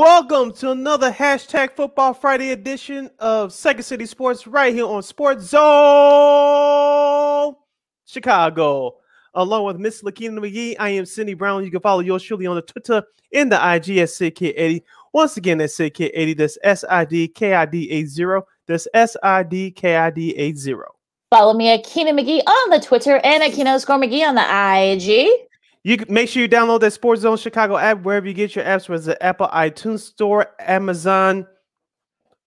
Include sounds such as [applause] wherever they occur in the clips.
Welcome to another hashtag Football Friday edition of Second City Sports right here on Sports Zone Chicago. Along with Miss Lakina McGee, I am Cindy Brown. You can follow yours truly on the Twitter and the IG at SidKid80. Once again, that's SidKid80. That's S I D K I D 80. That's S I D K I D 80. Follow me at Keenan McGee on the Twitter and at Keenan Score McGee on the IG. You make sure you download that Sports Zone Chicago app wherever you get your apps, whether it's the Apple iTunes Store, Amazon,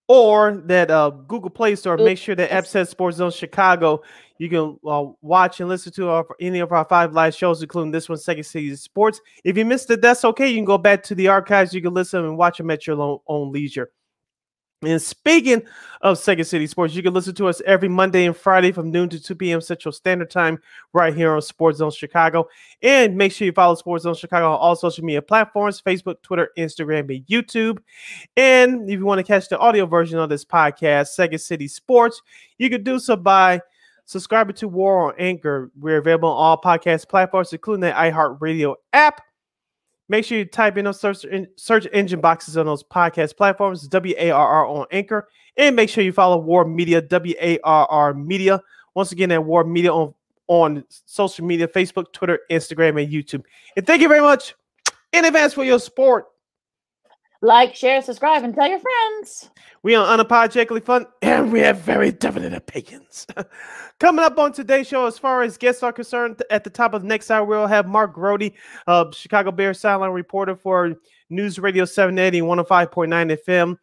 or that uh, Google Play Store. Make sure the app says Sports Zone Chicago. You can uh, watch and listen to our, any of our five live shows, including this one, Second City Sports. If you missed it, that's okay. You can go back to the archives. You can listen and watch them at your own leisure. And speaking of Second City Sports, you can listen to us every Monday and Friday from noon to 2 p.m. Central Standard Time right here on Sports Zone Chicago. And make sure you follow Sports Zone Chicago on all social media platforms Facebook, Twitter, Instagram, and YouTube. And if you want to catch the audio version of this podcast, Second City Sports, you can do so by subscribing to WARR on Anchor. We're available on all podcast platforms, including the iHeartRadio app. Make sure you type in those search, search engine boxes on those podcast platforms, W A R R on Anchor, and make sure you follow WARR Media, W A R R Media. Once again, at WARR Media on, on social media Facebook, Twitter, Instagram, and YouTube. And thank you very much in advance for your support. Like, share, subscribe, and tell your friends. We are unapologetically fun, and we have very definite opinions. [laughs] Coming up on today's show, as far as guests are concerned, at the top of the next hour, we'll have Mark Grote, uh, Chicago Bears sideline reporter for News Radio 780 105.9 FM.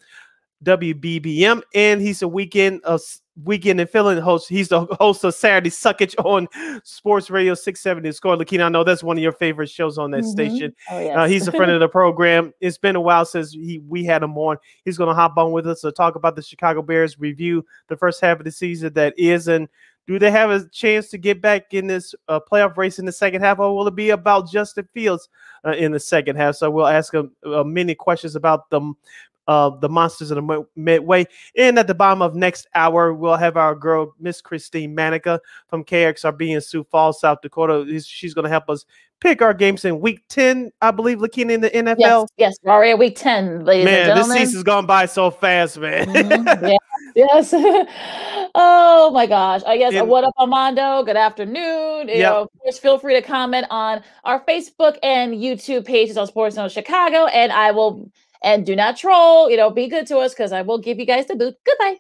WBBM, and he's a weekend of weekend and filling host. He's the host of Saturday Suckage on Sports Radio 670 Score. Lakina, I know that's one of your favorite shows on that mm-hmm. station. Oh, yes. uh, he's a friend of the program. It's been a while since he we had him on. He's going to hop on with us to talk about the Chicago Bears, review the first half of the season that is, and do they have a chance to get back in this uh, playoff race in the second half, or will it be about Justin Fields uh, in the second half? So we'll ask him uh, many questions about them uh, the Monsters of the Midway. And at the bottom of next hour, we'll have our girl, Miss Christine Manica from KXRB in Sioux Falls, South Dakota. She's going to help us pick our games in week 10, I believe, looking in the NFL. Yes, yes, we're already at week 10, ladies man, this season's gone by so fast, man. Mm-hmm. Yeah. yes. [laughs] oh my gosh. I guess and, what up, Armando? Good afternoon. You know, of course, feel free to comment on our Facebook and YouTube pages on Sports Zone Chicago, and I will and do not troll. You know, be good to us because I will give you guys the boot. Goodbye.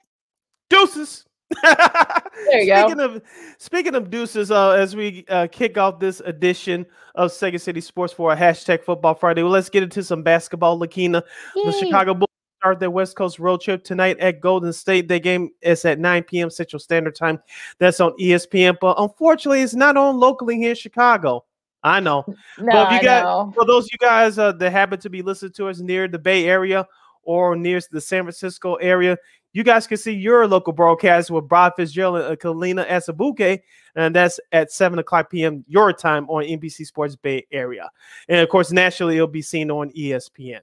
Deuces. [laughs] there you speaking go. Of, speaking of deuces, uh, as we uh, kick off this edition of Second City Sports for a hashtag Football Friday, well, let's get into some basketball. Lakina, the Chicago Bulls start their West Coast road trip tonight at Golden State. Their game is at 9 p.m. Central Standard Time. That's on ESPN, but unfortunately, it's not on locally here in Chicago. I know. No, but if you got for those of you guys uh, that happen to be listening to us near the Bay Area or near the San Francisco area, you guys can see your local broadcast with Brad Fitzgerald and Kelenna Azubuike, and that's at 7 o'clock p.m. your time on NBC Sports Bay Area. And of course, nationally, it'll be seen on ESPN.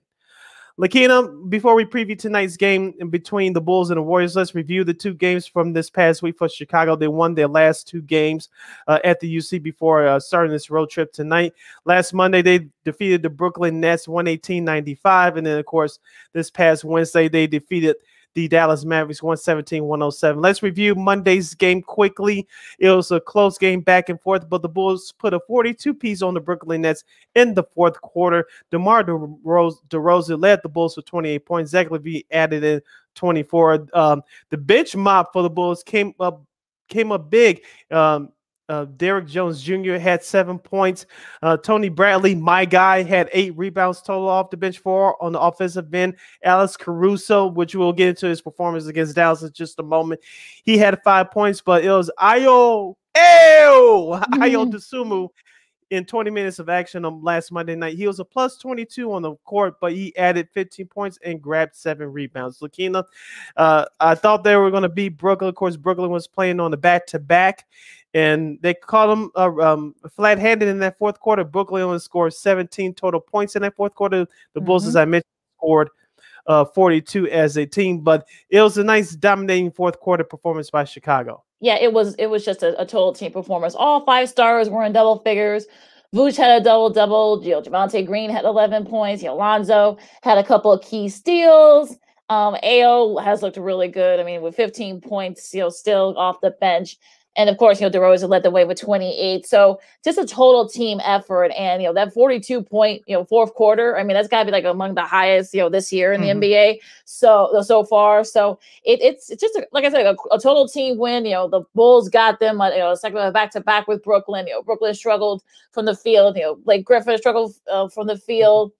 Lakina, before we preview tonight's game between the Bulls and the Warriors, let's review the two games from this past week for Chicago. They won their last two games uh, at the UC before uh, starting this road trip tonight. Last Monday, they defeated the Brooklyn Nets 118 95. And then, of course, this past Wednesday, they defeated the Dallas Mavericks 117 107. Let's review Monday's game quickly. It was a close game back and forth, but the Bulls put a 42 piece on the Brooklyn Nets in the fourth quarter. DeMar DeRozan led the Bulls with 28 points. Zach LaVine added in 24. Um, the bench mob for the Bulls came up came up big. Um, uh, Derrick Jones Jr. had seven points. Uh, Tony Bradley, my guy, had eight rebounds total off the bench for on the offensive end. Alex Caruso, which we'll get into his performance against Dallas in just a moment, he had five points, but it was Ayo, Ew, [laughs] mm-hmm. Ayo Dosunmu in 20 minutes of action on last Monday night. He was a plus 22 on the court, but he added 15 points and grabbed seven rebounds. Lakina, uh, I thought they were going to beat Brooklyn. Of course, Brooklyn was playing on the back to back and they caught them uh, um, flat-handed in that fourth quarter. Brooklyn only scored 17 total points in that fourth quarter. The Bulls, mm-hmm. as I mentioned, scored uh, 42 as a team, but it was a nice dominating fourth quarter performance by Chicago. Yeah, it was. It was just a, a total team performance. All five stars were in double figures. Vooch had a double double. You know, Javonte Green had 11 points. You know, Lonzo had a couple of key steals. Um, Ayo has looked really good. I mean, with 15 points, you know, still off the bench. And of course, you know, DeRozan led the way with 28. So just a total team effort. And, you know, that 42 point, you know, fourth quarter, I mean, that's got to be like among the highest, you know, this year in mm-hmm. the NBA. So, so far. So it, it's, it's just, a, like I said, a, a, total team win. You know, the Bulls got them, you know, second back to back with Brooklyn. You know, Brooklyn struggled from the field. You know, Blake Griffin struggled uh, from the field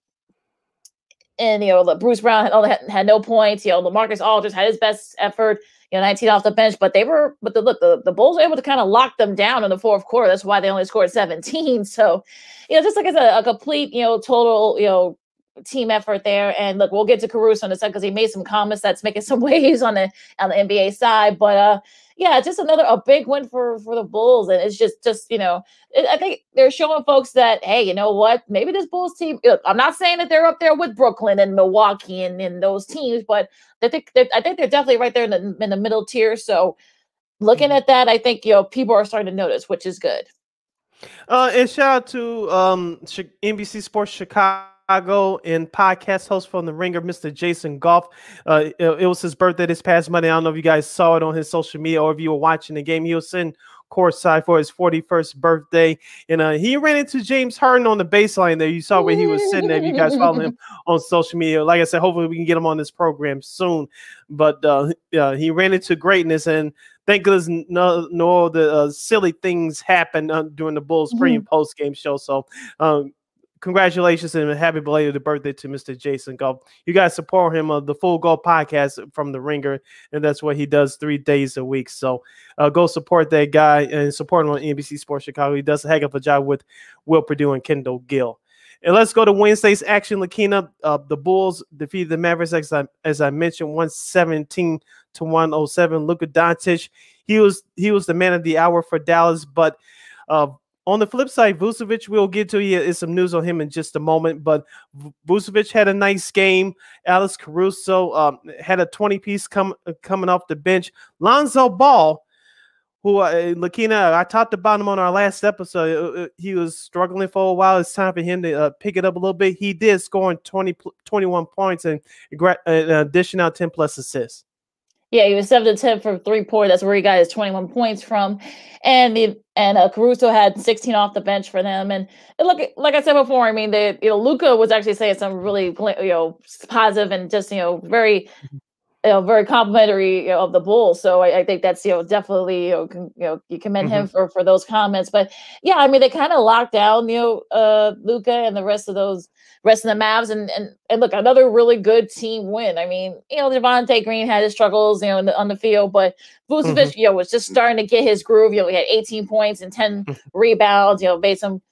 and you know, the Bruce Brown had, had, no points. You know, LaMarcus Aldridge had his best effort you know, 19 off the bench, but they were, but the look, the, the Bulls were able to kind of lock them down in the fourth quarter. That's why they only scored 17. [laughs] So, you know, just like it's a, a complete, you know, total, you know, team effort there. And look, we'll get to Caruso in a second because he made some comments that's making some [laughs] waves on the on the NBA side. But uh yeah, just another a big win for for the Bulls, and it's just just you know, it, I think they're showing folks that hey, you know what, maybe this Bulls team. Look, I'm not saying that they're up there with Brooklyn and Milwaukee and, and those teams, but I think I think they're definitely right there in the in the middle tier. So looking mm-hmm. at that, I think you know people are starting to notice, which is good. Uh, and shout out to um NBC Sports Chicago Chicago and podcast host from the Ringer, Mr. Jason Goff. Uh, it, it, was his birthday this past Monday. I don't know if you guys saw it on his social media or if you were watching the game. He was in courtside for his 41st birthday. And uh, he ran into James Harden on the baseline there. You saw where he was sitting there. If you guys follow him [laughs] on social media, like I said, hopefully we can get him on this program soon. But uh, uh, he ran into greatness and thank goodness no, no the uh, silly things happened uh, during the Bulls pre and mm-hmm. post game show. So um, congratulations and happy belated birthday to Mr. Jason Goff. You guys support him uh, the Full Go podcast from the Ringer, and that's what he does three days a week. So uh, go support that guy and support him on NBC Sports Chicago. He does a heck of a job with Will Perdue and Kendall Gill. And let's go to Wednesday's action, Lakina. Uh, the Bulls defeated the Mavericks, as I, as I mentioned, 117 to 107. Luka Doncic, he was he was the man of the hour for Dallas, but uh, on the flip side, Vucevic, we'll get to you. Is some news on him in just a moment, but Vucevic had a nice game. Alex Caruso um, had a 20 piece come, coming off the bench. Lonzo Ball, who uh, Lakina, I talked about him on our last episode. Uh, uh, he was struggling for a while. It's time for him to uh, pick it up a little bit. He did scoring 20, 21 points and in addition out 10 plus assists. Yeah, he was seven to ten for three point. That's where he got his twenty one points from, and the and uh, Caruso had sixteen off the bench for them. And, and look, like I said before, I mean, the you know Luka was actually saying some really you know positive and just you know very you know, very complimentary you know, of the Bulls. So I, I, think that's you know definitely you know, con, you, know you commend mm-hmm. him for for those comments. But yeah, I mean they kind of locked down you know uh Luka and the rest of those rest of the Mavs and and and look another really good team win. I mean you know Javonte Green had his struggles you know the, on the field, but Vucevic mm-hmm. you know was just starting to get his groove. You know he had 18 points and 10 mm-hmm. rebounds. You know made some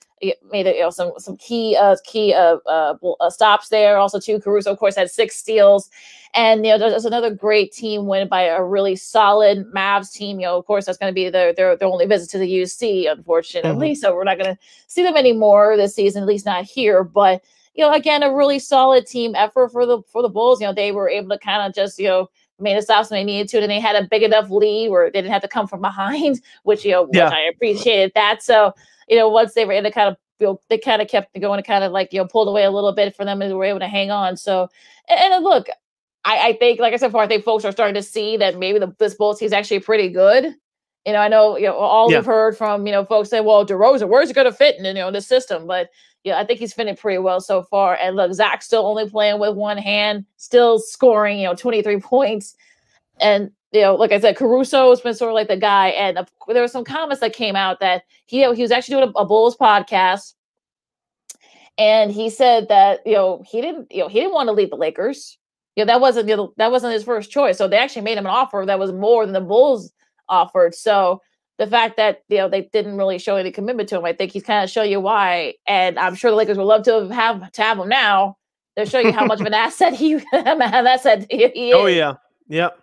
made it, you know some some key uh key uh, uh, uh stops there. Also, too, Caruso of course had six steals, and you know there's, another great team win by a really solid Mavs team. You know, of course, that's going to be their, their their only visit to the UC, unfortunately. Mm-hmm. So we're not going to see them anymore this season, at least not here. But you know, again, a really solid team effort for the for the Bulls. You know, they were able to kind of just you know made a stops when they needed to, and they had a big enough lead where they didn't have to come from behind, [laughs] which you know, yeah. which I appreciated that. So you know, once they were in to kind of you know, they kind of kept going and kind of like, you know, pulled away a little bit for them and they were able to hang on. So, and, and look, I, I, think, like I said before, I think folks are starting to see that maybe the, this Bulls is actually pretty good. You know, I know, you know, all yeah. we've heard from, you know, folks say, well, DeRozan, where's it going to fit in, you know, the system? But, yeah, I think he's fitting pretty well so far. And look, Zach's still only playing with one hand, still scoring, you know, 23 points. And you know, like I said, Caruso has been sort of like the guy, and there were some comments that came out that he he was actually doing a, a Bulls podcast, and he said that you know he didn't you know he didn't want to leave the Lakers. You know that wasn't you know, that wasn't his first choice. So they actually made him an offer that was more than the Bulls offered. So the fact that you know they didn't really show any commitment to him, I think he's kind of show you why. And I'm sure the Lakers would love to have to have him now. They'll show you how much of an [laughs] asset he [laughs] an asset he, he Oh yeah, yep.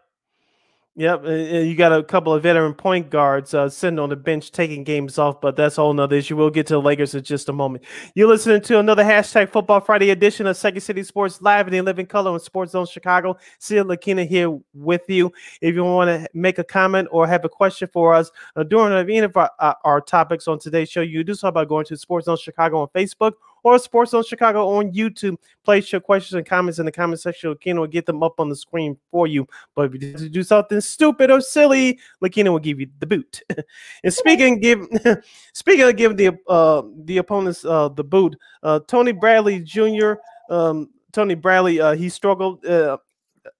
Yep, you got a couple of veteran point guards uh, sitting on the bench taking games off, but that's a whole nother issue. We'll get to the Lakers in just a moment. You're listening to another hashtag Football Friday edition of Second City Sports Live in the living color on Sports Zone Chicago. Sia Lakina here with you. If you want to make a comment or have a question for us uh, during any of our, uh, our topics on today's show, you do so by going to Sports Zone Chicago on Facebook or Sports Zone Chicago on YouTube. Place your questions and comments in the comment section. Lakina will get them up on the screen for you. But if you do something stupid or silly, Lakina will give you the boot. [laughs] and speaking give [laughs] speaking of giving the uh, the opponents uh, the boot, uh, Tony Bradley Jr. Um, Tony Bradley uh, he struggled. Uh,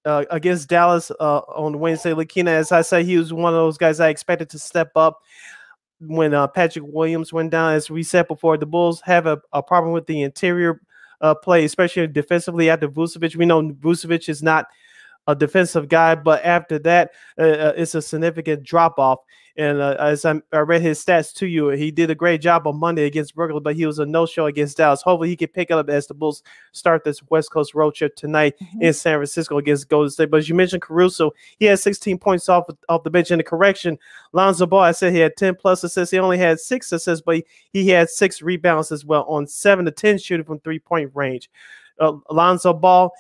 uh, against Dallas uh, on Wednesday, Lakina, as I say, he was one of those guys I expected to step up when uh, Patrick Williams went down, as we said before, the Bulls have a, a problem with the interior uh, play, especially defensively after Vucevic. We know Vucevic is not a defensive guy, but after that, uh, uh it's a significant drop off. And uh, as I, I, read his stats to you, he did a great job on Monday against Brooklyn, but he was a no-show against Dallas. Hopefully, he can pick it up as the Bulls start this West Coast road trip tonight mm-hmm. in San Francisco against Golden State. But as you mentioned, Caruso, he had 16 points off off the bench. In the correction, Lonzo Ball, I said he had 10 plus assists. He only had six assists, but he had six rebounds as well on seven to 10 shooting from three-point range. Uh, Lonzo Ball,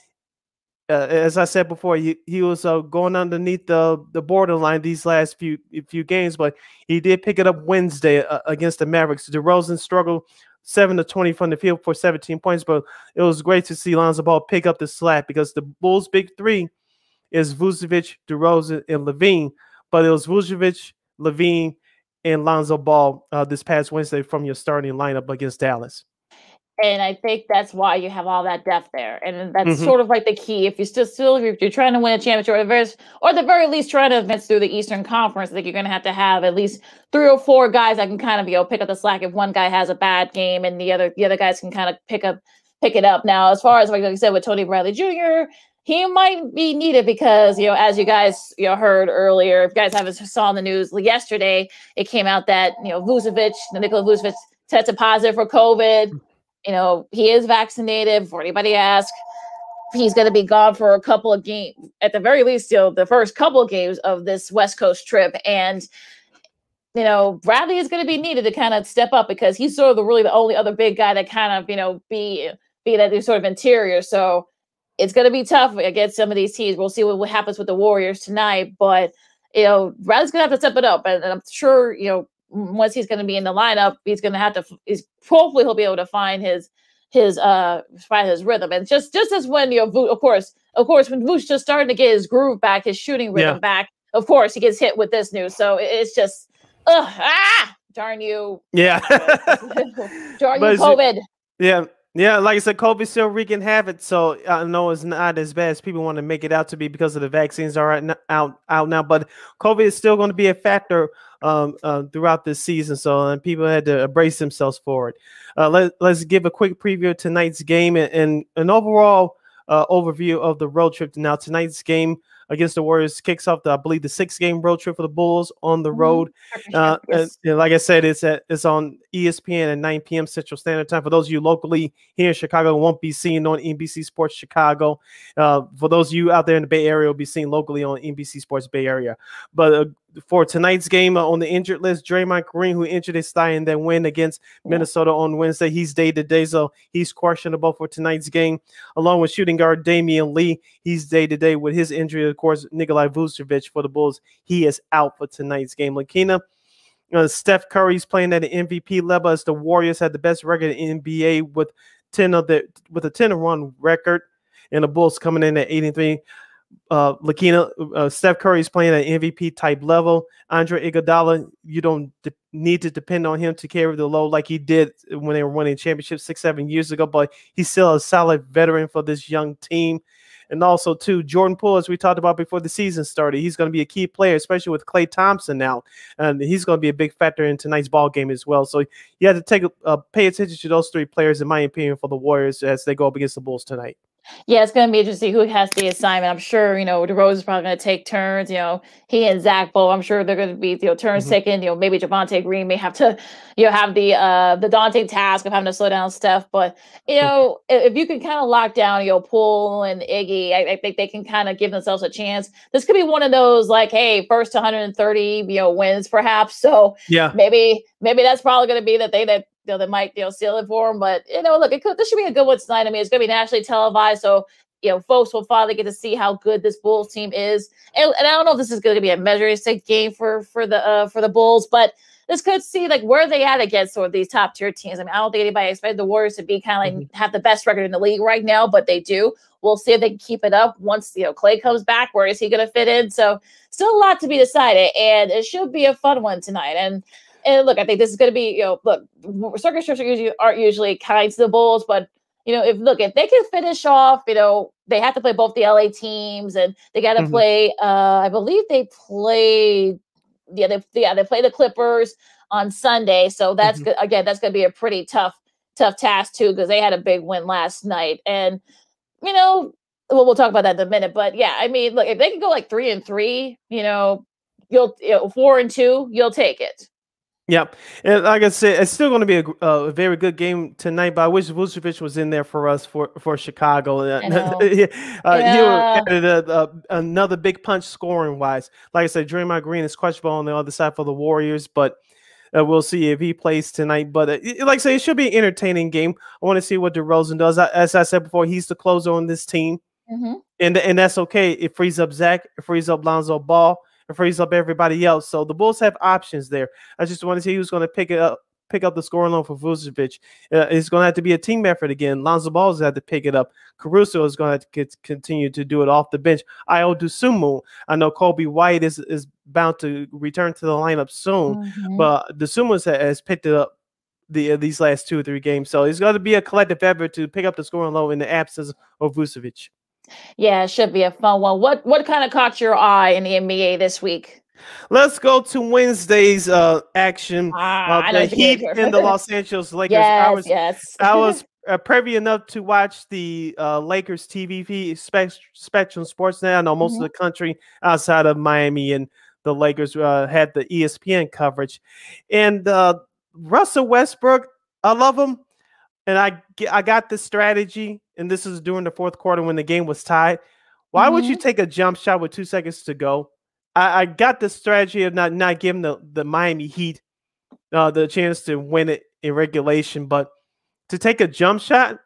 uh, as I said before, he, he was uh, going underneath the, the borderline these last few few games, but he did pick it up Wednesday uh, against the Mavericks. DeRozan struggled seven to twenty from the field for 17 points, but it was great to see Lonzo Ball pick up the slack because the Bulls' big three is Vucevic, DeRozan, and LaVine. but it was Vucevic, LaVine, and Lonzo Ball uh, this past Wednesday from your starting lineup against Dallas. And I think that's why you have all that depth there. And that's mm-hmm. sort of like the key. If you still still if you're trying to win a championship or the very or the very least trying to advance through the Eastern Conference, I think you're gonna have to have at least three or four guys that can kind of you know pick up the slack if one guy has a bad game and the other the other guys can kind of pick up pick it up. Now, as far as like you said with Tony Bradley Jr., he might be needed because you know as you guys you know heard earlier if you guys haven't saw in the news yesterday it came out that you know Vucevic Nikola Vucevic tested positive for COVID you know, he is vaccinated. For anybody ask, he's going to be gone for a couple of games, at the very least, you know, the first couple of games of this West Coast trip. And, you know, Bradley is going to be needed to kind of step up because he's sort of the, really the only other big guy that kind of, you know, be be that sort of interior. So it's going to be tough against some of these teams. We'll see what, what happens with the Warriors tonight, but you know, Bradley's going to have to step it up, and, and I'm sure you know once he's going to be in the lineup, he's going to have to. He's hopefully he'll be able to find his his uh find his rhythm. And just just as when you know, of course, of course, when Vooch just starting to get his groove back, his shooting rhythm yeah. back, of course, he gets hit with this news. So it's just, ugh, ah, darn you, yeah, [laughs] darn you, COVID. Yeah, yeah, like I said, COVID's still wreaking havoc. So I know it's not as bad as people want to make it out to be because of the vaccines are out out, out now. But COVID is still going to be a factor um, uh, throughout this season. So and people had to brace themselves for it. Uh, let, let's give a quick preview of tonight's game and, and an overall uh, overview of the road trip. Now tonight's game against the Warriors kicks off the I believe the six game road trip for the Bulls on the mm-hmm. road. Uh, yes. and, like I said, it's at it's on ESPN at 9 p.m. Central Standard Time. For those of you locally here in Chicago, won't be seen on NBC Sports Chicago. Uh, for those of you out there in the Bay Area, will be seen locally on NBC Sports Bay Area. But uh, for tonight's game uh, on the injured list, Draymond Green, who injured his thigh in that win against Minnesota on Wednesday, he's day to day, so he's questionable for tonight's game. Along with shooting guard Damion Lee, he's day to day with his injury. Of course, Nikolai Vucevic for the Bulls, he is out for tonight's game. Lakina, uh, Steph Curry's playing at an MVP level as the Warriors had the best record in NBA with ten of the with a ten to one record, and the Bulls coming in at eighty three uh, Lakina, uh, Steph Curry is playing at MVP type level. Andre Iguodala, you don't de- need to depend on him to carry the load like he did when they were winning championships six, seven years ago. But he's still a solid veteran for this young team. And also, too, Jordan Poole, as we talked about before the season started, he's going to be a key player, especially with Klay Thompson now, and he's going to be a big factor in tonight's ball game as well. So you have to take uh, pay attention to those three players, in my opinion, for the Warriors as they go up against the Bulls tonight. Yeah, it's going to be interesting who has the assignment. I'm sure, you know, DeRozan is probably going to take turns. You know, he and Zach Bull, I'm sure they're going to be, you know, turns mm-hmm. taken. You know, maybe Javonte Green may have to, you know, have the uh the daunting task of having to slow down Steph. But, you know, if you can kind of lock down, you know, Poole and Iggy, I, I think they can kind of give themselves a chance. This could be one of those like, hey, first 130, you know, wins perhaps. So yeah, maybe maybe that's probably going to be the thing that you know, they might, you know, seal it for him. But you know, look, it could this should be a good one tonight. I mean, it's gonna be nationally televised, so you know, folks will finally get to see how good this Bulls team is. And, and I don't know if this is going to be a measuring stick game for for the uh, for the Bulls, but this could see like where they at against sort of these top tier teams. I mean, I don't think anybody expected the Warriors to be kind of like mm-hmm. have the best record in the league right now, but they do. We'll see if they can keep it up once you know Klay comes back. Where is he going to fit in? So still a lot to be decided, and it should be a fun one tonight. And and look, I think this is going to be, you know, look, circus strips usually, aren't usually kind to the Bulls, but you know, if look, if they can finish off, you know, they have to play both the LA teams, and they got to mm-hmm. play. Uh, I believe they play. Yeah, they yeah they play the Clippers on Sunday, so that's mm-hmm. good. Again, that's going to be a pretty tough tough task too because they had a big win last night, and you know, well, we'll talk about that in a minute. But yeah, I mean, look, if they can go like three and three, you know, you'll you know, four and two, you'll take it. Yep, and like I said, it's still going to be a, a very good game tonight. But I wish Vucevic was in there for us for for Chicago. [laughs] uh, yeah. He added a, a, another big punch scoring wise. Like I said, Draymond Green is questionable on the other side for the Warriors, but uh, we'll see if he plays tonight. But uh, like I say, it should be an entertaining game. I want to see what DeRozan does. As I said before, he's the closer on this team, mm-hmm. and and that's okay. It frees up Zach, it frees up Lonzo Ball and frees up everybody else. So the Bulls have options there. I just want to see who's going to pick it up. Pick up the scoring alone for Vucevic. Uh, it's going to have to be a team effort again. Lonzo Ball has had to pick it up. Caruso is going to have to continue to do it off the bench. Ayo Dosunmu. I know Coby White is is bound to return to the lineup soon, mm-hmm. but Dosunmu has, has picked it up the uh, these last two or three games. So it's going to be a collective effort to pick up the scoring low in the absence of Vucevic. Yeah, it should be a fun one. What what kind of caught your eye in the NBA this week? Let's go to Wednesday's uh, action. Ah, uh, the Heat in the [laughs] Los Angeles Lakers. Yes, I was, yes. I was [laughs] uh, privy enough to watch the uh, Lakers TV feed, Spectrum Sportsnet. I know most mm-hmm. of the country outside of Miami and the Lakers uh, had the ESPN coverage. And uh, Russell Westbrook, I love him, and I I got the strategy and this is during the fourth quarter when the game was tied. Why mm-hmm. would you mm-hmm. take a jump shot with two seconds to go? I, I got the strategy of not not giving the, the Miami Heat uh, the chance to win it in regulation, but to take a jump shot,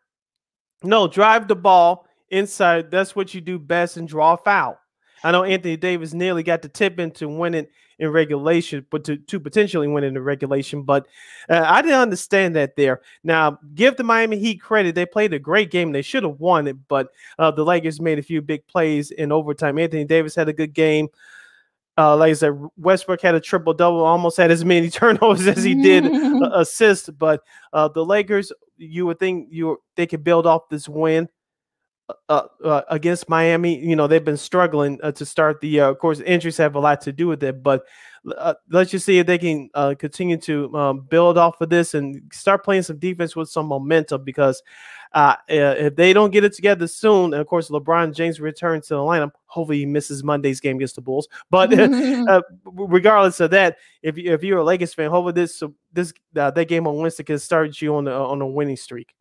no, drive the ball inside. That's what you do best and draw a foul. I know Anthony Davis nearly got the tip into winning in regulation, but to, to potentially win in the regulation. But uh, I didn't understand that there. Now, give the Miami Heat credit. They played a great game. They should have won it, but uh, the Lakers made a few big plays in overtime. Anthony Davis had a good game. Uh, like I said, Westbrook had a triple double, almost had as many [laughs] turnovers as he did uh, [laughs] assists. But uh, the Lakers, you would think you they could build off this win. Uh, uh, against Miami. You know, they've been struggling uh, to start the year. Of course, injuries have a lot to do with it, but uh, let's just see if they can uh, continue to um, build off of this and start playing some defense with some momentum because uh, if they don't get it together soon, and of course, LeBron James returns to the lineup. Hopefully, he misses Monday's game against the Bulls. But [laughs] [laughs] regardless of that, if, you, if you're a Lakers fan, hopefully this this that game on Wednesday can start you on a, on a winning streak.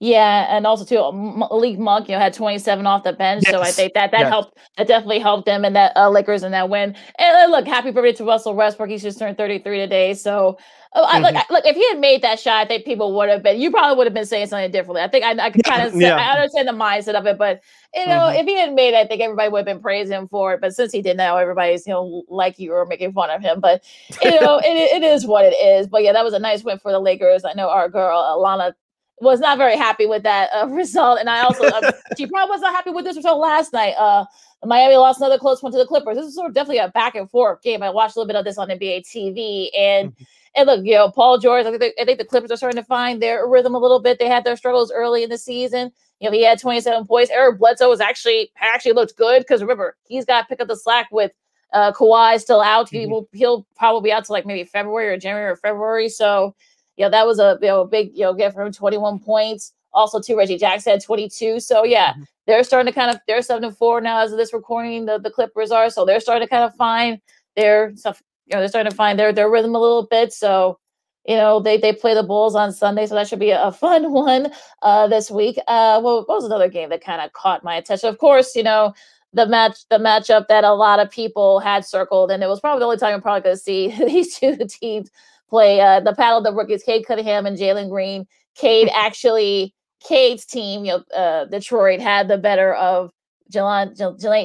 Yeah, and also too, Malik Monk, you know, had 27 off the bench, yes. so I think that that yes. helped. That definitely helped them in that uh, Lakers in that win. And uh, look, happy birthday to Russell Westbrook. He's just turned 33 today. So, mm-hmm. I, look, I, look, if he had made that shot, I think people would have been. You probably would have been saying something differently. I think I, I could kind of, yeah. I understand the mindset of it, but you know, mm-hmm. if he had made, it, I think everybody would have been praising him for it. But since he did now, everybody's you know like you or making fun of him. But you [laughs] know, it, it is what it is. But yeah, that was a nice win for the Lakers. I know our girl Alana was not very happy with that uh, [laughs] result. And I also, uh, [laughs] she probably was not happy with this result last night. Uh, Miami lost another close one to the Clippers. This is sort of definitely a back and forth game. I watched a little bit of this on NBA TV, and mm-hmm. and look, you know, Paul George. I think, I think the Clippers are starting to find their rhythm a little bit. They had their struggles early in the season. You know, he had 27 points. Eric Bledsoe was actually actually looked good because remember he's got to pick up the slack with uh Kawhi still out. He mm-hmm. will he'll probably be out to like maybe February or January or February. So you know, that was a you know big you know get from 21 points. Also, too, Reggie Jackson had 22. So yeah, mm-hmm. they're starting to kind of they're seven and four now as of this recording. The the Clippers are so they're starting to kind of find their stuff. You know, they're starting to find their their rhythm a little bit. So you know they they play the bulls on sunday so that should be a, a fun [laughs] one uh this week uh well, what was another game that kind of caught my attention of course you know the match the matchup that a lot of people had circled and it was probably the only time i'm probably going to see [laughs] these two teams play uh the battle of the rookies cade cunningham and jalen green cade [laughs] actually cade's team you know uh detroit had the better of jalen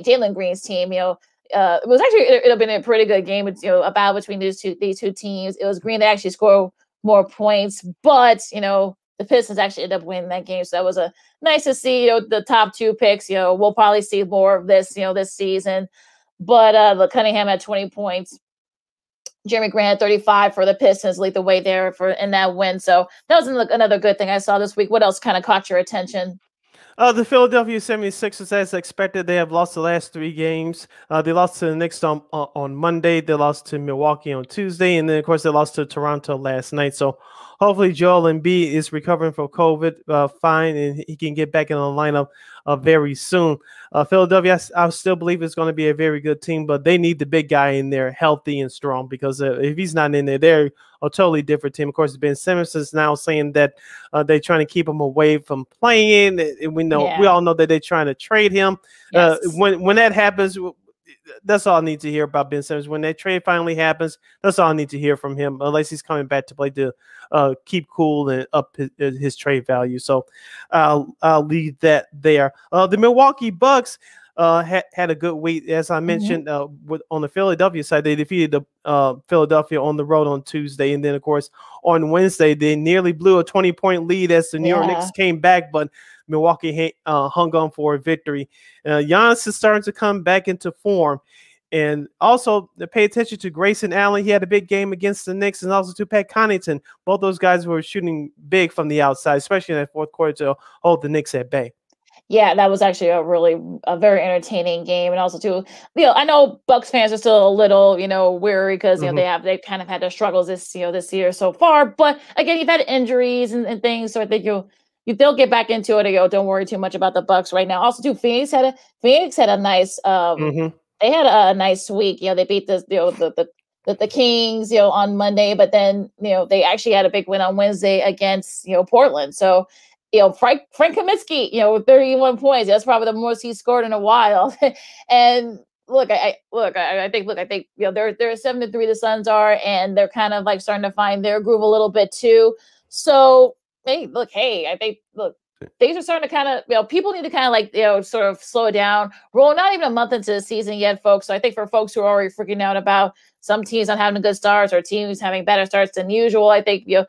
jalen green's team you know uh, it was actually it, have been a pretty good game. It's you know a battle between these two these two teams. It was Green that actually scored more points, but you know the Pistons actually ended up winning that game. So that was a nice to see. You know the top two picks. You know we'll probably see more of this. You know this season, but uh, the Cunningham had twenty points. Jerami Grant had 35 for the Pistons, lead the way there for in that win. So that was another good thing I saw this week. What else kind of caught your attention? Uh, the Philadelphia 76ers, as expected, they have lost the last three games. Uh, they lost to the Knicks on, on Monday. They lost to Milwaukee on Tuesday. And then, of course, they lost to Toronto last night. So hopefully Joel Embiid is recovering from COVID uh, fine and he can get back in the lineup uh, very soon. Uh, Philadelphia, I, I, still believe it's going to be a very good team, but they need the big guy in there, healthy and strong, because uh, if he's not in there, they're a totally different team. Of course, Ben Simmons is now saying that uh, they're trying to keep him away from playing. And we know yeah. we all know that they're trying to trade him. Uh, yes. when when that happens, that's all I need to hear about Ben Simmons. When that trade finally happens, that's all I need to hear from him, unless he's coming back to play to uh, keep cool and up his, his trade value. So I'll I'll leave that there. Uh, the Milwaukee Bucks. Uh, had, had a good week, as I mm-hmm. mentioned. Mm-hmm. Uh, with, on the Philadelphia side, they defeated the uh, Philadelphia on the road on Tuesday, and then of course on Wednesday they nearly blew a twenty point lead as the New yeah. York Knicks came back, but Milwaukee uh, hung on for a victory. Uh, Giannis is starting to come back into form. And also pay attention to Grayson Allen. He had a big game against the Knicks, and also to Pat Connaughton. Both those guys were shooting big from the outside, especially in that fourth quarter to hold the Knicks at bay. Yeah, that was actually a really a very entertaining game, and also too, you know, I know Bucks fans are still a little, you know, weary because you mm-hmm. know they have they kind of had their struggles this you know this year so far. But again, you've had injuries and, and things, so I think you'll you they'll get back into it and go, don't worry too much about the Bucks right now. Also, too, Phoenix had a Phoenix had a nice um mm-hmm. they had a, a, nice week. You know, they beat the you know the, the the, the Kings, you know, on Monday, but then you know they actually had a big win on Wednesday against you know Portland. So you know Frank Frank Kaminsky, you know, with 31 points. That's probably the most he scored in a while. [laughs] and look, I, I look, I, I, think, look, I think you know they're they're seven to three. The Suns are, and they're kind of like starting to find their groove a little bit too. So hey, look, hey, I think look, things are starting to kind of, you know, people need to kind of like, you know, sort of slow it down. Roll not even a month into the season yet, folks. So I think for folks who are already freaking out about some teams not having good starts or teams having better starts than usual, I think, you know,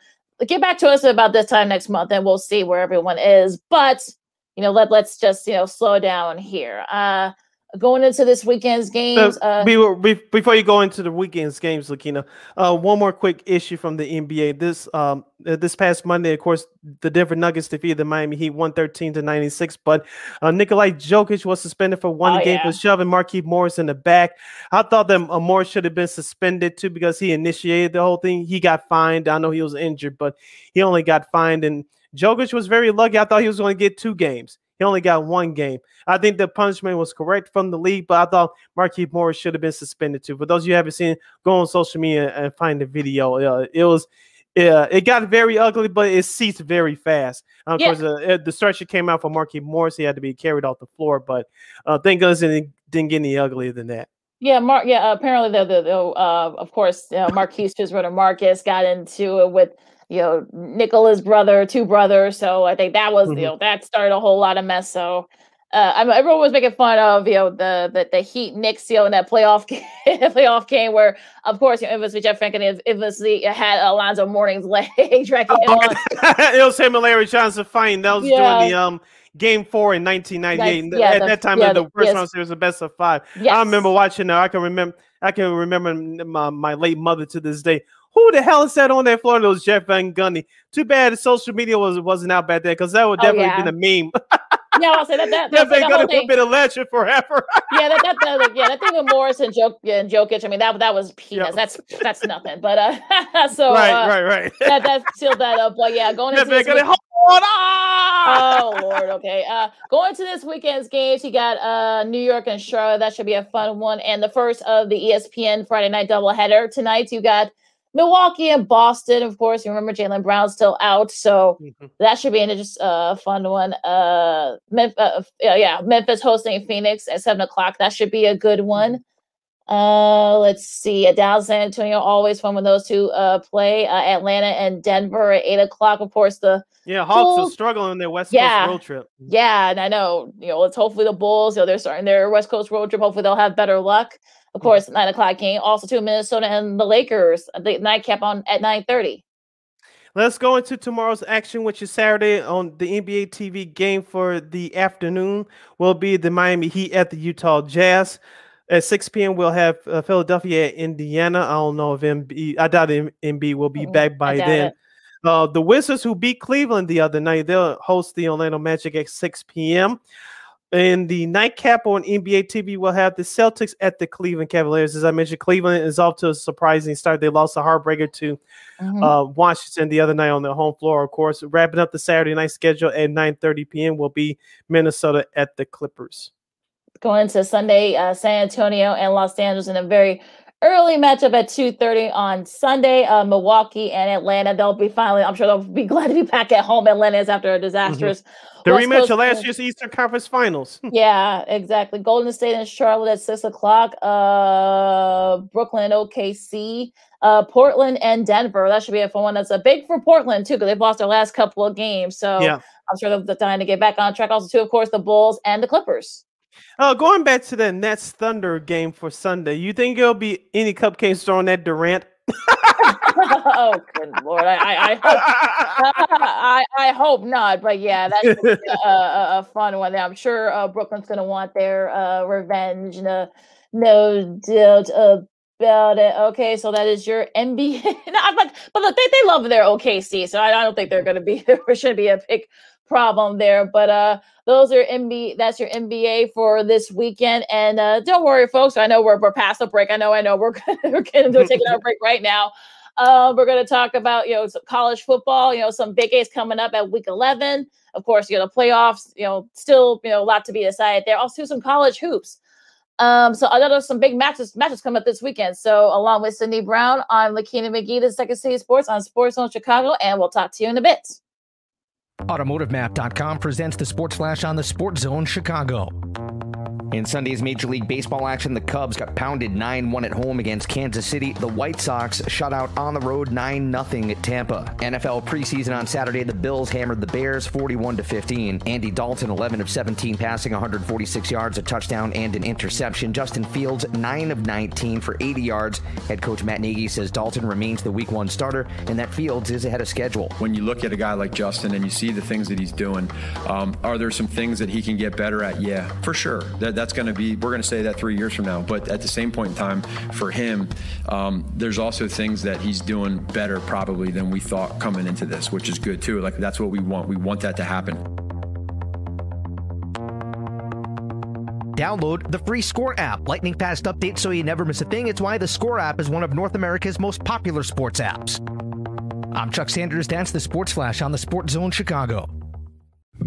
get back to us about this time next month and we'll see where everyone is. But, you know, let, let's just, you know, slow down here. Uh, going into this weekend's games. Uh, before you go into the weekend's games, Lakina, uh, one more quick issue from the NBA. This um, uh, this past Monday, of course, the Denver Nuggets defeated the Miami Heat 113 to 96. But uh, Nikolai Jokic was suspended for one oh, game yeah. for shoving Markieff Morris in the back. I thought that uh, Morris should have been suspended too because he initiated the whole thing. He got fined. I know he was injured, but he only got fined. And Jokic was very lucky. I thought he was going to get two games. He only got one game. I think the punishment was correct from the league, but I thought Markieff Morris should have been suspended too. For those of you haven't seen, go on social media and find the video. Uh, it was yeah, it got very ugly, but it ceased very fast. of yeah. course, uh, the stretcher came out for Markieff Morris. He had to be carried off the floor, but uh, thank goodness it didn't get any uglier than that. Yeah, Mark. Yeah, apparently the the, the uh, of course uh, Marquise his brother Marcus got into it with you know, Nikola's brother, two brothers. So I think that was, mm-hmm. you know, that started a whole lot of mess. So uh, I mean, everyone was making fun of, you know, the the, the Heat Knicks, you know, in that playoff [laughs] game, playoff game where, of course, you know, it was Jeff Franken, it was the it had Alonzo Mourning's [laughs] leg dragging him on. [laughs] it was him and Larry Johnson fighting. That was yeah. during the um game four in 1998. yeah, At that time, yeah, the, first yes. round series, the best of five. Yes. I remember watching that. I can remember. I can remember my, my late mother to this day who the hell is that on that floor? It was Jeff Van Gundy. Too bad social media was wasn't out back then because that would oh, definitely oh, yeah. been a meme. [laughs] yeah, I'll say that. that Van Gundy would been a legend forever. [laughs] yeah, that, that, that, yeah, that thing with Morris and Joke and Jokic. I mean, that that was peanuts. Yep. That's that's nothing. But uh, [laughs] so right, uh, right, right. that that sealed that up. But yeah, going into Van Gundy, hold. Ah! Oh Lord. Okay. Uh, going to this weekend's games, you got uh New York and Charlotte. That should be a fun one. And the first of the ESPN Friday night doubleheader tonight. You got Milwaukee and Boston, of course. You remember Jaylen Brown's still out, so mm-hmm. that should be a just uh, fun one. Uh, Memphis, uh, yeah, Memphis hosting Phoenix at seven o'clock. That should be a good one. Mm-hmm. Uh, let's see. Dallas, San Antonio, always fun when those two uh play. Uh, Atlanta and Denver at eight o'clock. Of course, the yeah Hawks Bulls, are struggling in their West yeah, Coast road trip. Yeah, and I know. You know, let's hopefully the Bulls. You know, they're starting their West Coast road trip. Hopefully, they'll have better luck. Of course, nine o'clock game. Also, to Minnesota and the Lakers. The nightcap on at nine thirty. Let's go into tomorrow's action, which is Saturday on the NBA TV game for the afternoon. Will be the Miami Heat at the Utah Jazz. At 6 p.m., we'll have uh, Philadelphia at Indiana. I don't know if MB, I doubt MB will be mm-hmm. back by then. Uh, the Wizards, who beat Cleveland the other night, they'll host the Orlando Magic at 6 p.m. In the nightcap on NBA TV, we'll have the Celtics at the Cleveland Cavaliers. As I mentioned, Cleveland is off to a surprising start. They lost a heartbreaker to mm-hmm. uh, Washington the other night on their home floor. Of course, wrapping up the Saturday night schedule at 9:30 p.m. will be Minnesota at the Clippers going to Sunday, uh, San Antonio and Los Angeles in a very early matchup at 2.30 on Sunday. Uh, Milwaukee and Atlanta, they'll be finally, I'm sure they'll be [laughs] glad to be back at home. Atlanta is after a mm-hmm. disastrous. Mm-hmm. The West rematch Coast of last year's Eastern Conference Finals. [laughs] yeah, exactly. Golden State and Charlotte at 6 o'clock. Uh, Brooklyn OKC. Uh, Portland and Denver. That should be a fun one. That's a big for Portland, too, because they've lost their last couple of games. So yeah. I'm sure they're trying to get back on track. Also, too, of course, the Bulls and the Clippers. Uh, going back to the Nets Thunder game for Sunday, you think there'll be any cupcakes thrown at Durant? [laughs] oh, good lord! I I, I, hope, [laughs] I, I hope not, but yeah, that's a, a, fun one. I'm sure uh, Brooklyn's to want their uh, revenge. No, no doubt about it. Okay, so that is your NBA. no, but but look, they, they love their OKC, so I, I don't think they're to be [laughs] there should be a big problem there. But uh, those are MB. That's your MBA for this weekend. And uh, don't worry, folks. I know we're, we're past the break. I know. I know. We're [laughs] gonna, we're to take our break right now. Uh, we're to talk about you know college football. You know some big games coming up at week eleven. Of course, you know the playoffs. You know still you know a lot to be decided there. Also some college hoops. Um, so another some big matches matches come up this weekend. So along with Cindy Brown, I'm Lakina McGee, the Second City Sports on Sports Zone Chicago, and we'll talk to you in a bit. AutomotiveMap.com presents the Sports Flash on the Sports Zone Chicago. In Sunday's Major League Baseball action, the Cubs got pounded 9 1 at home against Kansas City. The White Sox shut out on the road 9 0 at Tampa. NFL preseason on Saturday, the Bills hammered the Bears 41 15. Andy Dalton, 11 of 17, passing 146 yards, a touchdown, and an interception. Justin Fields, 9 of 19 for 80 yards. Head coach Matt Nagy says Dalton remains the week one starter and that Fields is ahead of schedule. When you look at a guy like Justin and you see the things that he's doing, um, are there some things that he can get better at? Yeah, for sure. That, that's going to be, we're going to say that three years from now. But at the same point in time, for him, um, there's also things that he's doing better probably than we thought coming into this, which is good too. Like that's what we want. We want that to happen. Download the free Score app. Lightning fast updates so you never miss a thing. It's why the Score app is one of North America's most popular sports apps. I'm Chuck Sanders. That's the Sports Flash on the Sports Zone Chicago.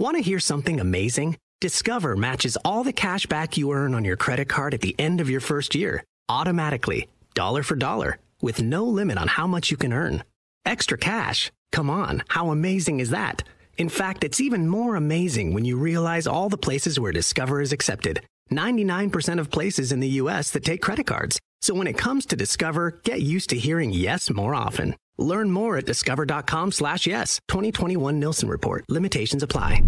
Want to hear something amazing? Discover matches all the cash back you earn on your credit card at the end of your first year, automatically, dollar for dollar, with no limit on how much you can earn. Extra cash? Come on, how amazing is that? In fact, it's even more amazing when you realize all the places where Discover is accepted. 99% of places in the US that take credit cards. So when it comes to Discover, get used to hearing yes more often. Learn more at discover.com slash yes. 2021 Nielsen Report. Limitations apply.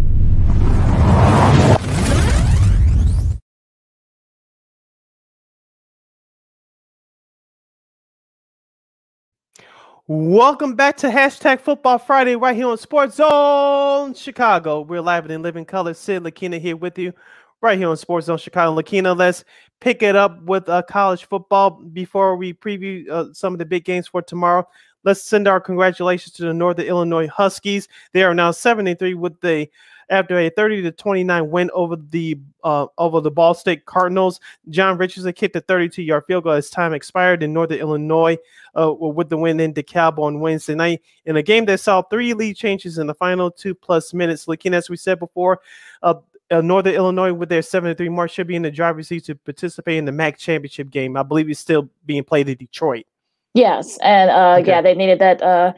Welcome back to hashtag Football Friday right here on Sports Zone Chicago. We're live in living color. Sid Lakina here with you right here on Sports Zone Chicago. Lakina, let's pick it up with uh, college football before we preview uh, some of the big games for tomorrow. Let's send our congratulations to the Northern Illinois Huskies. They are now 73 with the after a 30 to 29 win over the uh, over the Ball State Cardinals. John Richardson kicked a 32 yard field goal as time expired in Northern Illinois uh, with the win in DeKalb on Wednesday night in a game that saw three lead changes in the final two plus minutes. Looking as we said before, uh, Northern Illinois with their 7-3 mark should be in the driver's seat to participate in the MAC championship game. I believe it's still being played in Detroit. Yes, and uh, okay. yeah, they needed that uh,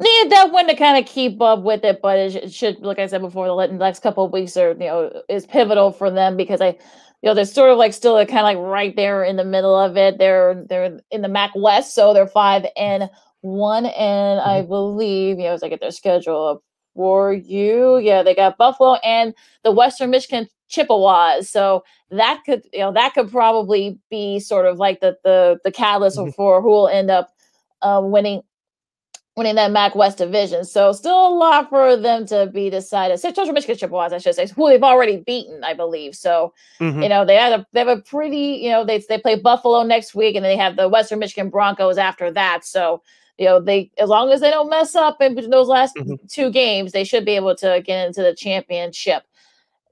needed that win to kind of keep up with it, but it should, like I said before, the next couple of weeks are you know is pivotal for them because I, you know, they're sort of like still kind of like right there in the middle of it. They're they're in the MAC West, so they're five and one, and mm-hmm. I believe you know as I get their schedule up for you, yeah, they got Buffalo and the Western Michigan Chippewas. So that could, you know, that could probably be sort of like the the the catalyst mm-hmm. for who will end up uh, winning winning that MAC West division. So still a lot for them to be decided. Central Michigan Chippewas, I should say, who they've already beaten, I believe. So mm-hmm. you know they have a they have a pretty you know they they play Buffalo next week and they have the Western Michigan Broncos after that. So you know they as long as they don't mess up in those last mm-hmm. two games, they should be able to get into the championship.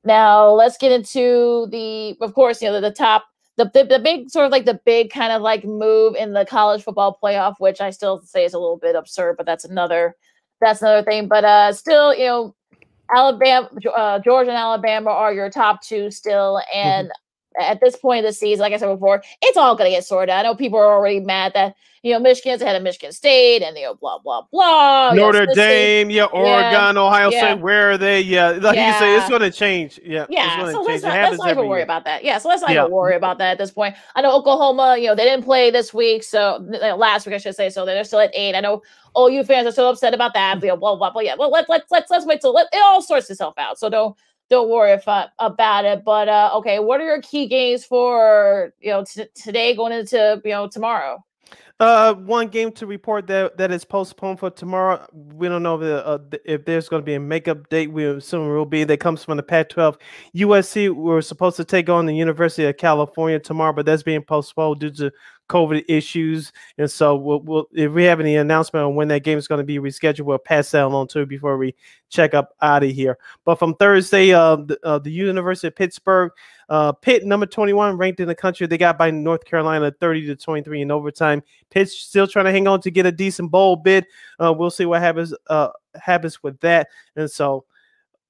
Now let's get into the, of course, you know, the, the top, the, the, the big sort of like the big kind of like move in the college football playoff, which I still say is a little bit absurd, but that's another that's another thing. But uh, still, you know, Alabama, uh, Georgia, and Alabama are your top two still, and mm-hmm at this point of the season, like I said before, it's all going to get sorted. I know people are already mad that you know Michigan's ahead of Michigan State and you know blah blah blah. Notre Dame, yeah, Oregon, yeah, Ohio yeah. State. Where are they? Yeah, like yeah. you say, it's going to change. Yeah, yeah. so let's not, let's not even worry year. about that. Yeah, so let's not even worry about that at this point. I know Oklahoma, you know, they didn't play this week, so uh, last week I should say, so they're still at eight. I know all you fans are so upset about that. You know, blah blah blah. Yeah, well, let's let's let's let's wait till let, it all sorts itself out. So don't don't worry if, uh, about it. But uh, okay, what are your key games for you know t- today going into you know tomorrow? Uh, one game to report that that is postponed for tomorrow. We don't know if, uh, if there's going to be a makeup date. We assume it will be. That comes from the Pac-12. USC we're supposed to take on the University of California tomorrow, but that's being postponed due to COVID issues. And so, we'll, we'll, if we have any announcement on when that game is going to be rescheduled, we'll pass that along too before we check up out of here. But from Thursday, uh, the, uh, the University of Pittsburgh, uh, Pitt, number 21, ranked in the country, they got by North Carolina 30 to 23 in overtime. Pitt's still trying to hang on to get a decent bowl bid. Uh, we'll see what happens uh, happens with that. And so,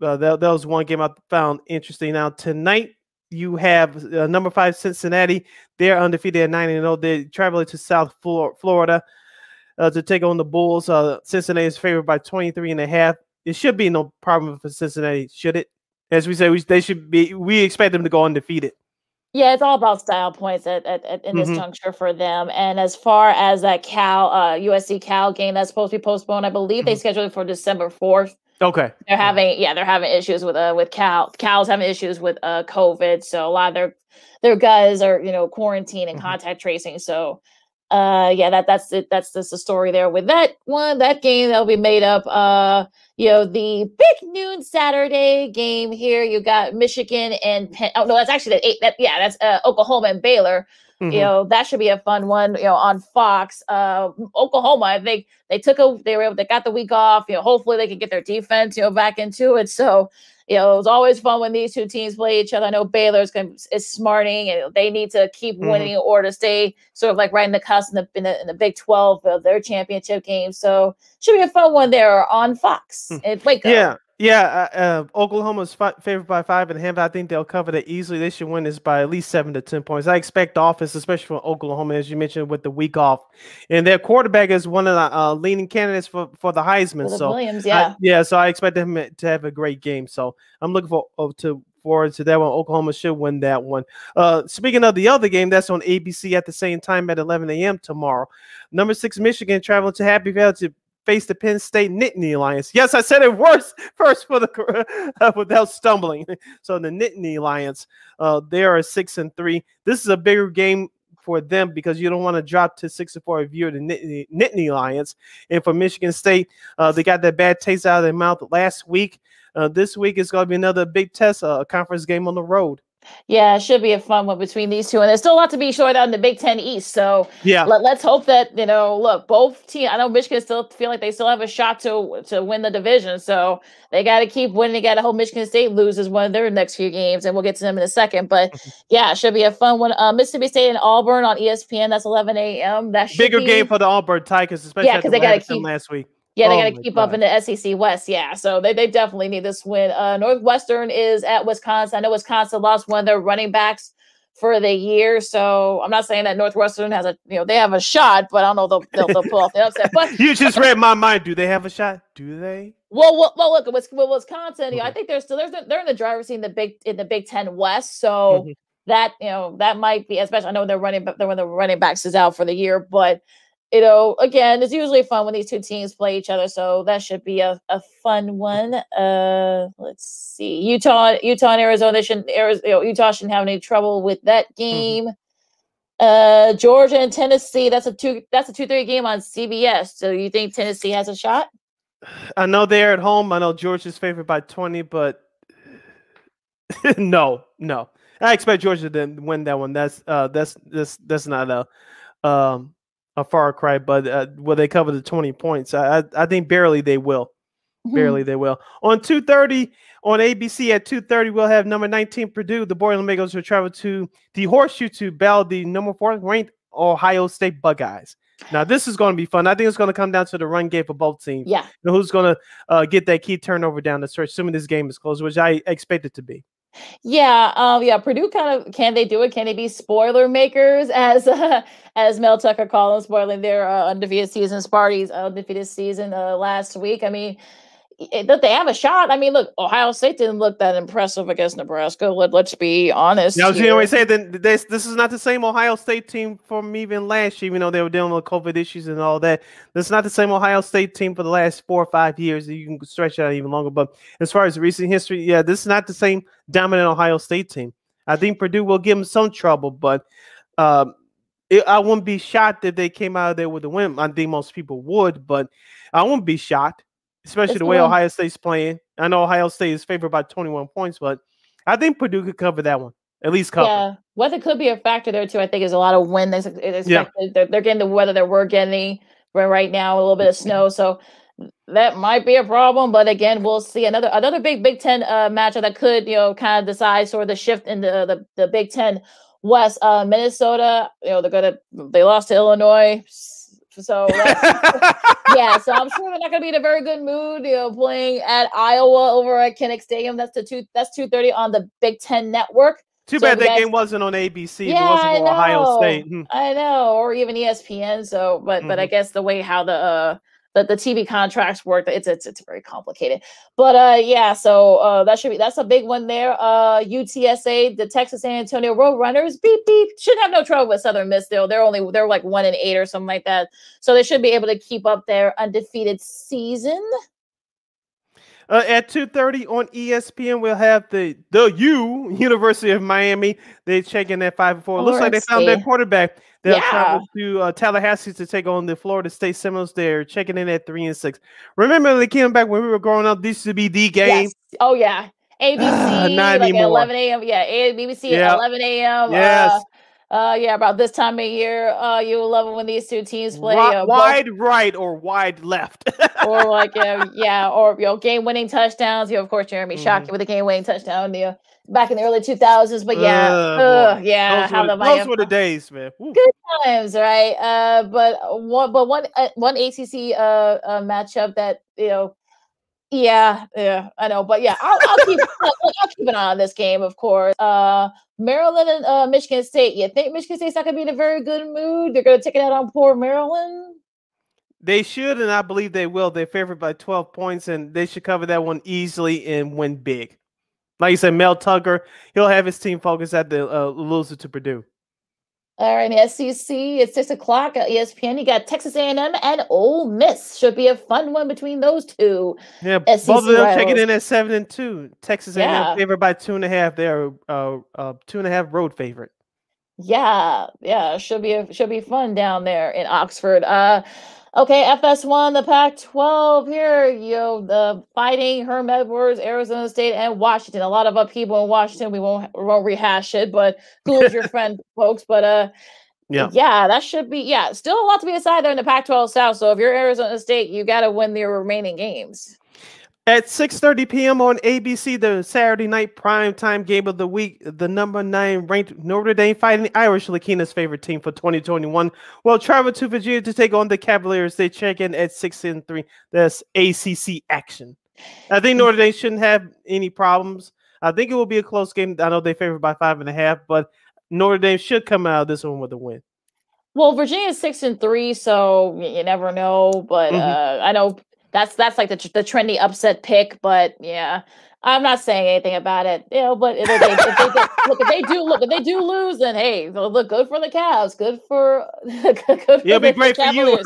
uh, that, that was one game I found interesting. Now tonight, you have uh, number five Cincinnati. They're undefeated at nine and zero. Oh. They're traveling to South Florida uh, to take on the Bulls. Uh, Cincinnati is favored by 23 and a half. It should be no problem for Cincinnati, should it? As we say, we, they should be. We expect them to go undefeated. Yeah, it's all about style points at, at, at in this mm-hmm. juncture for them. And as far as that Cal uh, USC Cal game that's supposed to be postponed, I believe mm-hmm. they scheduled it for December fourth. Okay. They're having yeah, they're having issues with uh with Cal. Cal's having issues with uh COVID. So a lot of their their guys are, you know, quarantine and mm-hmm. contact tracing. So uh yeah, that that's it. That's just the story there with that one. That game that'll be made up. Uh you know, the big noon Saturday game here. You got Michigan and Penn. Oh no, that's actually the eight. That yeah, that's uh, Oklahoma and Baylor. Mm-hmm. You know, that should be a fun one, you know, on Fox. Uh Oklahoma, I think they took a they were able they got the week off. You know, hopefully they can get their defense, you know, back into it. So, you know, it was always fun when these two teams play each other. I know Baylor's going is smarting and they need to keep mm-hmm. winning or to stay sort of like right in the cusp in the in the, in the Big 12 of their championship game. So, should be a fun one there on Fox. Mm. Wake Yeah. Yeah, uh, uh, Oklahoma's fi- favored by five and a half. I think they'll cover that easily. They should win this by at least seven to ten points. I expect offense, especially from Oklahoma, as you mentioned, with the week off, and their quarterback is one of the uh, leading candidates for, for the Heisman. For the so Williams, yeah, I, yeah. So I expect him to have a great game. So I'm looking for uh, to forward to that one. Oklahoma should win that one. Uh, speaking of the other game, that's on ABC at the same time at 11 a.m. tomorrow. Number six Michigan traveling to Happy Valley to face the Penn State Nittany Lions. Yes, I said it worse [laughs] first for the [laughs] uh, without stumbling. [laughs] So the Nittany Lions, uh, they are six and three. This is a bigger game for them because you don't want to drop to six and four if you're the Nittany, Nittany Lions. And for Michigan State, uh, they got that bad taste out of their mouth last week. Uh, this week is going to be another big test, uh, a conference game on the road. Yeah, it should be a fun one between these two, and there's still a lot to be sorted out in the Big Ten East. So yeah, let, us hope that you know, look, both teams. I know Michigan still feel like they still have a shot to to win the division, so they got to keep winning. They got to hope Michigan State loses one of their next few games, and we'll get to them in a second. But [laughs] yeah, it should be a fun one. Uh, Mississippi State and Auburn on ESPN. That's 11 a.m. That bigger be... game for the Auburn Tigers, especially yeah, because they got to keep last week. Yeah, they oh got to keep God. up in the SEC West. Yeah, so they, they definitely need this win. Uh, Northwestern is at Wisconsin. I know Wisconsin lost one of their running backs for the year, so I'm not saying that Northwestern has a you know they have a shot, but I don't know they'll they'll, they'll pull off the upset. But [laughs] you just read my mind. Do they have a shot? Do they? Well, well, well look, with, with Wisconsin, you know, I think they're still they're, they're in the driver's seat in the big in the Big Ten West, so. Mm-hmm. That you know that might be especially I know they're running but they're when the running backs is out for the year, but you know, again, it's usually fun when these two teams play each other, so that should be a, a fun one. Uh, let's see, Utah, Utah and Arizona shouldn't, Arizona, you know, Utah shouldn't have any trouble with that mm-hmm. game. Mm-hmm. Uh, Georgia and Tennessee, that's a two, that's a two three game on CBS. So you think Tennessee has a shot? I know they're at home. I know Georgia's favored by twenty, but [laughs] no, no. I expect Georgia to win that one. That's uh, that's that's that's not a um a far cry, but uh, will they cover the 20 points? I, I think barely they will. Mm-hmm. Barely they will. On 2:30 on ABC at 2:30, we'll have number 19 Purdue. The Boilermakers will travel to the Horseshoe to battle the number four ranked Ohio State Buckeyes. Now this is going to be fun. I think it's going to come down to the run game for both teams. Yeah. Who's going to uh, get that key turnover down the stretch, assuming this game is close, which I expect it to be. Yeah, um, yeah. Purdue kind of can they do it? Can they be spoiler makers, as uh, as Mel Tucker called them, spoiling their uh, undefeated season, Sparty's undefeated season uh, last week? I mean, that they have a shot. I mean, look, Ohio State didn't look that impressive against Nebraska. Let, let's be honest. Yeah, I was going to say that this this is not the same Ohio State team from even last year, even though they were dealing with COVID issues and all that. This is not the same Ohio State team for the last four or five years. You can stretch it out even longer. But as far as recent history, yeah, this is not the same dominant Ohio State team. I think Purdue will give them some trouble, but um, it, I wouldn't be shocked if they came out of there with a win. I think most people would, but I wouldn't be shocked especially it's the way. Ohio State's playing. I know Ohio State is favored by 21 points, but I think Purdue could cover that one. At least cover. Yeah, weather could be a factor there too. I think is a lot of wind. They yeah. they're, they're getting the weather that we're getting right now, a little bit of snow. [laughs] So that might be a problem. But again, we'll see another another big Big Ten uh, matchup that could you know kind of decide sort of the shift in the the, the Big Ten West. Uh, Minnesota, you know they're gonna they lost to Illinois so [laughs] yeah, so I'm sure they're not going to be in a very good mood. You know, playing at Iowa over at Kinnick Stadium. That's the two. That's two thirty on the Big Ten Network. Too so bad that guys, game wasn't on ABC. Yeah, it wasn't I know. Ohio State. Hmm. I know, or even ESPN. So, but mm-hmm. but I mm-hmm. guess the way how the uh, that the TV contracts work. It's it's it's very complicated. But uh yeah, so uh that should be that's a big one there. Uh UTSA, the Texas San Antonio Roadrunners, beep beep, should have no trouble with Southern Miss. Though they're only they're like one and eight or something like that. So they should be able to keep up their undefeated season. Uh, at 2.30 on espn we'll have the the u university of miami they check in at 5 and 4 looks like they found their quarterback they'll yeah. travel to uh, tallahassee to take on the florida state seminoles. They're checking in at 3 and 6 remember they came back when we were growing up. This used to be the game. Yes. oh yeah. Abc [sighs] like 11 a.m yeah abc yeah. at 11 a.m yes uh, uh, yeah, about this time of year, uh, you will love it when these two teams play uh, wide both, right or wide left, [laughs] or like uh, yeah, or you know, game winning touchdowns. You know, of course, Jeremy mm-hmm. Shockey with a game winning touchdown. You know, back in the early two thousands. But yeah, uh, yeah, those, were, the, those were the days, man. Woo. Good times, right? Uh, but one, but one, uh, one ACC uh, uh matchup that you know yeah, yeah, I know, but yeah, I'll, I'll keep [laughs] I'll, I'll, keep an eye on this game, of course. Uh, Maryland and uh, Michigan State. You think Michigan State's not going to be in a very good mood? They're going to take it out on poor Maryland. They should, and I believe they will. They're favored by twelve points, and they should cover that one easily and win big. Like you said, Mel Tucker, he'll have his team focused at the uh, loser to Purdue. All right, SEC. It's six o'clock at ESPN. You got Texas A&M and Ole Miss. Should be a fun one between those two. Yeah, SEC both of them rivals. checking in at seven and two. Texas A&M yeah. favored by two and a half. They're uh, uh, two and a half road favorite. Yeah, yeah, should be a, should be fun down there in Oxford. Uh, okay, FS1, the Pac-12 here. You know, the Fighting, Herm Edwards, Arizona State, and Washington. A lot of upheaval in Washington. We won't we won't rehash it, but who is your [laughs] friend, folks? But uh, yeah, yeah, that should be yeah. Still a lot to be decided there in the Pac-12 South. So if you're Arizona State, you got to win your remaining games. At 6:30 p.m. on ABC, the Saturday night primetime game of the week, the number nine ranked Notre Dame Fighting the Irish, Lakina's favorite team for 2021, will travel to Virginia to take on the Cavaliers. They check in at six and three. That's ACC action. I think Notre Dame shouldn't have any problems. I think it will be a close game. I know they favored by five and a half, but Notre Dame should come out of this one with a win. Well, Virginia's six and three, so you never know. But mm-hmm. uh, I know that's that's like the the trendy upset pick, but yeah, I'm not saying anything about it, you know. But if they, if they, look, if they do look, if they do lose, then hey, look good for the Cavs, good for [laughs] good for It'll be great for you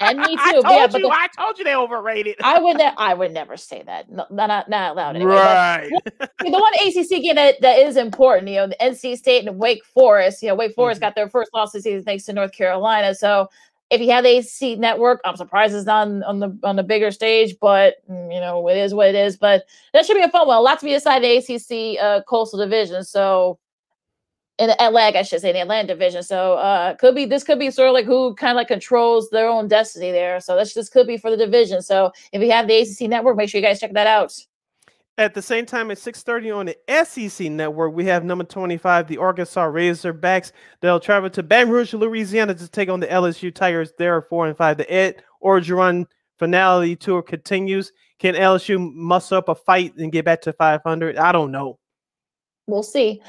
and me [laughs] too. I told yeah, you, the, I told you they overrated. I would, ne- I would never say that. No, not not loud. Anyway. Right. But, [laughs] the one ACC game that, that is important, you know, the NC State and Wake Forest. You know, Wake Forest mm-hmm. got their first loss this season thanks to North Carolina. So if you have the ACC network, I'm surprised it's not on, on, the on the bigger stage, but mm, you know it is what it is. But that should be a fun one. A lot to be decided the ACC uh, Coastal Division. So in the Atlantic, I should say, in the Atlantic Division. So uh, could be this could be sort of like who kind of like controls their own destiny there. So this this could be for the division. So if you have the ACC network, make sure you guys check that out. At the same time, at 6:30 on the SEC network, we have number 25, the Arkansas Razorbacks. They'll travel to Baton Rouge, Louisiana, to take on the LSU Tigers. They're four and five. The Ed Orgeron finale tour continues. Can LSU muster up a fight and get back to 500? I don't know. We'll see.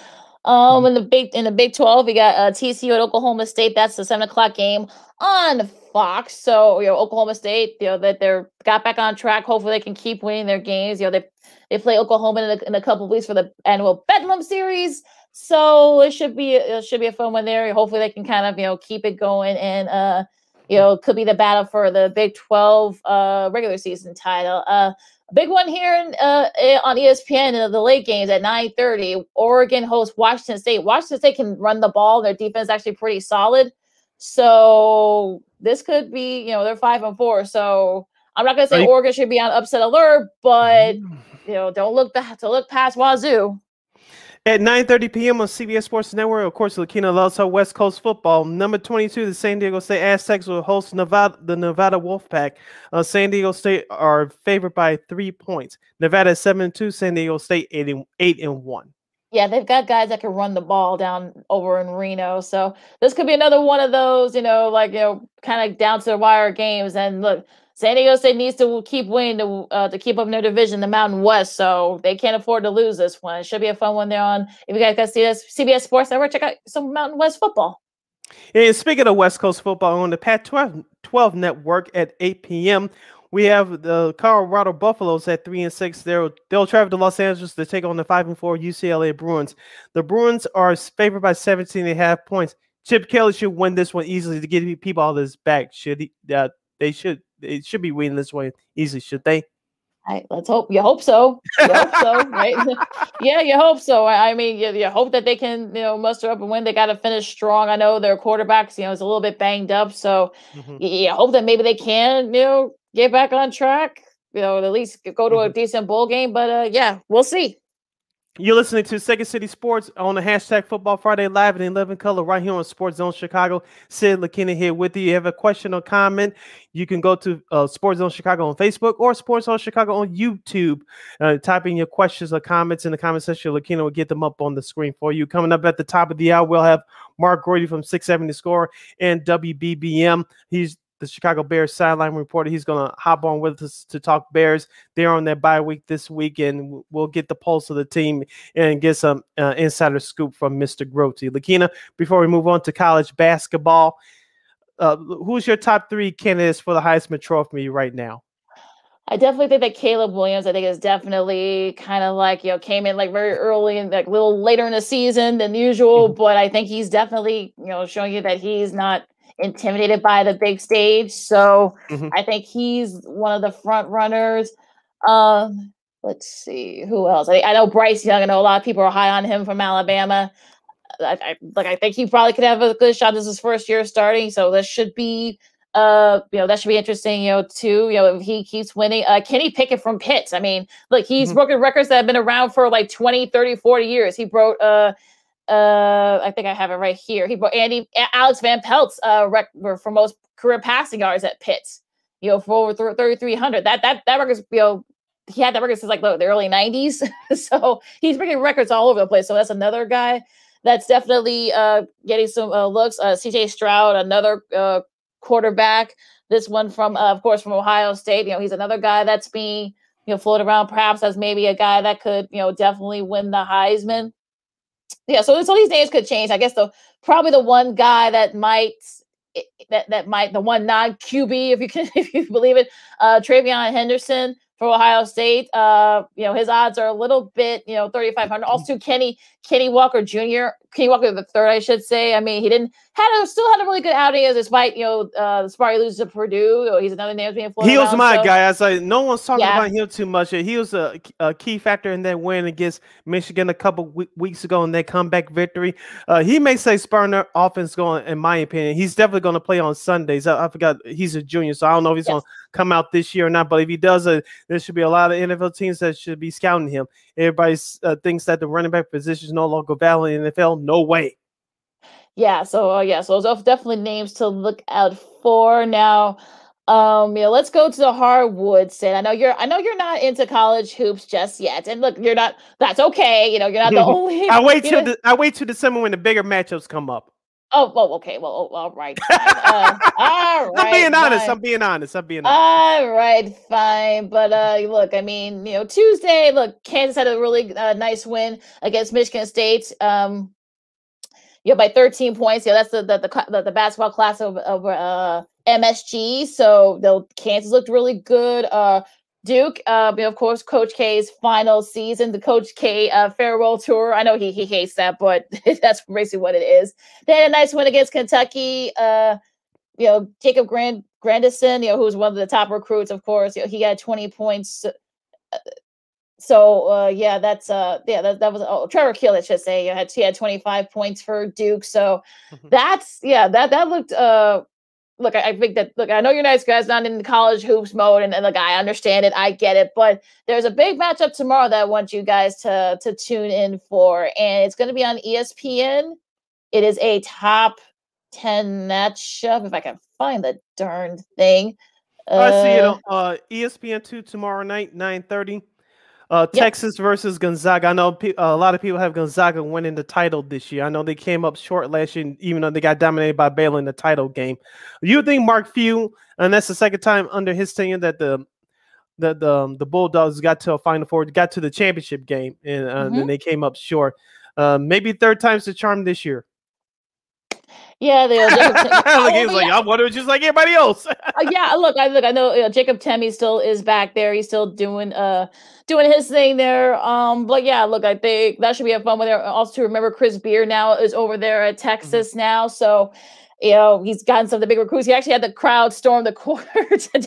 Um, in the big in the Big 12, we got uh, TCU at Oklahoma State. That's the seven o'clock game on Fox. So you know, Oklahoma State, you know, that they're got back on track. Hopefully, they can keep winning their games. You know, they they play Oklahoma in a, in a couple weeks for the annual Bedlam series. So it should be it should be a fun one there. Hopefully they can kind of you know keep it going and uh you know could be the battle for the Big 12 uh regular season title. Uh a big one here in, uh, eh, on ESPN in the late games at 9:30. Oregon hosts Washington State. Washington State can run the ball. Their defense is actually pretty solid. So this could be, you know, they're five and four. So I'm not gonna say Oregon should be on upset alert, but mm you know, don't look back to look past Wazoo. At 9:30 p.m. on CBS Sports Network, of course, Lakina loves her West Coast football. Number 22, the San Diego State Aztecs will host Nevada, the Nevada Wolfpack. Uh, San Diego State are favored by three points. Nevada is seven and two. San Diego State eight and eight and one. Yeah, they've got guys that can run the ball down over in Reno. So this could be another one of those, you know, like you know, kind of down to the wire games. And look, San Diego State needs to keep winning to uh, to keep up their division, the Mountain West, so they can't afford to lose this one. It should be a fun one there on. If you guys see this CBS Sports Network, check out some Mountain West football. And speaking of West Coast football, on the Pac-12 12 network at 8 p.m., we have the Colorado Buffaloes at three and six. They'll they'll travel to Los Angeles to take on the five and four UCLA Bruins. The Bruins are favored by 17 and a half points. Chip Kelly should win this one easily to get people all this back. Should he? Uh, they should it should be winning this way easily, should they? I, let's hope you hope so. You hope so, [laughs] right? [laughs] yeah, you hope so. I mean, you, you hope that they can, you know, muster up and win. They got to finish strong. I know their quarterbacks, you know, is a little bit banged up, so mm-hmm. you, you, hope that maybe they can, you know, get back on track. You know, at least go to mm-hmm. a decent bowl game. But uh, yeah, we'll see. You're listening to Second City Sports on the hashtag Football Friday Live in 11 color right here on Sports Zone Chicago. Sid Lakina here with you. You have a question or comment, you can go to uh, Sports Zone Chicago on Facebook or Sports Zone Chicago on YouTube. Uh, type in your questions or comments in the comment section. Lakina will get them up on the screen for you. Coming up at the top of the hour, we'll have Mark Grote from 670 Score and WBBM. He's the Chicago Bears sideline reporter. He's going to hop on with us to talk Bears. They're on their bye week this week, and we'll get the pulse of the team and get some uh, insider scoop from Mr. Grote. Lakina, before we move on to college basketball, uh, who's your top three candidates for the Heisman Trophy right now? I definitely think that Caleb Williams, I think, is definitely kind of like, you know, came in like very early and like a little later in the season than usual. Mm-hmm. But I think he's definitely, you know, showing you that he's not intimidated by the big stage. So mm-hmm. I think he's one of the front runners. Um, let's see who else. I, I, know Bryce Young. I know a lot of people are high on him from Alabama. I, I, like I think he probably could have a good shot. This is his first year starting, so this should be uh you know that should be interesting you know too you know if he keeps winning uh kenny pickett from pitt i mean look he's mm-hmm. broken records that have been around for like 20 30 40 years he broke uh uh i think i have it right here he broke andy alex van pelt's uh record for most career passing yards at pitt you know for over 3300 that that that record you know he had that record since like the, the early 90s [laughs] so he's breaking records all over the place so that's another guy that's definitely uh, getting some uh, looks. Uh, CJ Stroud, another uh, quarterback. This one from, uh, of course, from Ohio State. You know, he's another guy that's being you know floated around, perhaps as maybe a guy that could you know definitely win the Heisman. Yeah, so so these names could change. I guess the probably the one guy that might that that might the one non QB if you can [laughs] if you believe it, uh, TreVeyon Henderson for Ohio State. Uh, you know, his odds are a little bit, you know, 3,500. Also, Kenny Kenny Walker Jr. Kenny Walker the third, I should say. I mean, he didn't had a still had a really good outing despite you know uh Sparty loses to Purdue. He's another name being floated. He was my so. guy. I was like, no one's talking yeah. about him too much. He was a, a, key factor in that win against Michigan a couple w- weeks ago in that comeback victory. Uh, he may say Spartan offense going, in my opinion. He's definitely going to play on Sundays. I, I, forgot he's a junior, so I don't know if he's yes. going to come out this year or not. But if he does, uh, there should be a lot of NFL teams that should be scouting him. Everybody uh, thinks that the running back position is no longer valid in the NFL. No way. Yeah, so uh, yeah, so those definitely names to look out for. Now, um, yeah, let's go to the hardwood Sid. I know you're I know you're not into college hoops just yet. And look, you're not that's okay. You know, you're not the [laughs] only I wait [laughs] till the, I wait till December when the bigger matchups come up. Oh, well, okay. Well, oh, all right. Uh, all [laughs] right. I'm being honest. I'm being honest. I'm being honest. All right, fine. But uh, look, I mean, you know, Tuesday, look, Kansas had a really uh, nice win against Michigan State. Um, you know, by 13 points. Yeah, that's the the the, the basketball class over over uh, MSG. So the Kansas looked really good. Uh, Duke, uh, of course, Coach K's final season, the Coach K uh, farewell tour. I know he he hates that, but [laughs] that's basically what it is. They had a nice win against Kentucky. Uh, you know, Jacob Grand Grandison, you know, who's one of the top recruits, of course. You know, he had 20 points. So uh, yeah, that's uh yeah that, that was oh Trevor Keel, I should say. You had he had 25 points for Duke. So mm-hmm. that's yeah that that looked uh look, I, I, think that look, I know you're nice guys, not in the college hoops mode, and, and look, I understand it, I get it, but there's a big matchup tomorrow that I want you guys to to tune in for, and it's going to be on ESPN. It is a top ten matchup, if I can find the darn thing. Uh, I see it uh, on uh, ESPN two tomorrow night, nine thirty. Uh, yep. Texas versus Gonzaga. I know pe- a lot of people have Gonzaga winning the title this year. I know they came up short last year, even though they got dominated by Baylor in the title game. You think Mark Few, and that's the second time under his tenure that the the the, um, the Bulldogs got to a Final Four, got to the championship game, and, uh, mm-hmm. then they came up short. Uh, maybe third time's the charm this year. Yeah, they Jacob. [laughs] like, he's like, I wonder if just like everybody else. [laughs] uh, yeah, look, I look, I know you know, Jacob Timme still is back there. He's still doing uh doing his thing there. Um, but yeah, look, I think that should be a fun one there. Also, to remember Chris Beard now is over there at mm-hmm. Texas mm-hmm. now, so you know, he's gotten some of the big recruits. He actually had the crowd storm the [laughs] court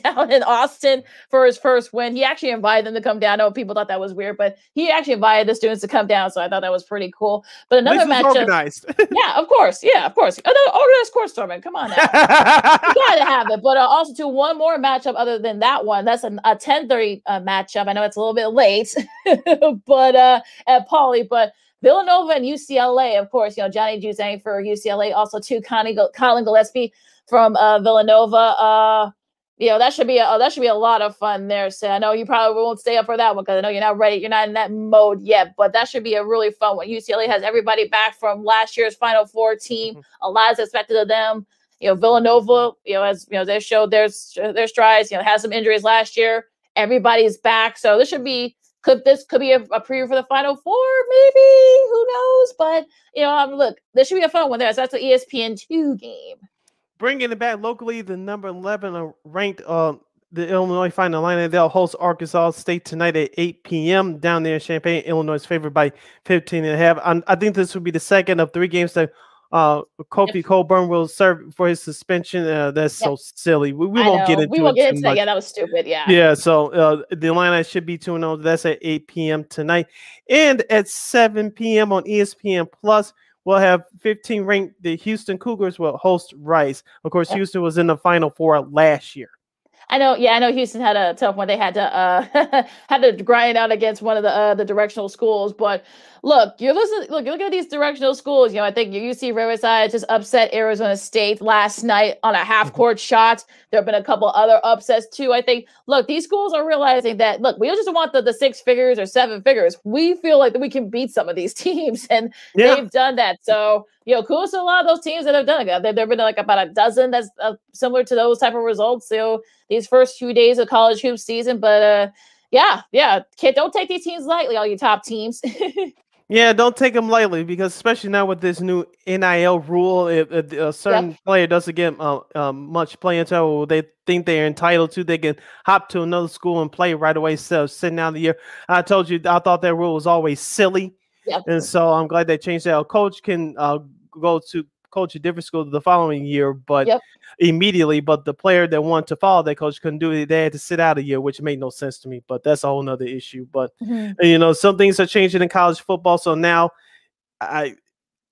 down in Austin for his first win. He actually invited them to come down. I know people thought that was weird, but he actually invited the students to come down. So I thought that was pretty cool. But another match. Organized. [laughs] yeah, of course. Yeah, of course. Another organized court storming. Come on now. you gotta have it. But uh, also to one more matchup other than that one. That's an, a 10:30 uh, matchup. I know it's a little bit late, [laughs] but uh at Pauley, but Villanova and UCLA, of course, you know, Johnny Juzang for UCLA, also too, Connie, Collin Gillespie from uh, Villanova. Uh, you know, that should be a, that should be a lot of fun there. So I know you probably won't stay up for that one because I know you're not ready, you're not in that mode yet, but that should be a really fun one. UCLA has everybody back from last year's Final Four team. Mm-hmm. A lot is expected of them. You know, Villanova, you know, as you know, they showed their their strides. You know, had some injuries last year. Everybody's back, so this should be could this could be a, a preview for the final four? Maybe who knows? But you know, um, look, this should be a fun one. There, that's the ESPN two game. Bringing it back locally, the number eleven ranked uh, the Illinois Fighting Illini. They'll host Arkansas State tonight at 8 p.m. down there in Champaign. Illinois is favored by 15 and a half. I'm, I think this would be the second of three games that uh, Kofi yep. Cockburn will serve for his suspension. Uh, that's yep. so silly. We, we won't get into we won't get into that. Yeah, that was stupid. Yeah. Yeah. So uh, the line I should be 2 0. That's at 8 p.m. tonight. And at 7 p.m. on ESPN Plus, we'll have 15 ranked. The Houston Cougars will host Rice. Of course, Houston was in the Final Four last year. I know, yeah, I know Houston had a tough one. They had to uh [laughs] had to grind out against one of the uh, the directional schools. But look, you're listening. Look, look at these directional schools. You know, I think UC Riverside just upset Arizona State last night on a half mm-hmm. court shot. There have been a couple other upsets too. I think. Look, these schools are realizing that. Look, we don't just want the, the six figures or seven figures. We feel like that we can beat some of these [laughs] teams, and yeah. they've done that. So you know, kudos to a lot of those teams that have done it. There have been like about a dozen that's uh, similar to those type of results. You know, these first few days of college hoop season, but uh, yeah, yeah, kid, don't take these teams lightly, all you top teams. [laughs] yeah, don't take them lightly because especially now with this new NIL rule, if, if a certain yep. player doesn't get uh, um, much playing time, they think they're entitled to, they can hop to another school and play right away. So sitting out the year, I told you, I thought that rule was always silly. Yep. And so I'm glad they changed that. A coach can uh, go to coach a different school the following year, but yep. immediately. But the player that wanted to follow that coach couldn't do it. They had to sit out a year, which made no sense to me. But that's a whole nother issue. But mm-hmm. you know, some things are changing in college football. So now I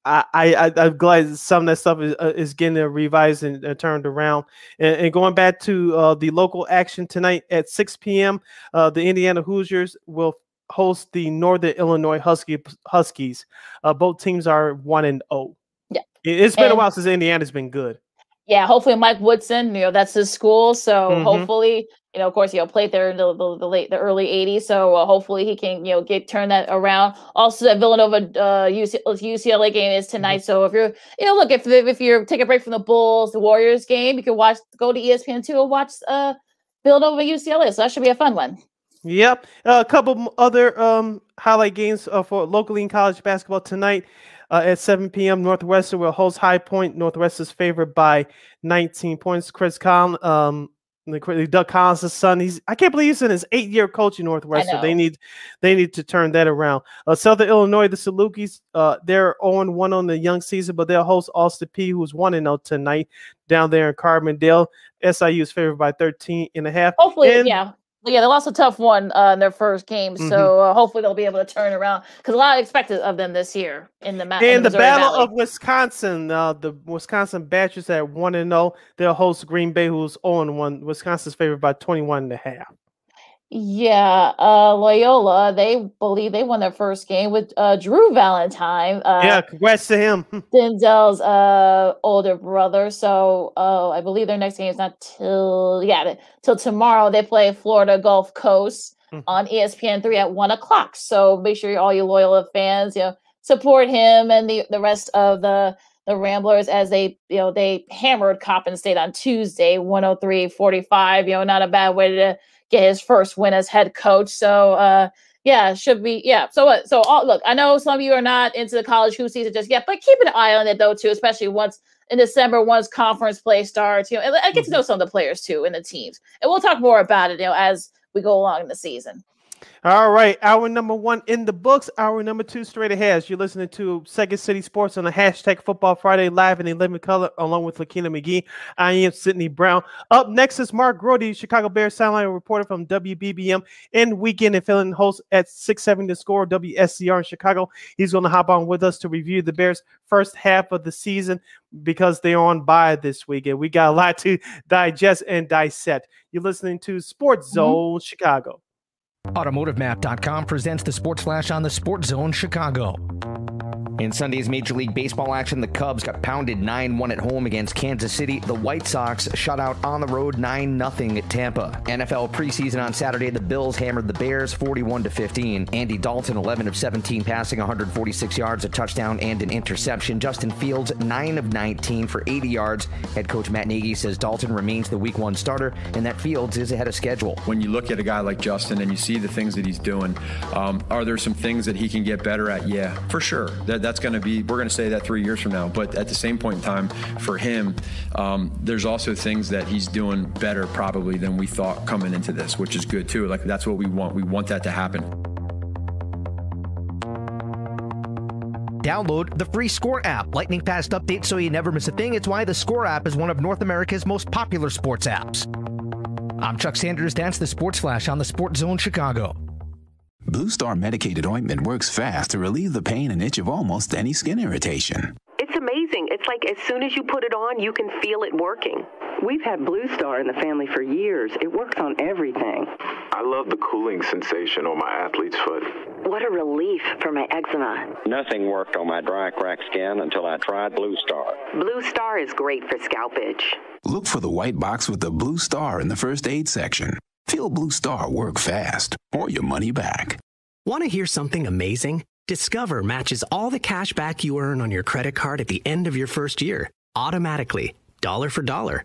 I, I I'm glad some of that stuff is, uh, is getting revised and, and turned around. And, and, going back to uh, the local action tonight at 6 p.m., uh, the Indiana Hoosiers will host the Northern Illinois Husky, Huskies. Uh, both teams are one and zero. It's been and, a while since Indiana's been good. Yeah, hopefully Mike Woodson, you know, that's his school. So mm-hmm. hopefully, you know, of course, you know, played there in the, the, the late, the early '80s. So uh, hopefully he can, you know, get turn that around. Also, that Villanova uh, UC, UCLA game is tonight. Mm-hmm. So if you're, you know, look if if you're take a break from the Bulls, the Warriors game, you can watch, go to ESPN two and watch uh Villanova UCLA. So that should be a fun one. Yep. Uh, a couple other um, highlight games uh, for locally in college basketball tonight uh, at 7 p.m. Northwestern will host High Point. Northwestern is favored by 19 points. Chris Collins, um, Doug Collins' son. He's I can't believe he's in his eight-year coaching Northwestern. They need they need to turn that around. Uh, Southern Illinois, the Salukis, uh, they're on one on the young season, but they'll host Austin Peay, who's one and zero tonight down there in Carbondale. SIU is favored by 13 and a half. Hopefully, and, yeah yeah, they lost a tough one uh, in their first game, so mm-hmm. uh, hopefully they'll be able to turn around because a lot expected of them this year in the match. And the, the Battle Valley. of Wisconsin, uh, the Wisconsin Badgers at one and zero. Oh. They'll host Green Bay, who's on one. Wisconsin's favored by 21 and a half. Yeah, uh, Loyola, they believe they won their first game with uh, Drew Valentine. Uh, yeah, congrats to him. [laughs] Denzel's uh, older brother. So uh, I believe their next game is not till yeah till tomorrow. They play Florida Gulf Coast mm-hmm. on ESPN three at one o'clock. So make sure all you Loyola fans, you know, support him and the the rest of the the Ramblers as they, you know, they hammered Coppin State on Tuesday, 103-45. You know, not a bad way to get his first win as head coach. So uh yeah, should be yeah. So what? So all, look, I know some of you are not into the college hoop season just yet, but keep an eye on it though too, especially once in December once conference play starts. You know, and I get to mm-hmm. know some of the players too in the teams, and we'll talk more about it. You know, as we go along in the season. All right, hour number one in the books. Hour number two straight ahead. You're listening to Second City Sports on the hashtag Football Friday live in 11 color, along with Lakina McGee. I am Sydney Brown. Up next is Mark Grote, Chicago Bears sideline reporter from WBBM and weekend and filling host at 670 to Score WSCR in Chicago. He's going to hop on with us to review the Bears' first half of the season because they're on bye this weekend. We got a lot to digest and dissect. You're listening to Sports mm-hmm. Zone mm-hmm. Chicago. AutomotiveMap.com presents the Sports Flash on the Sports Zone Chicago. In Sunday's Major League Baseball action, the Cubs got pounded 9 1 at home against Kansas City. The White Sox shut out on the road 9 0 at Tampa. NFL preseason on Saturday, the Bills hammered the Bears 41 15. Andy Dalton, 11 of 17, passing 146 yards, a touchdown, and an interception. Justin Fields, 9 of 19 for 80 yards. Head coach Matt Nagy says Dalton remains the week one starter and that Fields is ahead of schedule. When you look at a guy like Justin and you see the things that he's doing, um, are there some things that he can get better at? Yeah, for sure. That, that's going to be, we're going to say that three years from now. But at the same point in time, for him, um, there's also things that he's doing better probably than we thought coming into this, which is good too. Like that's what we want. We want that to happen. Download the free Score app. Lightning fast updates so you never miss a thing. It's why the Score app is one of North America's most popular sports apps. I'm Chuck Sanders. That's the Sports Flash on the Sports Zone Chicago. Blue Star medicated ointment works fast to relieve the pain and itch of almost any skin irritation. It's amazing. It's like as soon as you put it on, you can feel it working. We've had Blue Star in the family for years. It works on everything. I love the cooling sensation on my athlete's foot. What a relief for my eczema. Nothing worked on my dry, cracked skin until I tried Blue Star. Blue Star is great for scalp itch. Look for the white box with the blue star in the first aid section. Feel Blue Star work fast or your money back. Want to hear something amazing? Discover matches all the cash back you earn on your credit card at the end of your first year, automatically, dollar for dollar,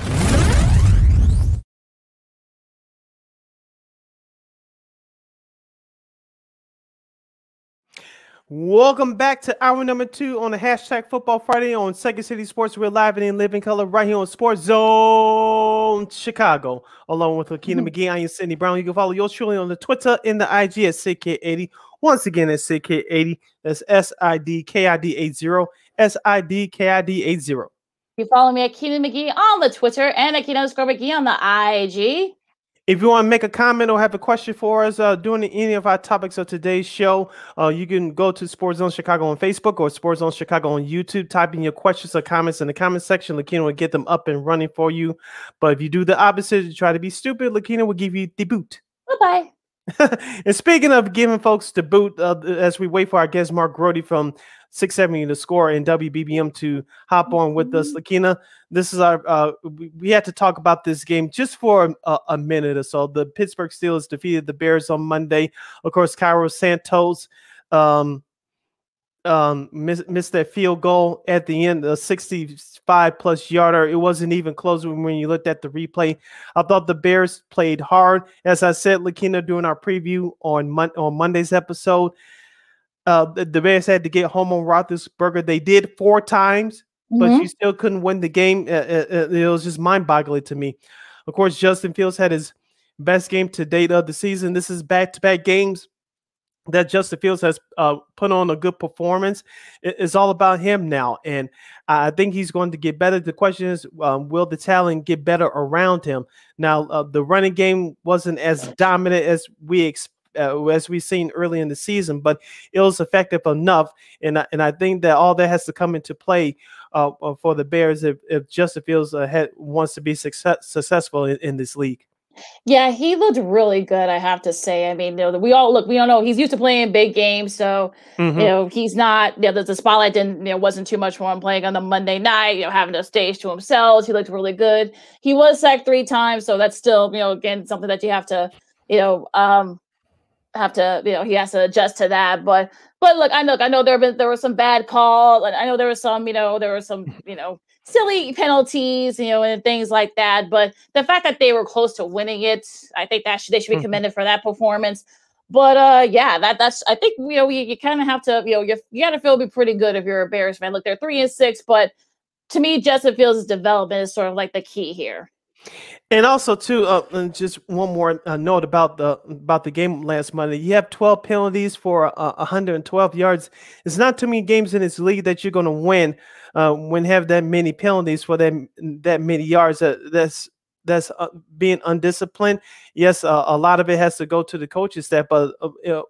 Welcome back to hour number two on the hashtag Football Friday on Second City Sports. We're live and in living color right here on Sports Zone Chicago, along with Lakina mm-hmm. McGee. I am Sydney Brown. You can follow yours truly on the Twitter and the IG at CK80. Once again, at CK80. That's S I D K I D 80. S I D K I D 80. You follow me at Keenan McGee on the Twitter and at Keenan underscore McGee on the IG. If you want to make a comment or have a question for us uh, during any of our topics of today's show, uh, you can go to Sports Zone Chicago on Facebook or Sports Zone Chicago on YouTube. Type in your questions or comments in the comment section. Lakina will get them up and running for you. But if you do the opposite, you try to be stupid, Lakina will give you the boot. Bye bye. [laughs] and speaking of giving folks the boot, uh, as we wait for our guest Mark Grote from 670 to score and WBBM to hop on with us, mm-hmm. Lakina, this is our. Uh, we, had to talk about this game just for a, a, minute or so. The Pittsburgh Steelers defeated the Bears on Monday. Of course, Cairo Santos. Um, um, missed, missed that field goal at the end, a 65 plus yarder. It wasn't even close when you looked at the replay. I thought the Bears played hard. As I said, Lakina, during our preview on Mon- on Monday's episode, uh, the, the, Bears had to get home on Roethlisberger. They did four times, but mm-hmm. you still couldn't win the game. Uh, uh, uh it was just mind boggling to me. Of course, Justin Fields had his best game to date of the season. This is back to back games that Justin Fields has uh, put on a good performance. It's all about him now, and I think he's going to get better. The question is, um, will the talent get better around him? Now, uh, the running game wasn't as dominant as we expected. Uh, as we've seen early in the season, but it was effective enough, and I, and I think that all that has to come into play uh, uh for the Bears if, if Justin Fields uh, wants to be success, successful in, in this league. Yeah, he looked really good. I have to say. I mean, you know, we all look. We all know he's used to playing big games, so mm-hmm. you know he's not. You know, the, the spotlight didn't. You know, wasn't too much for him playing on the Monday night. You know, having a stage to himself. He looked really good. He was sacked three times, so that's still you know again something that you have to you know um have to you know he has to adjust to that. But but look, I look, I know there have been there were some bad calls, and I know there was some you know there were some [laughs] you know silly penalties, you know, and things like that. But the fact that they were close to winning it, I think that should, they should be mm-hmm. commended for that performance. But uh, yeah, that that's I think you know you, you kind of have to you know you you got to feel be pretty good if you're a Bears fan. Look, they're three and six, but to me, Justin Fields' development is sort of like the key here. And also, too, uh, just one more uh, note about the about the game last Monday. You have 12 penalties for uh, 112 yards. It's not too many games in this league that you're going to win uh, when have that many penalties for that that many yards. That that's that's uh, being undisciplined. Yes, uh, a lot of it has to go to the coaching staff, but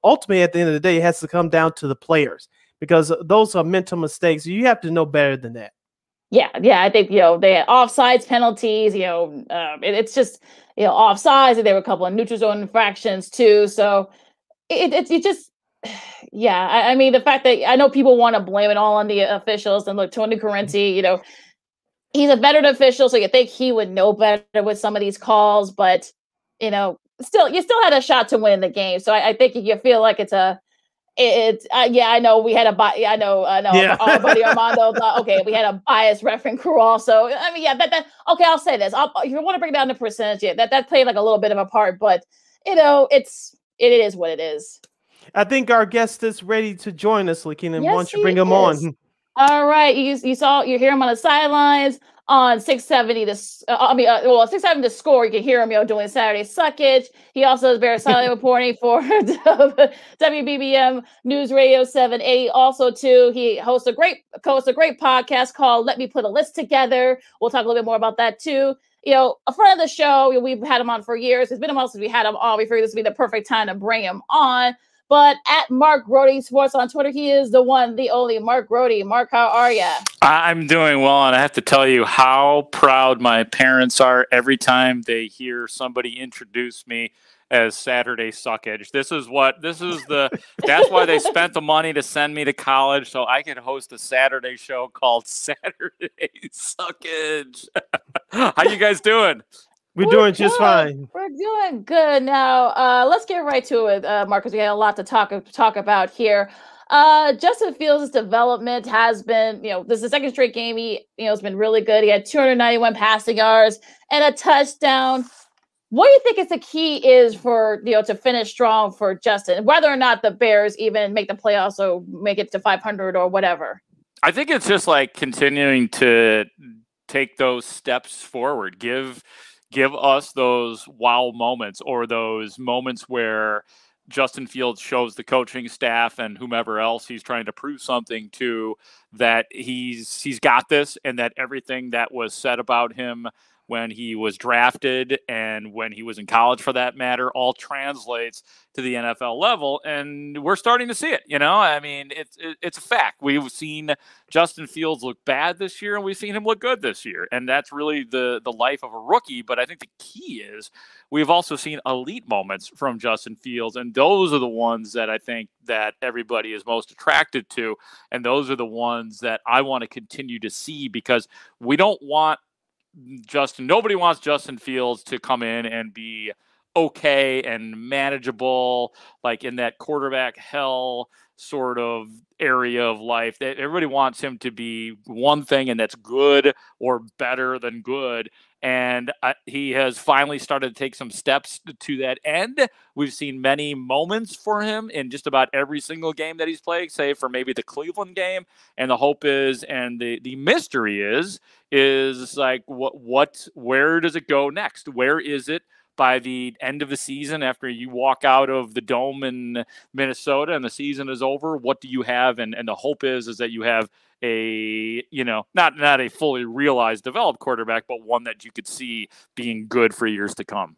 ultimately, at the end of the day, it has to come down to the players because those are mental mistakes. You have to know better than that. Yeah, yeah, I think you know they had offsides penalties. You know, um, it, it's just you know offsides, and there were a couple of neutral zone infractions too. So it, it, it just [sighs] yeah, I, I, mean the fact that I know people want to blame it all on the officials and look, Tony Corrente, you know, he's a veteran official, so you think he would know better with some of these calls, but you know, still, you still had a shot to win the game. So I, I think you feel like it's a it's uh, yeah, I know we had a bi- I know I know yeah. our buddy [laughs] Armando thought okay, we had a biased referee crew also. I mean, yeah, that that okay, I'll say this. I'll, if you want to bring down the percentage, yeah, that that played like a little bit of a part, but you know, it's it, it is what it is. I think our guest is ready to join us, Lakina. Yes, Why don't you bring him is. on? All right, you you saw you hear him on the sidelines on 670 this uh, I mean uh, well 670 to score. You can hear him you know doing Saturday suckage. He also does Bears Sideline reporting for [laughs] WBBM News Radio 780. Also too, he hosts a great hosts a great podcast called Let Me Put a List Together. We'll talk a little bit more about that too. You know, a friend of the show, we've had him on for years. It's been a while since we had him on. We figured this would be the perfect time to bring him on. But at Mark Grote Sports on Twitter, he is the one, the only Mark Grote. Mark, how are you? I'm doing well, and I have to tell you how proud my parents are every time they hear somebody introduce me as Saturday Suckage. This is what this is the that's why they spent the money to send me to college so I could host a Saturday show called [laughs] Saturday Suckage. [laughs] How you guys doing? We're, We're doing good. just fine. We're doing good. Now, uh, let's get right to it, uh, Marcus. We got a lot to talk talk about here. Uh, Justin Fields' development has been, you know, this is the second straight game. He, you know, has been really good. He had 291 passing yards and a touchdown. What do you think is the key is for you know to finish strong for Justin, whether or not the Bears even make the playoffs or make it to 500 or whatever? I think it's just like continuing to take those steps forward. Give give us those wow moments or those moments where Justin Fields shows the coaching staff and whomever else he's trying to prove something to that he's he's got this and that everything that was said about him when he was drafted and when he was in college for that matter all translates to the NFL level and we're starting to see it you know? I mean it's it's a fact. We've seen Justin Fields look bad this year and we've seen him look good this year and that's really the the life of a rookie but I think the key is we've also seen elite moments from Justin Fields and those are the ones that I think that everybody is most attracted to and those are the ones that I want to continue to see because we don't want Justin. Nobody wants Justin Fields to come in and be okay and manageable, like in that quarterback hell sort of area of life. That everybody wants him to be one thing, and that's good or better than good and uh, he has finally started to take some steps to that end. We've seen many moments for him in just about every single game that he's played, save for maybe the Cleveland game. And the hope is, and the the mystery is, is like what what where does it go next? Where is it? By the end of the season after you walk out of the dome in Minnesota and the season is over what do you have? And, and the hope is is that you have a you know not not a fully realized developed quarterback but one that you could see being good for years to come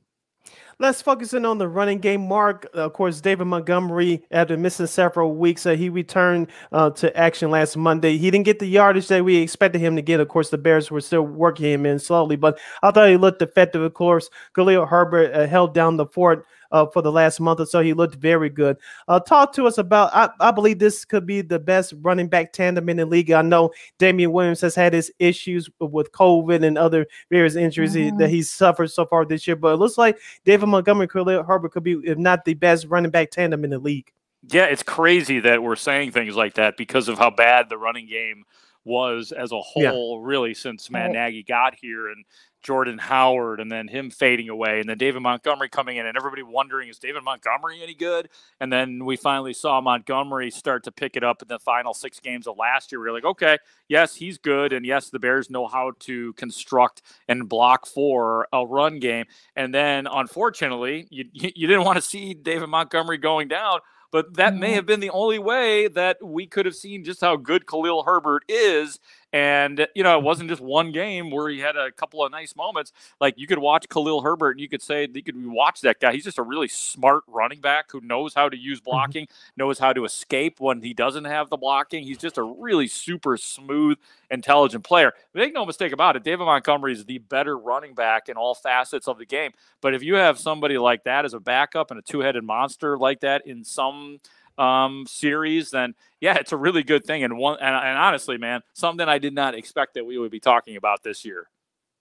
Let's focus in on the running game. Mark, of course, David Montgomery, after missing several weeks, uh, he returned uh, to action last Monday. He didn't get the yardage that we expected him to get. Of course, the Bears were still working him in slowly, but I thought he looked effective. Of course, Khalil Herbert uh, held down the fort uh, for the last month or so. He looked very good. Uh, talk to us about. I, I believe this could be the best running back tandem in the league. I know Damien Williams has had his issues with COVID and other various injuries mm-hmm. that he's suffered so far this year, but it looks like David Montgomery, Khalil Herbert could be, if not the best running back tandem in the league. Yeah, it's crazy that we're saying things like that because of how bad the running game was as a whole, yeah. really, since Matt Nagy got here. And Jordan Howard and then him fading away and then David Montgomery coming in and everybody wondering is David Montgomery any good? And then we finally saw Montgomery start to pick it up in the final 6 games of last year. We are like, "Okay, yes, he's good and yes, the Bears know how to construct and block for a run game." And then unfortunately, you [laughs] you didn't want to see David Montgomery going down, but that mm-hmm. may have been the only way that we could have seen just how good Khalil Herbert is and, you know, it wasn't just one game where he had a couple of nice moments. Like you could watch Khalil Herbert and you could say, you could watch that guy. He's just a really smart running back who knows how to use mm-hmm. blocking, mm-hmm. knows how to escape when he doesn't have the blocking. He's just a really super smooth, intelligent player. Make no mistake about it. David Montgomery is the better running back in all facets of the game. But if you have somebody like that as a backup and a two headed monster like that in some um, series, then yeah, it's a really good thing. And one, and, and honestly, man, something I did not expect that we would be talking about this year.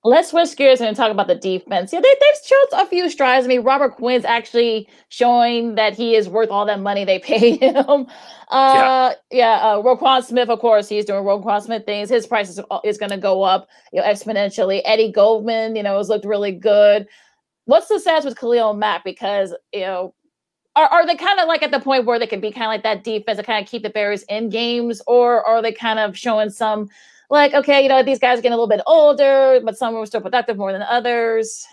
Let's switch gears and talk about the defense. Yeah, they, they've showed a few strides. I mean, Robert Quinn's actually showing that he is worth all that money they [laughs] paid him. Uh, yeah, yeah uh, Roquan Smith, of course, he's doing Roquan Smith things. His price is, is going to go up you know, exponentially. Eddie Goldman, you know, has looked really good. What's the status with Khalil Mack? Because, you know, are, are they kind of like at the point where they can be kind of like that defense to kind of keep the Bears in games, or are they kind of showing some like, okay, you know, these guys are getting a little bit older, but some were still productive more than others?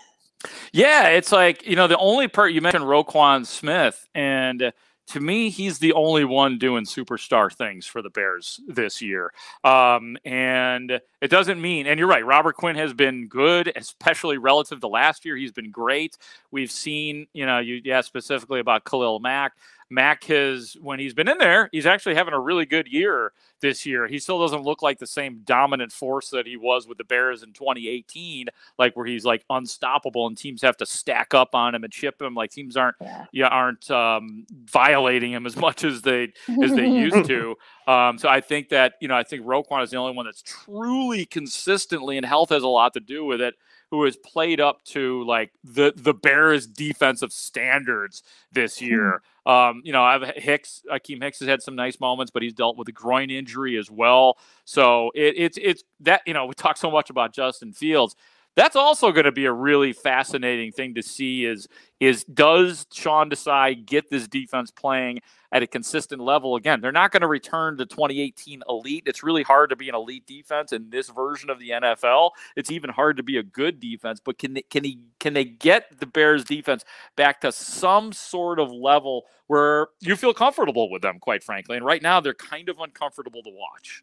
Yeah, it's like, you know, the only part you mentioned Roquan Smith, and to me, he's the only one doing superstar things for the Bears this year. Um, and it doesn't mean, and you're right, Robert Quinn has been good, especially relative to last year. He's been great. We've seen, you know, you yeah, specifically about Khalil Mack. Mack has, when he's been in there, he's actually having a really good year this year. He still doesn't look like the same dominant force that he was with the Bears in 2018, like where he's like unstoppable and teams have to stack up on him and chip him. Like teams aren't, yeah, yeah aren't um, violating him as much as they as they used [laughs] to. Um, so I think that you know I think Roquan is the only one that's truly consistently, and health has a lot to do with it who has played up to like the the Bears defensive standards this hmm. year. Um, you know, I've Hicks, Akiem Hicks has had some nice moments, but he's dealt with a groin injury as well. So it, it's it's that you know we talk so much about Justin Fields. That's also going to be a really fascinating thing to see. Is is does Sean Desai get this defense playing at a consistent level. Again, they're not going to return to 2018 elite. It's really hard to be an elite defense in this version of the NFL. It's even hard to be a good defense. But can can he can they get the Bears defense back to some sort of level where you feel comfortable with them? Quite frankly, and right now they're kind of uncomfortable to watch.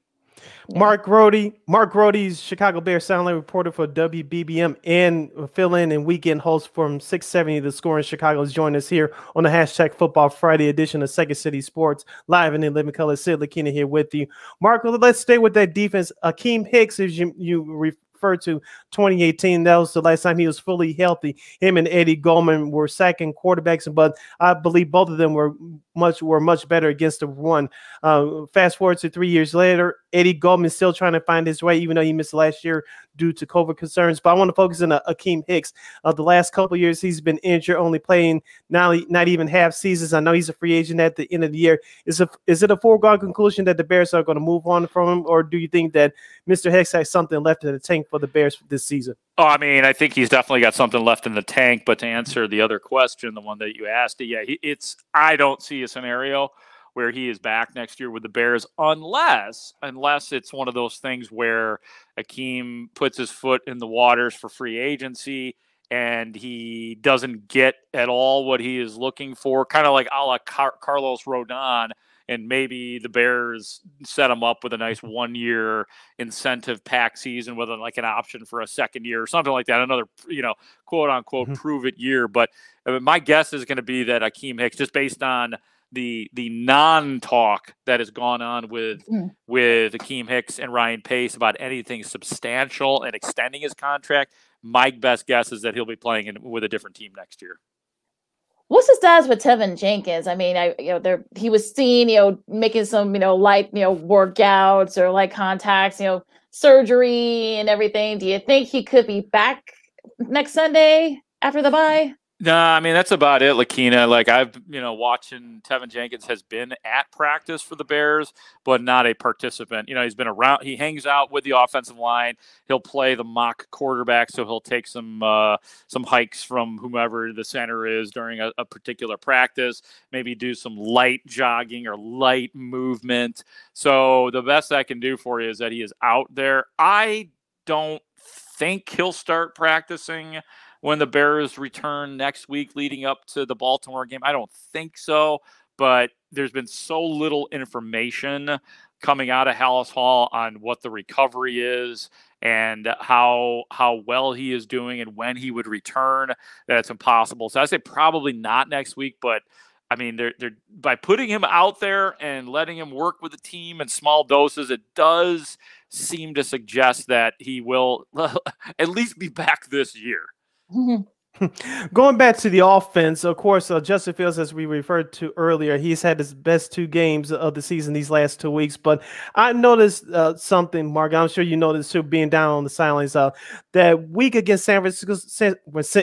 Mark Grote, Mark Grote's Chicago Bears sideline reporter for WBBM and fill in and weekend host from 670 The Score in Chicago is joining us here on the hashtag Football Friday edition of Second City Sports live and in living color. Sid Lakina here with you. Mark, let's stay with that defense. Akiem Hicks, as you, you referred to 2018. That was the last time he was fully healthy. Him and Eddie Goldman were second quarterbacks, but I believe both of them were much were much better against the one. Uh, fast forward to three years later, Eddie Goldman still trying to find his way, even though he missed last year due to COVID concerns. But I want to focus on uh, Akiem Hicks. Uh, the last couple years, he's been injured, only playing not, not even half seasons. I know he's a free agent at the end of the year. Is, a, is it a foregone conclusion that the Bears are going to move on from him, or do you think that Mr. Hicks has something left in the tank for the Bears this season? Oh, I mean, I think he's definitely got something left in the tank. But to answer the other question, the one that you asked, yeah, it's I don't see a scenario where he is back next year with the Bears, unless unless it's one of those things where Akiem puts his foot in the waters for free agency and he doesn't get at all what he is looking for, kind of like a la Car- Carlos Rodon and maybe the Bears set him up with a nice one year incentive pack season with like an option for a second year or something like that, another you know quote unquote mm-hmm. prove it year. But I mean, my guess is going to be that Akiem Hicks, just based on the the non talk that has gone on with mm. with Akiem Hicks and Ryan Pace about anything substantial and extending his contract, my best guess is that he'll be playing in, with a different team next year. What's the status with Teven Jenkins? I mean, I you know there he was seen, you know, making some, you know, light, you know, workouts or light contacts, you know, surgery and everything. Do you think he could be back next Sunday after the bye? No, I mean that's about it, Lakina. Like I've you know watching Teven Jenkins has been at practice for the Bears, but not a participant. You know he's been around. He hangs out with the offensive line. He'll play the mock quarterback, so he'll take some uh, some hikes from whomever the center is during a, a particular practice. Maybe do some light jogging or light movement. So the best I can do for you is that he is out there. I don't think he'll start practicing when the Bears return next week leading up to the Baltimore game? I don't think so, but there's been so little information coming out of Halas Hall on what the recovery is and how how well he is doing and when he would return that it's impossible. So I say probably not next week, but I mean, they're, they're by putting him out there and letting him work with the team in small doses, it does seem to suggest that he will [laughs] at least be back this year. Mm-hmm. [laughs] Going back to the offense, of course, uh, Justin Fields, as we referred to earlier, he's had his best two games of the season these last two weeks. But I noticed uh, something, Mark. I'm sure you noticed too, being down on the sidelines. Uh, that week against San Francisco,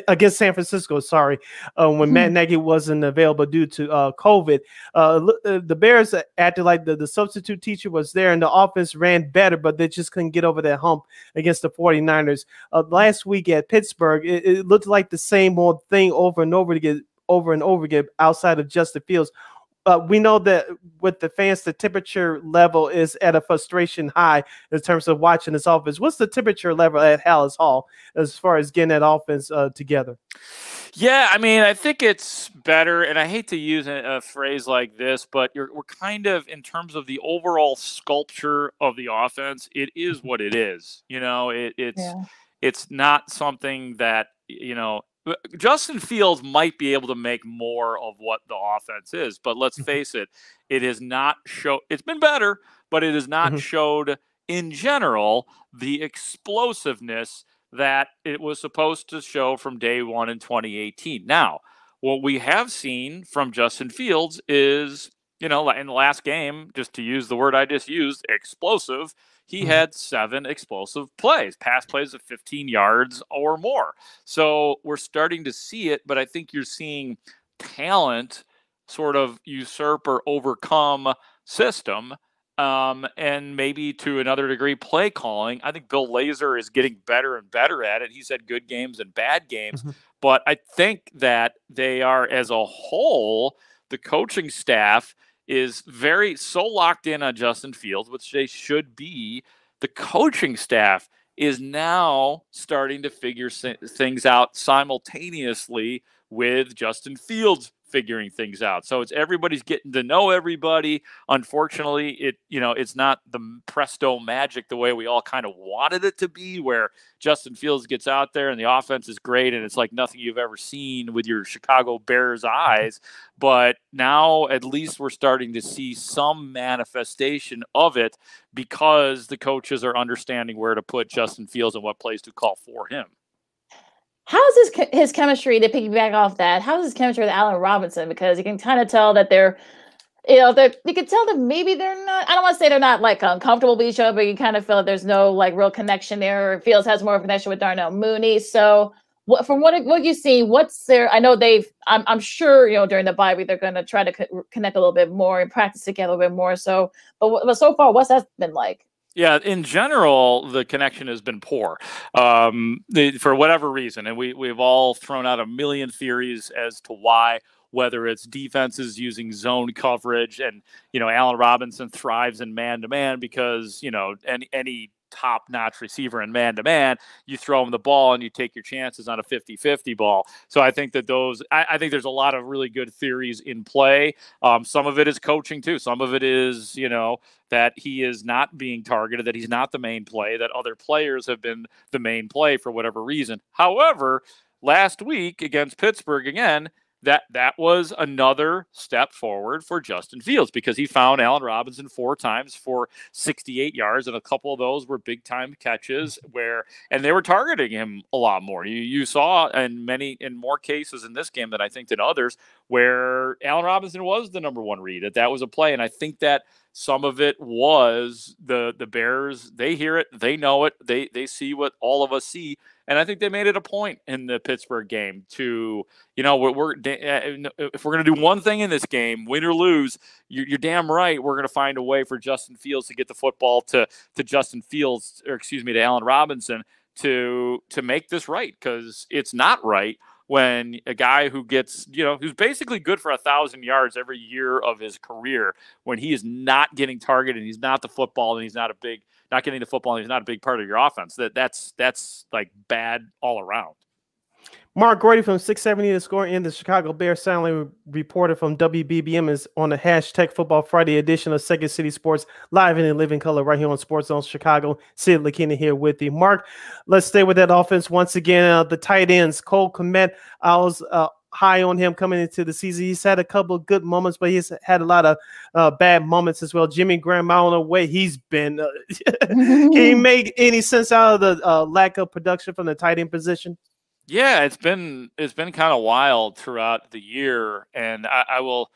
against San Francisco, sorry, uh, when Matt mm-hmm. Nagy wasn't available due to uh, COVID, uh, uh, the Bears acted like the, the substitute teacher was there, and the offense ran better, but they just couldn't get over that hump against the 49ers. last week at Pittsburgh, it, it looked like the same old thing over and over again over and over again outside of Justin Fields. Uh, we know that with the fans, the temperature level is at a frustration high in terms of watching this offense. What's the temperature level at Halas Hall as far as getting that offense uh, together? Yeah, I mean, I think it's better, and I hate to use a, a phrase like this, but we're kind of in terms of the overall sculpture of the offense. It is what it is. You know, it, it's yeah. it's not something that you know Justin Fields might be able to make more of what the offense is, but let's mm-hmm. face it, it has not show. It's been better, but it has not mm-hmm. showed in general the explosiveness that it was supposed to show from day one in 2018. Now, what we have seen from Justin Fields is, you know, in the last game, just to use the word I just used, explosive he mm-hmm. had seven explosive plays, pass plays of 15 yards or more. So we're starting to see it, but I think you're seeing talent sort of usurp or overcome system. Um, and maybe to another degree, play calling. I think Bill Lazor is getting better and better at it. He's had good games and bad games, mm-hmm. but I think that they are, as a whole, the coaching staff is very so locked in on Justin Fields, which they should be. The coaching staff is now starting to figure things out simultaneously with Justin Fields figuring things out. So it's everybody's getting to know everybody. Unfortunately, it you know it's not the presto magic the way we all kind of wanted it to be, where Justin Fields gets out there and the offense is great and it's like nothing you've ever seen with your Chicago Bears mm-hmm. eyes. But now at least we're starting to see some manifestation of it because the coaches are understanding where to put Justin Fields and what plays to call for him. How's his his chemistry to piggyback off that? How's his chemistry with Allen Robinson? Because you can kind of tell that they're, you know, they're you can tell that maybe they're not. I don't want to say they're not like uncomfortable with each other, but you kind of feel that there's no like real connection there. Fields has more of a connection with Darnell Mooney. So, what from what what you see, what's there? I know they've. I'm I'm sure you know during the bye week they're going to try to co- connect a little bit more and practice together a little bit more. So, but, but so far, what's that been like? Yeah, in general, the connection has been poor um, the, for whatever reason, and we we've all thrown out a million theories as to why. Whether it's defenses using zone coverage, and you know Allen Robinson thrives in man to man because you know any any top notch receiver in man to man, you throw him the ball and you take your chances on a 50 50 ball. So I think that those, I, I, think there's a lot of really good theories in play. Um, some of it is coaching too. Some of it is, you know, that he is not being targeted, that he's not the main play, that other players have been the main play for whatever reason. However, last week against Pittsburgh again, that that was another step forward for Justin Fields because he found Allen Robinson four times for 68 yards, and a couple of those were big time catches mm-hmm. where and they were targeting him a lot more. You you saw in many in more cases in this game than I think than others where Allen Robinson was the number one read. That that was a play, and I think that some of it was the the Bears. They hear it, they know it, they they see what all of us see, and I think they made it a point in the Pittsburgh game to you know we're, we're uh, if we're going to do one thing in this game, win or lose, you're, you're damn right we're going to find a way for Justin Fields to get the football to to Justin Fields or excuse me to Allen Robinson to to make this right because it's not right when a guy who gets, you know, who's basically good for a thousand yards every year of his career, when he is not getting targeted, he's not the football, and he's not a big, not getting the football, he's not a big part of your offense. That that's that's like bad all around. Mark Grote from 670 The Score in the Chicago Bears sideline reporter from WBBM is on the hashtag Football Friday edition of Second City Sports live and in living color right here on Sports Zone Chicago. Sid LaKina here with you. Mark, let's stay with that offense once again. Uh, the tight ends, Cole Kmet, I was uh, high on him coming into the season. He's had a couple of good moments, but he's had a lot of uh, bad moments as well. Jimmy Graham, I don't know where he's been. Uh, [laughs] can you [laughs] make any sense out of the uh, lack of production from the tight end position? Yeah, it's been it's been kind of wild throughout the year, and I, I, will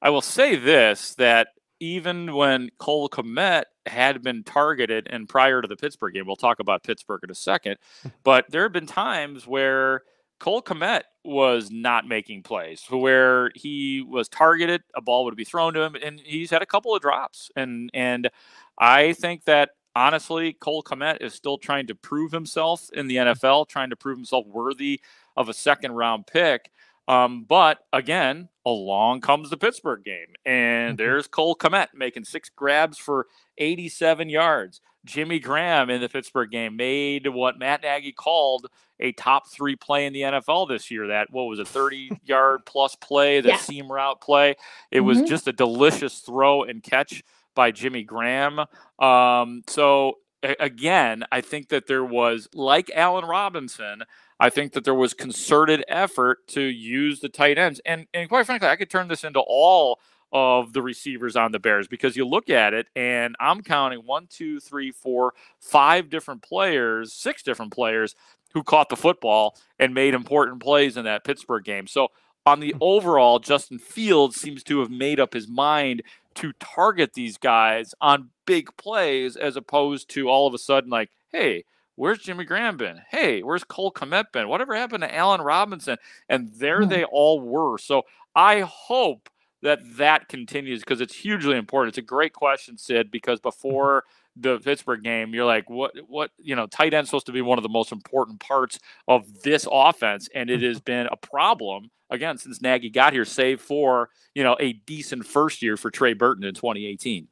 I will say this that even when Cole Kmet had been targeted, and prior to the Pittsburgh game, we'll talk about Pittsburgh in a second, but there have been times where Cole Kmet was not making plays, where he was targeted, a ball would be thrown to him, and he's had a couple of drops, and and I think that honestly, Cole Kmet is still trying to prove himself in the NFL, trying to prove himself worthy of a second round pick. Um, but again, along comes the Pittsburgh game, and Mm-hmm. there's Cole Kmet making six grabs for 87 yards. Jimmy Graham in the Pittsburgh game made what Matt Nagy called a top three play in the NFL this year. That what was a 30 [laughs] yard plus play, the Yeah. seam route play. It was Mhm. just a delicious throw and catch by Jimmy Graham. Um, so a- again, I think that there was like Allen Robinson. I think that there was concerted effort to use the tight ends, and and quite frankly, I could turn this into all of the receivers on the Bears because you look at it and I'm counting one, two, three, four, five different players, six different players who caught the football and made important plays in that Pittsburgh game. So on the hmm. overall, Justin Fields seems to have made up his mind to target these guys on big plays as opposed to all of a sudden like, hey, where's Jimmy Graham been? Hey, where's Cole Kmet been? Whatever happened to Allen Robinson? And there hmm. they all were. So I hope that that continues because it's hugely important. It's a great question, Sid, because before the Pittsburgh game, you're like, what, what, you know, tight end's supposed to be one of the most important parts of this offense, and it has [laughs] been a problem again since Nagy got here, save for you know a decent first year for Trey Burton in 2018.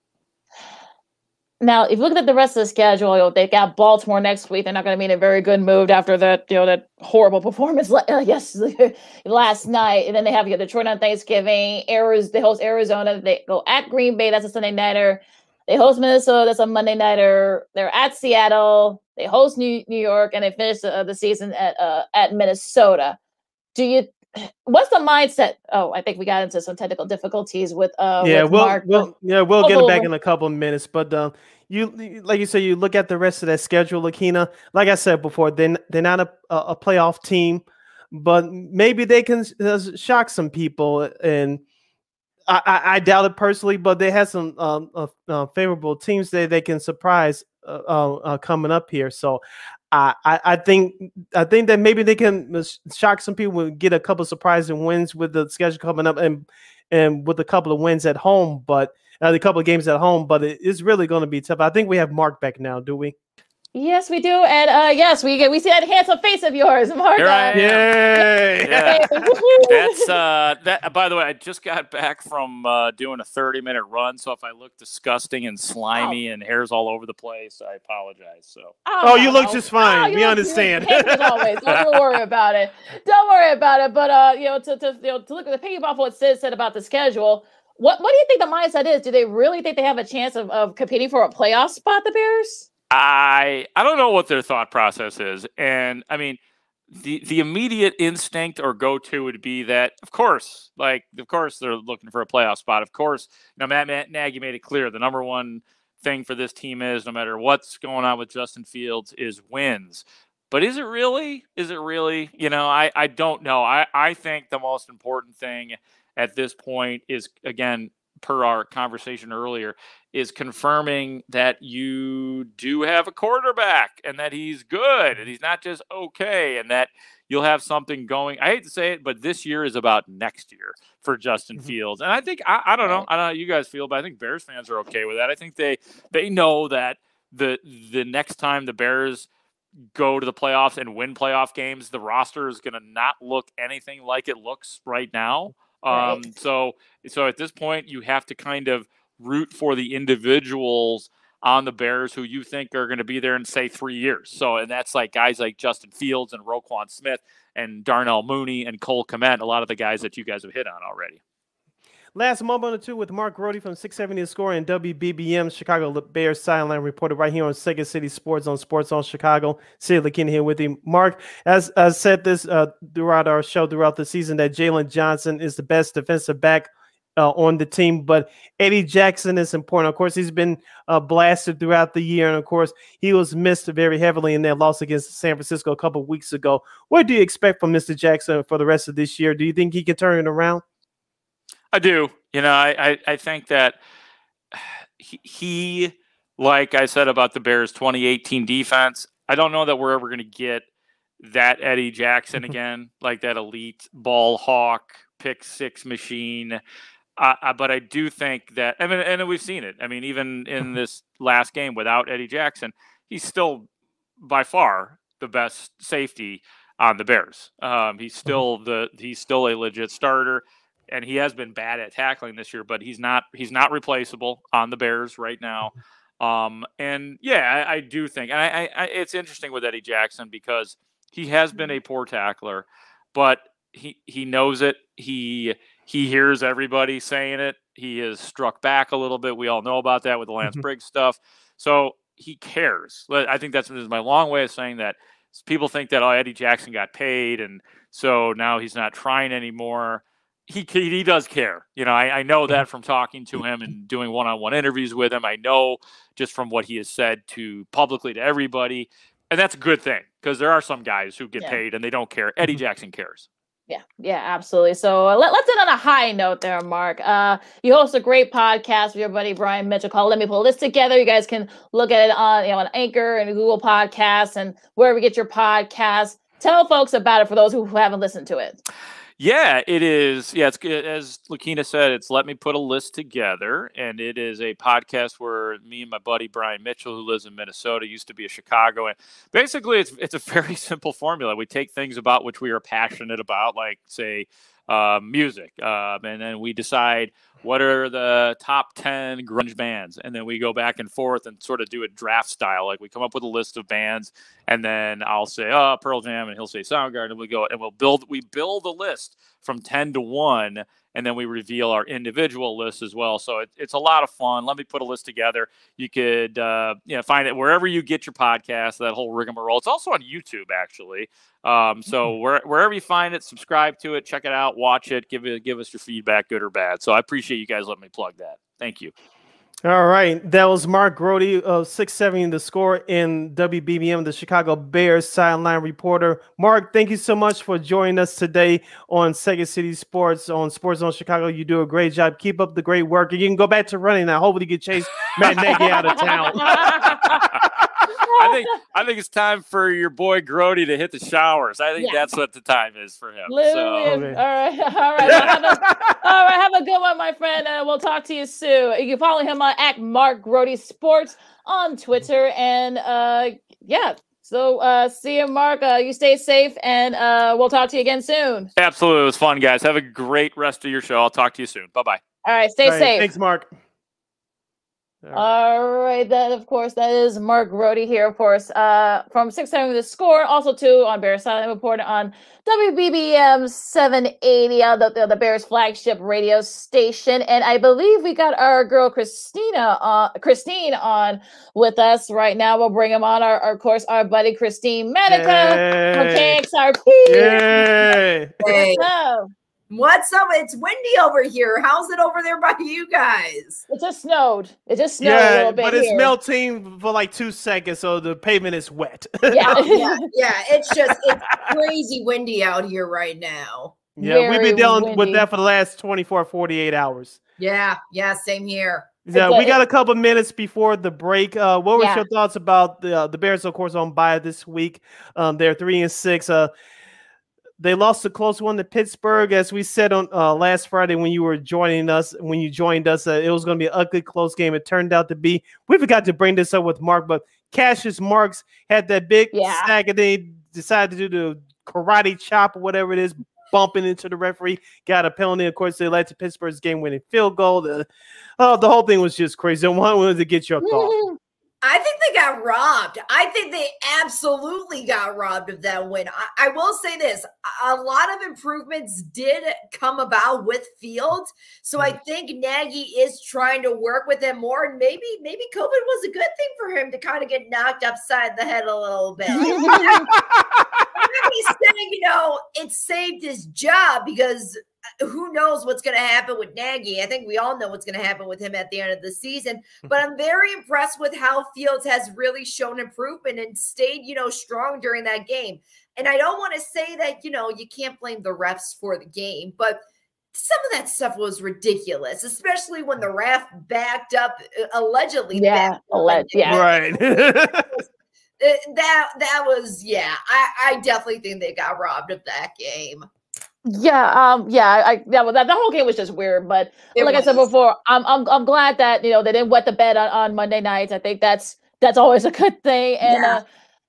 Now, if you look at the rest of the schedule, you know, they got Baltimore next week. They're not going to be in a very good mood after that, you know, that horrible performance uh, yes [laughs] last night. And then they have you know, Detroit on Thanksgiving. Arizona, they host Arizona. They go at Green Bay. That's a Sunday nighter. They host Minnesota. That's a Monday nighter. They're at Seattle. They host New New York, and they finish the, uh, the season at uh, at Minnesota. Do you? [clears throat] What's the mindset? Oh, I think we got into some technical difficulties with uh yeah, with we'll, Mark. we'll yeah we'll get it back Oh. in a couple of minutes. But um, you like you said, you look at the rest of that schedule, Lakina. Like I said before, they're, they're not a, a a playoff team, but maybe they can uh, shock some people. And I, I, I doubt it personally, but they have some um, uh, uh, favorable teams that they can surprise uh, uh, uh, coming up here. So. I, I think I think that maybe they can shock some people and get a couple of surprising wins with the schedule coming up and and with a couple of wins at home, but uh, a couple of games at home. But it is really going to be tough. I think we have Mark back now, do we? Yes, we do, and uh, yes, we get we see that handsome face of yours, [laughs] Mark. Here I Uh, am. Yay! Yeah. [laughs] That's uh that by the way, I just got back from uh doing a 30 minute run, so if I look disgusting and slimy and hairs all over the place, I apologize. So Oh, you look just fine. Oh, We look- understand. you look handsome as always. Don't even worry [laughs] about it. Don't worry about it. But uh, you know, to, to you know, to look at the piggyback off what Sid said about the schedule. What what do you think the mindset is? Do they really think they have a chance of, of competing for a playoff spot, the Bears? I I don't know what their thought process is, and I mean, the the immediate instinct or go to would be that, of course, like of course they're looking for a playoff spot. Of course, know Matt, Matt Nagy made it clear the number one thing for this team is no matter what's going on with Justin Fields is wins. But is it really? Is it really? You know, I I don't know. I I think the most important thing at this point is again per our conversation earlier is confirming that you do have a quarterback and that he's good and he's not just okay and that you'll have something going. I hate to say it, but this year is about next year for Justin mm-hmm. Fields. And I think I, I don't know, I don't know how you guys feel, but I think Bears fans are okay with that. I think they they know that the the next time the Bears go to the playoffs and win playoff games, the roster is going to not look anything like it looks right now. Right. Um, so so at this point, you have to kind of root for the individuals on the Bears who you think are going to be there in say three years. So and that's like guys like Justin Fields and Roquan Smith and Darnell Mooney and Cole Kmet, a lot of the guys that you guys have hit on already. Last moment or two with Mark Grote from 670 The Score and WBBM Chicago Bears sideline reporter right here on Second City Sports on Sports Zone Chicago. Sid Lakin here with you. Mark, as I said this uh, throughout our show throughout the season, that Jaylon Johnson is the best defensive back uh, on the team, but Eddie Jackson is important. Of course, he's been uh, blasted throughout the year, and of course, he was missed very heavily in their loss against San Francisco a couple weeks ago. What do you expect from Mr. Jackson for the rest of this year? Do you think he can turn it around? I do. You know, I, I, I think that [sighs] he, he, like I said about the Bears 2018 defense, I don't know that we're ever going to get that Eddie Jackson [laughs] again, like that elite ball hawk, pick six machine. Uh, uh, but I do think that, I mean, and we've seen it. I mean, even in [laughs] this last game without Eddie Jackson, he's still by far the best safety on the Bears. Um, he's Mm-hmm. still the he's still a legit starter, and he has been bad at tackling this year, but he's not he's not replaceable on the Bears right now. Mm-hmm. Um, and yeah, I, I do think, and I, I, it's interesting with Eddie Jackson because he has been a mm-hmm. poor tackler, but he he knows it. He he hears everybody saying it. He has struck back a little bit. We all know about that with the Lance mm-hmm. Briggs stuff. So he cares. I think that's my long way of saying that. People think that oh Eddie Jackson got paid and so now he's not trying anymore. He he does care. You know, I, I know that from talking to him and doing one-on-one interviews with him. I know just from what he has said to publicly to everybody, and that's a good thing because there are some guys who get Yeah. paid and they don't care. Eddie Jackson cares. Yeah, yeah, absolutely. So uh, let, let's end on a high note there, Mark. Uh, you host a great podcast with your buddy Brian Mitchell called Let Me Pull This Together. You guys can look at it on you know on Anchor and Google Podcasts and wherever you get your podcasts. Tell folks about it for those who haven't listened to it. Yeah, it is. Yeah, it's. As Lakina said, it's Let Me Put a List Together. And it is a podcast where me and my buddy Brian Mitchell, who lives in Minnesota, used to be a Chicago. And basically, it's, it's a very [laughs] simple formula. We take things about which we are passionate about, like, say, uh, music. Um, and then we decide what are the top 10 grunge bands. And then we go back and forth and sort of do a draft style. Like we come up with a list of bands and then I'll say, oh, Pearl Jam. And he'll say Soundgarden. And we go and we'll build, we build a list from 10 to 1 and then we reveal our individual lists as well. So it, it's a lot of fun. Let me put a list together. You could, uh, you know, find it wherever you get your podcast. That whole rigmarole. It's also on YouTube, actually. Um, so where, wherever you find it, subscribe to it, check it out, watch it, give it, give us your feedback, good or bad. So I appreciate you guys letting me plug that. Thank you. All right, that was Mark Grote of 670 The Score in WBBM, the Chicago Bears sideline reporter. Mark, thank you so much for joining us today on Second City Sports on Sports Zone Chicago. You do a great job. Keep up the great work. And you can go back to running now. Hopefully, you can chase Matt Nagy out of town. [laughs] I think I think it's time for your boy Grote to hit the showers. I think Yeah. that's what the time is for him. Literally, So all right, [laughs] all right, well, have a, all right. Have a good one, my friend, and we'll talk to you soon. You can follow him on at Mark Grote Sports on Twitter, and uh, yeah. So uh, see you, Mark. Uh, you stay safe, and uh, we'll talk to you again soon. absolutely, it was fun, guys. Have a great rest of your show. I'll talk to you soon. Bye bye. All right, stay All right, safe. Thanks, Mark. All right, that of course that is Mark Grote here, of course, uh, from six seven the score, also too on Bears Silent Report on WBBM seven eighty, uh, the, the the Bears flagship radio station, and I believe we got our girl Christina, uh, Christine on with us right now. We'll bring him on, our, our of course, our buddy Christine Medica from Yay. KXRP. Yay. Hey, What's up? It's windy over here. How's it over there by you guys? It just snowed. It just snowed a Yeah, little bit but it's here. melting for like two seconds, so the pavement is wet. [laughs] Yeah. Oh, yeah, yeah. It's [laughs] just it's crazy windy out here right now. Yeah, we've been dealing with that for the last 24, 48 hours. Yeah, yeah. Same here. Yeah, It's a- we got a couple minutes before the break. Uh, what were Yeah. your thoughts about the uh, the Bears? Of course, on bye this week. Um, they're three and six. Uh, they lost a close one to Pittsburgh, as we said on uh, last Friday when you were joining us. When you joined us, uh, it was going to be an ugly, close game. It turned out to be. We forgot to bring this up with Mark, but Cassius Marsh had that big Yeah. sack, and they decided to do the karate chop or whatever it is, bumping into the referee. Got a penalty. Of course, they led to Pittsburgh's game-winning field goal. The, oh, the whole thing was just crazy. I wanted to get your thoughts. [laughs] I think they got robbed. I think they absolutely got robbed of that win. I, I will say this a- lot of improvements did come about with Fields. So I think Nagy is trying to work with him more. And maybe, maybe COVID was a good thing for him to kind of get knocked upside the head a little bit. [laughs] He's saying, you know, it saved his job because who knows what's going to happen with Nagy. I think we all know what's going to happen with him at the end of the season. But I'm very impressed with how Fields has really shown improvement and stayed, you know, strong during that game. And I don't want to say that, you know, you can't blame the refs for the game, but some of that stuff was ridiculous, especially when the ref backed up, uh, allegedly. Yeah, backed alleged, yeah. Right. [laughs] Uh, [laughs] that that was yeah. I I definitely think they got robbed of that game. Yeah, um, yeah, I yeah, well, that the whole game was just weird. But It like I said before, I'm I'm I'm glad that you know they didn't wet the bed on, on Monday nights. I think that's that's always a good thing. And Yeah. uh,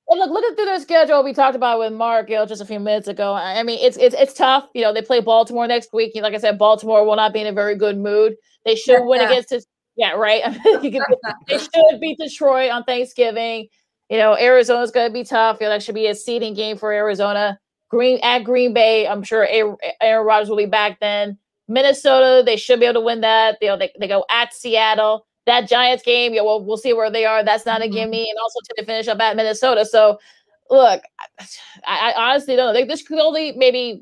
And look, looking through their schedule, we talked about with Mark, you know, just a few minutes ago. I mean, it's it's it's tough. You know, they play Baltimore next week. Like I said, Baltimore will not be in a very good mood. They should win against this. Yeah, right. [laughs] they should beat Detroit on Thanksgiving. You know, Arizona's going to be tough. You know, that should be a seeding game for Arizona. Green at Green Bay, I'm sure Aaron Rodgers will be back then. Minnesota, they should be able to win that. Know, they, they go at Seattle. That Giants game, yeah, well, we'll see where they are. That's not a mm-hmm. gimme. And also to finish up at Minnesota. So, look, I, I honestly don't know. Like, this could only maybe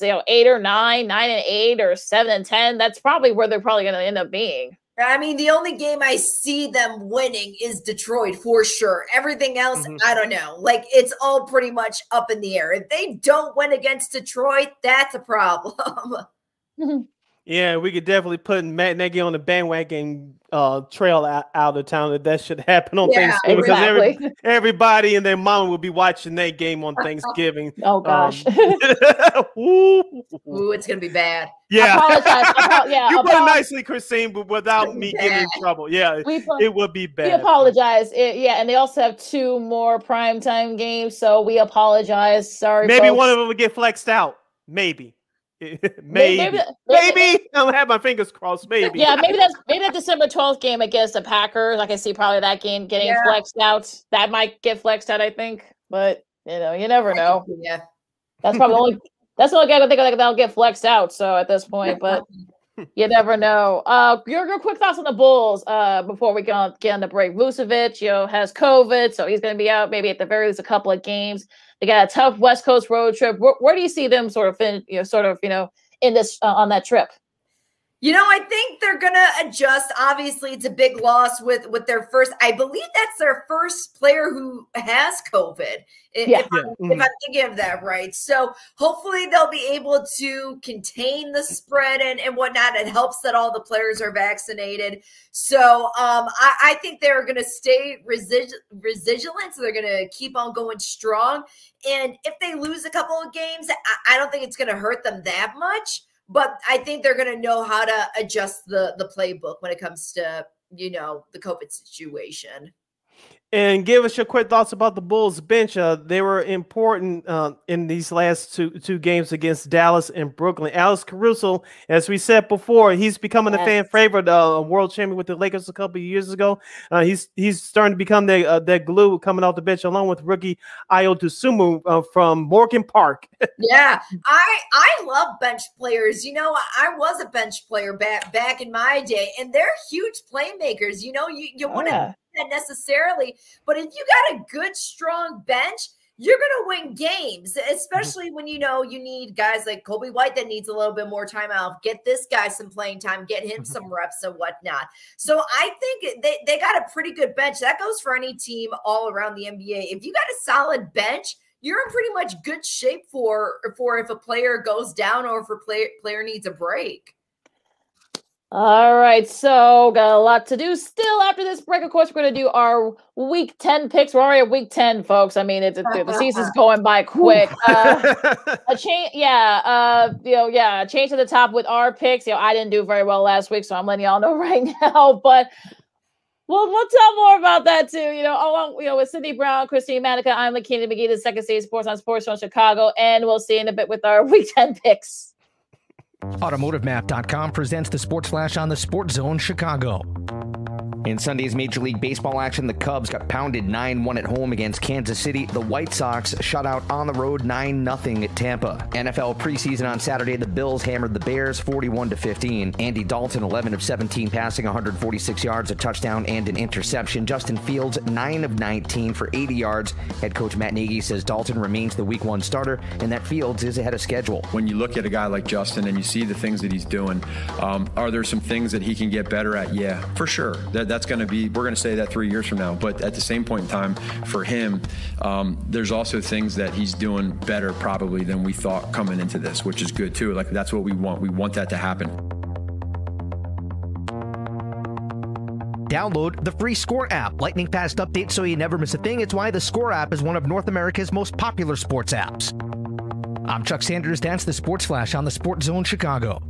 you know eight or nine, nine and eight, or seven and ten. That's probably where they're probably going to end up being. I mean, the only game I see them winning is Detroit for sure. Everything else, mm-hmm. I don't know. Like it's all pretty much up in the air. If they don't win against Detroit, that's a problem. [laughs] [laughs] Yeah, we could definitely put Matt Nagy on the bandwagon uh, trail out, out of town if that should happen on yeah, Thanksgiving exactly. because every, everybody and their mom will be watching that game on [laughs] Thanksgiving. oh gosh, um, [laughs] ooh. ooh, it's gonna be bad. [laughs] Yeah, apologize. yeah, you put it nicely, Christine, but without me bad. getting in trouble. Yeah, we, it would be bad. We apologize. It, yeah, and they also have two more primetime games, so we apologize. Sorry, maybe folks. one of them will get flexed out. Maybe. [laughs] maybe, maybe, maybe, I'll have my fingers crossed. Maybe, yeah, maybe that's maybe that December twelfth game against the Packers. Like I see, probably that game getting yeah. flexed out. That might get flexed out, I think. But you know, you never know. Yeah, that's probably only that's the only game I think like that'll get flexed out. So at this point, but [laughs] you never know. Uh, your, your quick thoughts on the Bulls uh, before we on, get on the break. Vucevic, you know, has COVID, so he's going to be out maybe at the very least a couple of games. They got a tough West Coast road trip. Where, where do you see them sort of, you know, sort of, you know, in this uh, on that trip? You know, I think they're gonna adjust. Obviously, it's a big loss with with their first. I believe that's their first player who has COVID. Yeah. If, I'm, mm-hmm. if I'm thinking of that right. So hopefully they'll be able to contain the spread and, and whatnot. It helps that all the players are vaccinated. So um, I, I think they're going to stay resi- resilient. So they're going to keep on going strong. And if they lose a couple of games, I, I don't think it's going to hurt them that much but I think they're going to know how to adjust the the playbook when it comes to you know the COVID situation. And give us your quick thoughts about the Bulls bench. Uh, they were important uh, in these last two two games against Dallas and Brooklyn. Alex Caruso, as we said before, he's becoming yes. a fan favorite, uh, world champion with the Lakers a couple of years ago. Uh, he's he's starting to become that uh, that glue coming off the bench, along with rookie Ayo Dosunmu uh, from Morgan Park. [laughs] yeah, I I love bench players. You know, I was a bench player back back in my day, and they're huge playmakers. You know, you you oh, wouldn't. Yeah that necessarily, but if you got a good, strong bench, you're going to win games, especially when you know you need guys like Coby White that needs a little bit more time out. Get this guy some playing time, get him [laughs] some reps and whatnot. So I think they, they got a pretty good bench. That goes for any team all around the NBA. If you got a solid bench, you're in pretty much good shape for for if a player goes down or if a player player needs a break. All right, so got a lot to do still after this break. Of course, we're going to do our week 10 picks. We're already at week 10, folks. I mean, it's, it, the [laughs] season's going by quick. Uh, a [laughs] change, yeah, uh, you know, yeah, change to the top with our picks. You know, I didn't do very well last week, so I'm letting y'all know [laughs] right now, but we'll, we'll tell more about that too. You know, along, you know, with Cindy Brown, Christine Manica, I'm Lakina McGee, the Second City Sports on Sports Zone Chicago, and we'll see in a bit with our week 10 picks. AutomotiveMap.com presents the Sports Flash on the Sports Zone Chicago. In Sunday's Major League Baseball action, the Cubs got pounded 9 1 at home against Kansas City. The White Sox shut out on the road 9 0 at Tampa. NFL preseason on Saturday, the Bills hammered the Bears 41 15. Andy Dalton, 11 of 17, passing 146 yards, a touchdown, and an interception. Justin Fields, 9 of 19 for 80 yards. Head coach Matt Nagy says Dalton remains the week one starter and that Fields is ahead of schedule. When you look at a guy like Justin and you see the things that he's doing, um, are there some things that he can get better at? Yeah, for sure. That, that's going to be, we're going to say that three years from now. But at the same point in time, for him, um, there's also things that he's doing better probably than we thought coming into this, which is good too. Like that's what we want. We want that to happen. Download the free Score app. Lightning fast updates so you never miss a thing. It's why the Score app is one of North America's most popular sports apps. I'm Chuck Sanders. That's the Sports Flash on the Sports Zone Chicago.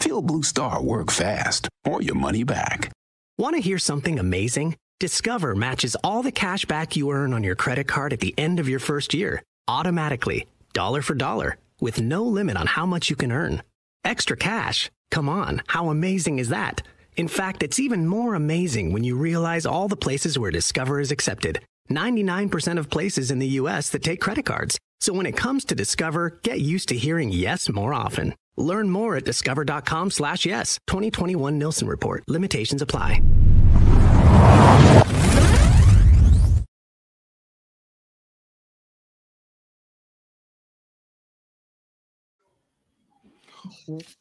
Feel Blue Star work fast or your money back. Want to hear something amazing? Discover matches all the cash back you earn on your credit card at the end of your first year, automatically, dollar for dollar, with no limit on how much you can earn. Extra cash? Come on, how amazing is that? In fact, it's even more amazing when you realize all the places where Discover is accepted. 99% of places in the US that take credit cards. So when it comes to Discover, get used to hearing yes more often. Learn more at discover.com slash yes. 2021 Nielsen Report. Limitations apply.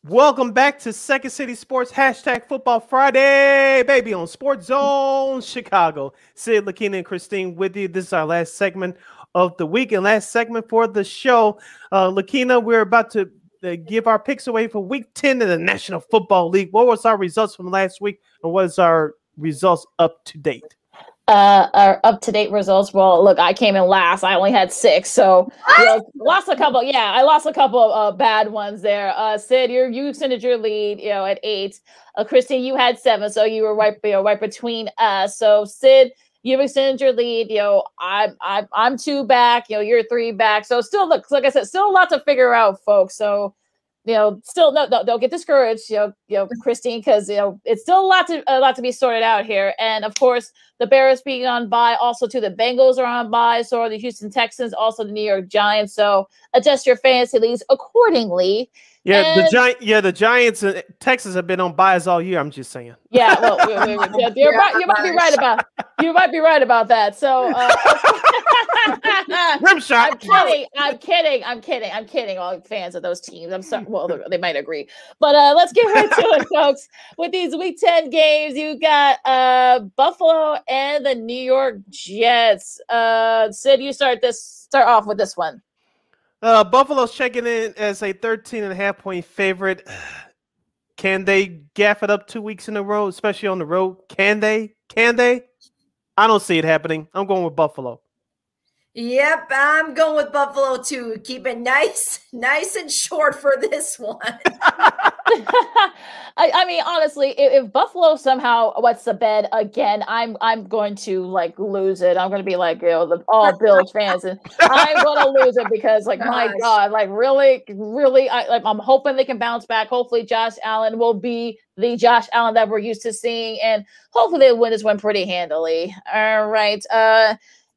Welcome back to Second City Sports hashtag Football Friday, baby, on Sports Zone Chicago. Sid, Lakina, and Christine with you. This is our last segment of the week and last segment for the show. Uh, Lakina, we're about to uh, give our picks away for Week Ten in the National Football League. What was our results from last week, and what is our results up to date? uh, our up to date results. Well, look, I came in last. I only had six, so you know, lost a couple. Yeah, I lost a couple of uh, bad ones there. Uh, Sid, you you extended your lead, you know, at eight. Uh, Christine, you had seven, so you were right, you know, right between us. So Sid, you've extended your lead. You know, I'm I'm I'm two back. You know, you're three back. So still, look, like I said, still a lot to figure out, folks. So you know, still no, no don't get discouraged, you know, you [laughs] know, Christine, because you know it's still a lot to a lot to be sorted out here. And of course, the Bears being on bye, also to the Bengals are on bye, so are the Houston Texans, also the New York Giants. So adjust your fantasy leagues accordingly. Yeah, and, the giant. Yeah, the Giants and Texas have been on bias all year. I'm just saying. Yeah, well, we, we, we, yeah, you're right, you might be right about you might be right about that. So, uh, [laughs] rim shot. I'm kidding. I'm kidding. I'm kidding. I'm kidding. All fans of those teams. I'm sorry. Well, they might agree, but uh, let's get right to it, folks. With these Week Ten games, you got uh, Buffalo and the New York Jets. Uh, Sid, you start this. Start off with this one. Uh, Buffalo's checking in as a 13 and a half point favorite. Can they gaff it up two weeks in a row, especially on the road? Can they? Can they? I don't see it happening. I'm going with Buffalo. Yep, I'm going with Buffalo too. Keep it nice, [laughs] nice and short for this one. [laughs] [laughs] I, I, mean, honestly, if, if, Buffalo somehow wets the bed again, I'm I'm going to like lose it. I'm going to be like, you know, the all [laughs] Bills fans, and I'm going to lose it because, like, my God, like, really, really, I, like, I'm hoping they can bounce back. Hopefully, Josh Allen will be the Josh Allen that we're used to seeing, and hopefully, they win this one pretty handily. All right. Uh,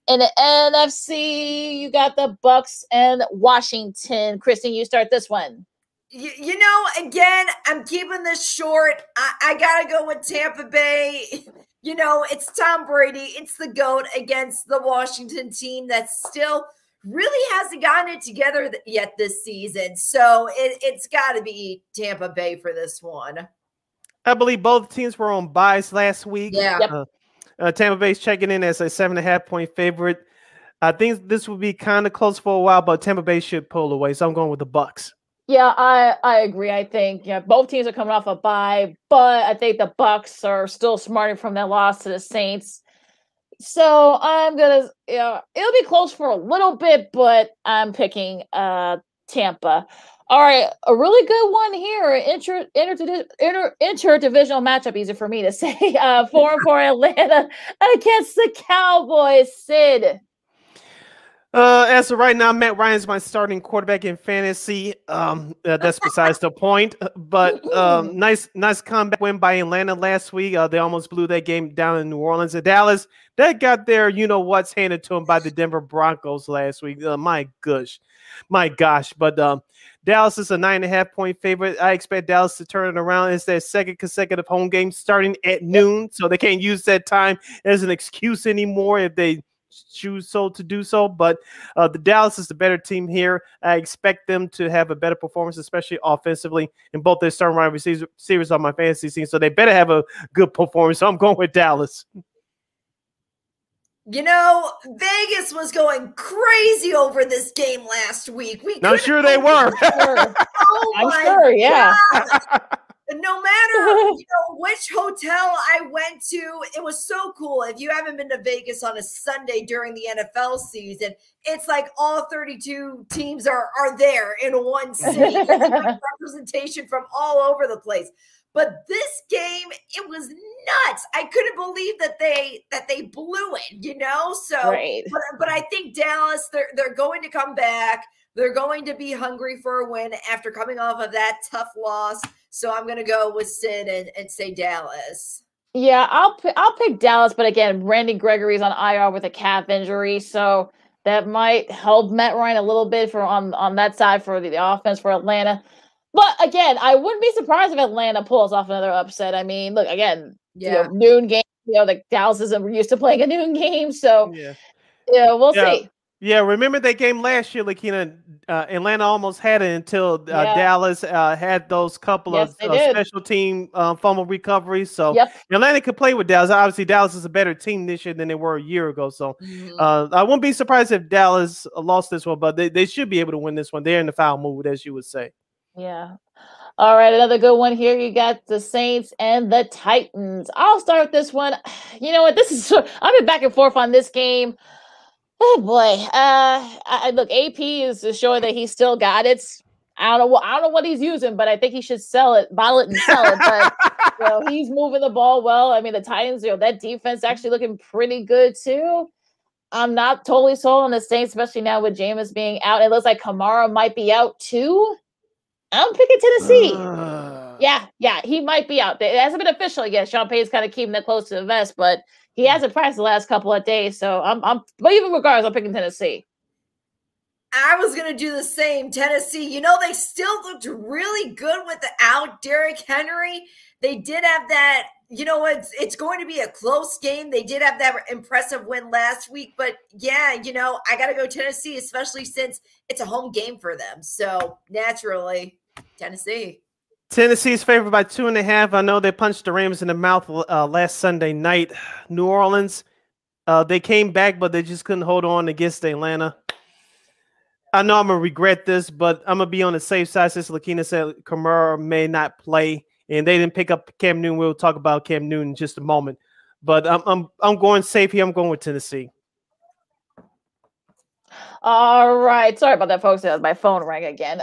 in the NFC, you got the Bucks and Washington. Kristen, you start this one. You, you know, again, I'm keeping this short. I, I got to go with Tampa Bay. [laughs] You know, it's Tom Brady. It's the GOAT against the Washington team that still really hasn't gotten it together yet this season. So it, it's got to be Tampa Bay for this one. I believe both teams were on buys last week. Yeah. Uh, uh, Tampa Bay's checking in as a seven and a half point favorite. I think this will be kind of close for a while, but Tampa Bay should pull away. So I'm going with the Bucks. Yeah, I I agree. I think yeah, both teams are coming off a bye, but I think the Bucks are still smarting from that loss to the Saints. So I'm gonna yeah, it'll be close for a little bit, but I'm picking uh Tampa. All right, a really good one here. Inter, inter, inter, interdivisional matchup, easy for me to [laughs] say. Uh, four and four Atlanta against the Cowboys. Sid. Uh, as of right now, Matt Ryan's my starting quarterback in fantasy. Um, uh, that's besides the point. But um, nice, nice comeback win by Atlanta last week. Uh, they almost blew that game down in New Orleans. And Dallas, that got their, you know what's handed to them by the Denver Broncos last week. Uh, my gosh, my gosh. But um, Dallas is a nine and a half point favorite. I expect Dallas to turn it around. It's their second consecutive home game starting at noon, so they can't use that time as an excuse anymore if they choose so to do so. But uh, the Dallas is the better team here. I expect them to have a better performance, especially offensively, in both their starting wide receivers on my fantasy team. So they better have a good performance. So [laughs] I'm going with Dallas. You know, Vegas was going crazy over this game last week. We I'm sure they were. [laughs] oh I'm my sure, yeah. God. [laughs] no matter [laughs] you know which hotel I went to, it was so cool. If you haven't been to Vegas on a Sunday during the NFL season, it's like all 32 teams are are there in one [laughs] city. representation from all over the place. But this game, it was nuts. I couldn't believe that they that they blew it, you know? So Right. but, but I think Dallas, they're they're going to come back. They're going to be hungry for a win after coming off of that tough loss. So I'm gonna go with Sid and, and say Dallas. Yeah, I'll pi- I'll pick Dallas, but again, Randy Gregory's on IR with a calf injury, so that might help Matt Ryan a little bit for on on that side for the, the offense for Atlanta. But again, I wouldn't be surprised if Atlanta pulls off another upset. I mean, look again, you know, Yeah. noon game. You know, the Dallas isn't used to playing a noon game, so Yeah. yeah, we'll Yeah. see. Yeah, remember that game last year, Lakina? Uh, Atlanta almost had it until uh, Yeah. Dallas uh, had those couple Yes, of uh, special team uh, fumble recoveries. So Yep. Atlanta could play with Dallas. Obviously, Dallas is a better team this year than they were a year ago. So Mm-hmm. uh, I wouldn't be surprised if Dallas lost this one, but they, they should be able to win this one. They're in the foul mood, as you would say. Yeah. All right, another good one here. You got the Saints and the Titans. I'll start with this one. [sighs] You know what? This is [laughs] I've been back and forth on this game. Oh boy. Uh I, look, AP is showing that he's still got it. I don't know what I don't know what he's using, but I think he should sell it, bottle it and sell it. But you know, [laughs] he's moving the ball well. I mean, the Titans, you know, that defense actually looking pretty good too. I'm not totally sold on the Saints, especially now with Jameis being out. It looks like Kamara might be out too. I'm picking Tennessee. yeah, yeah, he might be out there. It hasn't been official yet. Sean Payton's kind of keeping that close to the vest, but he hasn't practiced the last couple of days. So I'm, I'm, but even regardless, I'm picking Tennessee. I was gonna do the same. Tennessee, you know, they still looked really good without Derrick Henry. They did have that, you know, it's it's going to be a close game. They did have that impressive win last week, but yeah, you know, I gotta go Tennessee, especially since it's a home game for them. So naturally, Tennessee. Tennessee's favored by two and a half. I know they punched the Rams in the mouth uh, last Sunday night. New Orleans, uh, they came back, but they just couldn't hold on against Atlanta. I know I'm gonna regret this, but I'm gonna be on the safe side since Lakina said Kamara may not play, and they didn't pick up Cam Newton. We'll talk about Cam Newton in just a moment. But I'm I'm I'm going safe here. I'm going with Tennessee. All right. Sorry about that, folks. My phone rang again.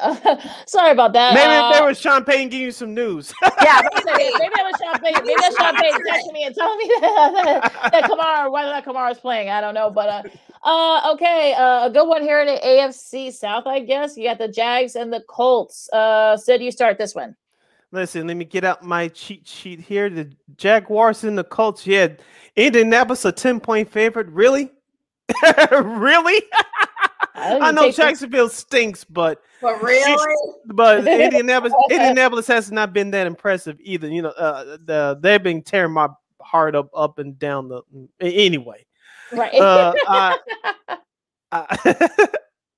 [laughs] Sorry about that. Maybe Uh, there was Sean Payton giving you some news. yeah, maybe, [laughs] maybe that was Sean Payton. Maybe that's Sean Payton texting me and telling me that, [laughs] that, that Kamara, whether that Kamara's playing, I don't know. But uh, uh, okay, uh, a good one here in the AFC South, I guess. You got the Jags and the Colts. Uh, Sid, you start this one. Listen, let me get out my cheat sheet here. The Jaguars and the Colts. Yeah, Indianapolis a 10 point favorite. Really? really? I, I know Jacksonville stinks, but But really? but [laughs] Indianapolis [laughs] Indianapolis has not been that impressive either. You know, uh, the they've been tearing my heart up up and down the anyway. Right. Uh, I, [laughs] I,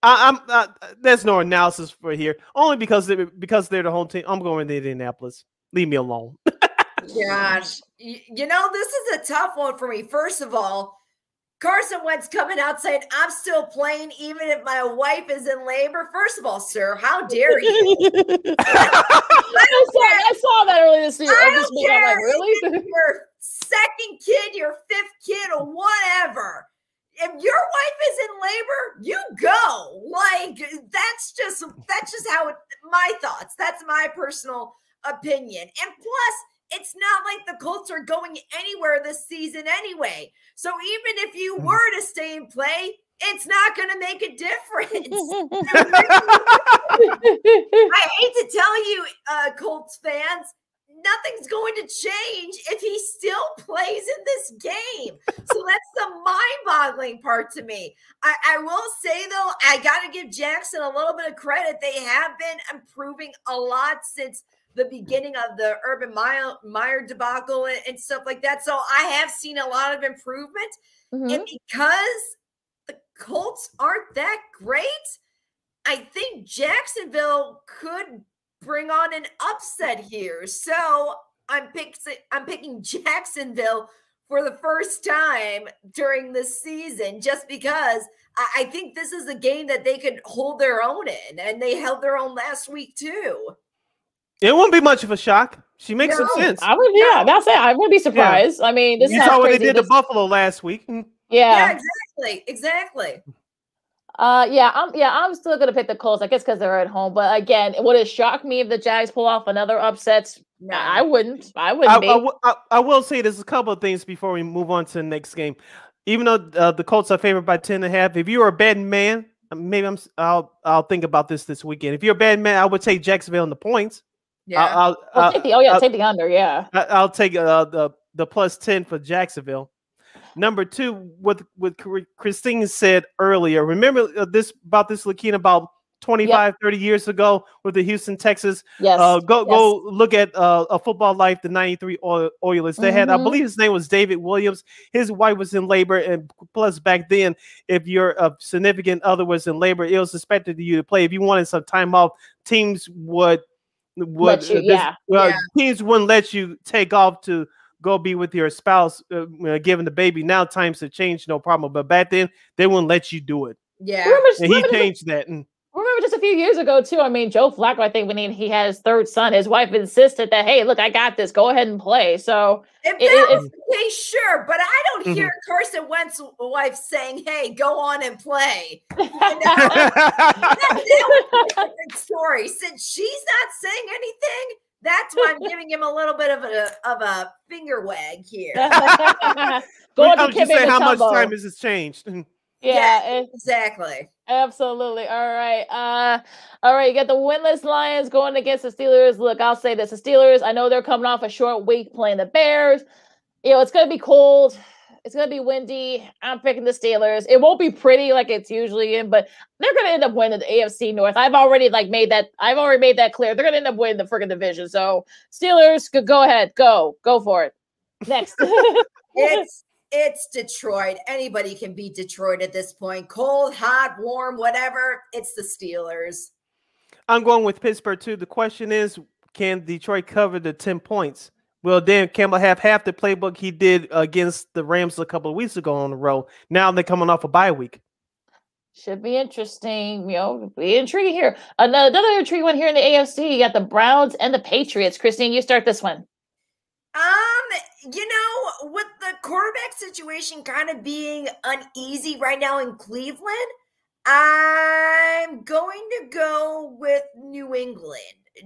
I, am uh, there's no analysis for here, only because they, because they're the home team. I'm going to Indianapolis. Leave me alone. Gosh, you know, this is a tough one for me. First of all, Carson Wentz coming out saying, I'm still playing even if my wife is in labor. First of all, sir, how dare you? [laughs] I, saw, I saw that earlier this year. I don't. I'm like, care really? [laughs] your second kid, your fifth kid, or whatever. If your wife is in labor, you go. Like that's just that's just how it, my thoughts. That's my personal opinion. And plus, it's not like the Colts are going anywhere this season anyway. So even if you were to stay and play, it's not going to make a difference. [laughs] I hate to tell you, uh, Colts fans, nothing's going to change if he still plays in this game. So that's the mind boggling part to me. I, I will say, though, I got to give Jackson a little bit of credit. They have been improving a lot since the beginning of the Urban Meyer, debacle and, and stuff like that. So I have seen a lot of improvement. Mm-hmm. And because the Colts aren't that great, I think Jacksonville could bring on an upset here. So I'm pick, I'm picking Jacksonville for the first time during the season just because I, I think this is a game that they could hold their own in, and they held their own last week too. It won't be much of a shock. She makes no, some sense. I would, yeah, that's it. I wouldn't be surprised. Yeah. I mean, this you saw what they did this... to Buffalo last week. Yeah. yeah, exactly, exactly. Uh, yeah, I'm yeah, I'm still gonna pick the Colts. I guess because they're at home. But again, would it shock me if the Jags pull off another upset? No. I wouldn't. I wouldn't. I, I, I, I, will say there's a couple of things before we move on to the next game. Even though uh, the Colts are favored by ten and a half, if you're a betting man, maybe I'm I'll I'll think about this this weekend. If you're a betting man, I would take Jacksonville in the points. Yeah. I'll, I'll, I'll take the, oh yeah, I'll, take the under. Yeah. I, will take uh, the the plus ten for Jacksonville. Number two, what what Christine said earlier. Remember uh, this about this Lakina about 25 yep. 30 years ago with the Houston Texas. Yes. Uh, go yes. go look at uh, a football life, the 93 Oilers. They mm-hmm. had, I mm-hmm. believe his name was David Williams. His wife was in labor, and plus back then, if your a significant other was in labor, it was expected of you to play. If you wanted some time off, teams would would you, yeah. Well, yeah. teams wouldn't let you take off to go be with your spouse, uh, given the baby. Now times have changed, no problem. But back then, they wouldn't let you do it. Yeah, and he changed that. And remember just a few years ago too. I mean, Joe Flacco. I think when he, he had his third son, his wife insisted that, "Hey, look, I got this. Go ahead and play." So if it, that was the case, sure, but I don't mm-hmm. hear Carson Wentz's wife saying, "Hey, go on and play." [laughs] That's story. Since she's not saying anything, that's why I'm giving him a little bit of a of a finger wag here. [laughs] Go on to say how much time has this changed? [laughs] Yeah, yeah exactly. Absolutely. All right. Uh all right, you got the winless Lions going against the Steelers. Look, I'll say this. The Steelers, I know they're coming off a short week playing the Bears. You know, it's gonna be cold. It's gonna be windy. I'm picking the Steelers. It won't be pretty like it's usually in, but they're gonna end up winning the AFC North. I've already like made that. I've already made that clear. They're gonna end up winning the freaking division. So Steelers, go ahead, go, go for it. Next, [laughs] it's it's Detroit. Anybody can beat Detroit at this point. Cold, hot, warm, whatever. It's the Steelers. I'm going with Pittsburgh too. The question is, can Detroit cover the ten points? Will Dan Campbell have half the playbook he did against the Rams a couple of weeks ago on the road? Now they're coming off a bye week. Should be interesting. You know, be intriguing here. Another, another intriguing one here in the AFC. You got the Browns and the Patriots. Christine, you start this one. Um, you know, with the quarterback situation kind of being uneasy right now in Cleveland, I'm going to go with New England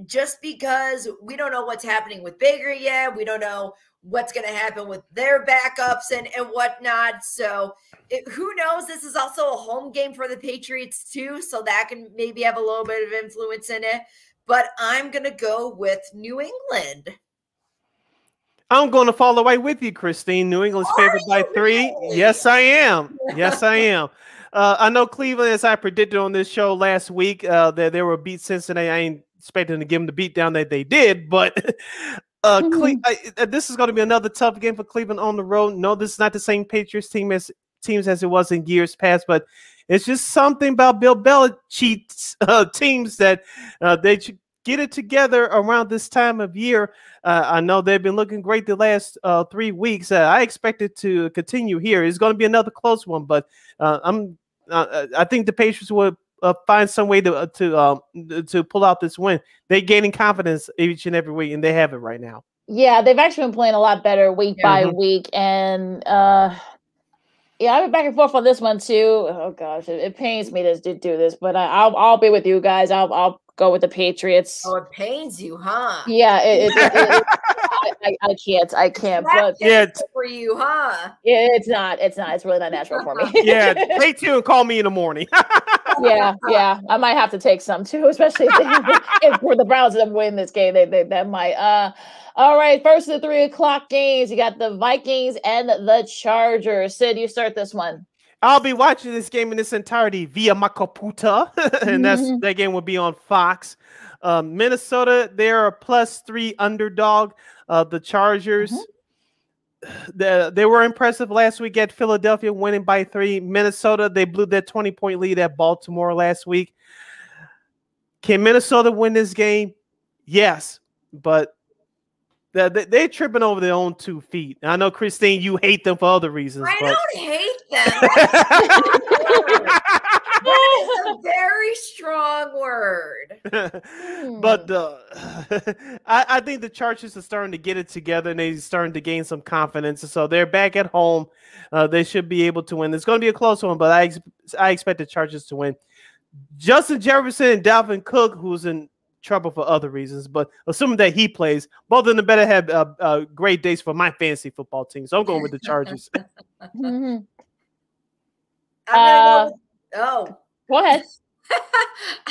just because we don't know what's happening with Baker yet. We don't know what's going to happen with their backups and, and whatnot. So it, who knows? This is also a home game for the Patriots, too. So that can maybe have a little bit of influence in it. But I'm going to go with New England. I'm going to fall away with you, Christine. New England's favored by three. Really? Yes, I am. Yes, I am. Uh, I know Cleveland, as I predicted on this show last week, uh, that they were beat Cincinnati. I ain't expecting to give them the beat down that they did, but [laughs] uh, mm-hmm. Cle- I, uh, this is going to be another tough game for Cleveland on the road. No, this is not the same Patriots team as teams as it was in years past, but it's just something about Bill Belichick's uh, teams that uh, they get it together around this time of year. Uh, I know they've been looking great the last uh, three weeks. Uh, I expect it to continue here. It's going to be another close one, but uh, I'm uh, I think the Patriots will uh, find some way to uh, to um to pull out this win. They're gaining confidence each and every week, and they have it right now. Yeah, they've actually been playing a lot better week by mm-hmm. week, and uh, yeah, I've been back and forth on this one too. Oh gosh, it, it pains me to, to do this, but I, will I'll be with you guys. I'll I'll go with the Patriots. Oh, it pains you, huh? Yeah, it, it, it, [laughs] I, I, can't. I can't. But yeah, for you, huh? Yeah, it's not. It's not. It's really not natural for me. yeah, [laughs] stay tuned and call me in the morning. [laughs] yeah, yeah. I might have to take some too, [laughs] especially if, if the Browns end win this game. They, they that might. Uh, all right. First of the three o'clock games, you got the Vikings and the Chargers. Sid, you start this one. I'll be watching this game in its entirety via my computer, [laughs] and that's mm-hmm. that game will be on Fox. Um, Minnesota, they're a plus three underdog. Uh, the Chargers, mm-hmm. The, they were impressive last week at Philadelphia, winning by three. Minnesota, they blew their 20 point lead at Baltimore last week. Can Minnesota win this game? Yes, but They, they're tripping over their own two feet. I know, Christine, you hate them for other reasons. I but... don't hate them. [laughs] [laughs] that is a [laughs] very strong word. but uh, [laughs] I, I, think the Chargers are starting to get it together and they're starting to gain some confidence. So they're back at home. Uh, they should be able to win. It's going to be a close one, but I I expect the Chargers to win. Justin Jefferson and Dalvin Cook, who's in trouble for other reasons, but assuming that he plays, both of them better have uh, uh, great days for my fantasy football team. So I'm going with the [laughs] Chargers. mm-hmm. uh, go with, oh, go ahead. [laughs]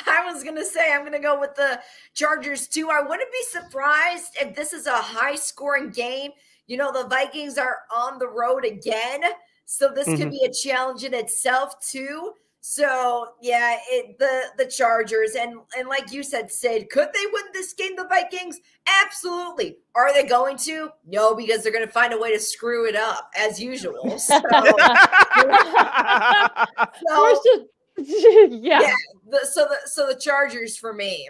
I was gonna say I'm gonna go with the Chargers too. I wouldn't be surprised if this is a high scoring game. You know, the Vikings are on the road again, so this mm-hmm. could be a challenge in itself too. So yeah, it, the the Chargers and and like you said, Sid, could they win this game? The Vikings, absolutely. Are they going to? No, because they're going to find a way to screw it up as usual. So, [laughs] [laughs] so [laughs] yeah, yeah. The, so the so the Chargers for me.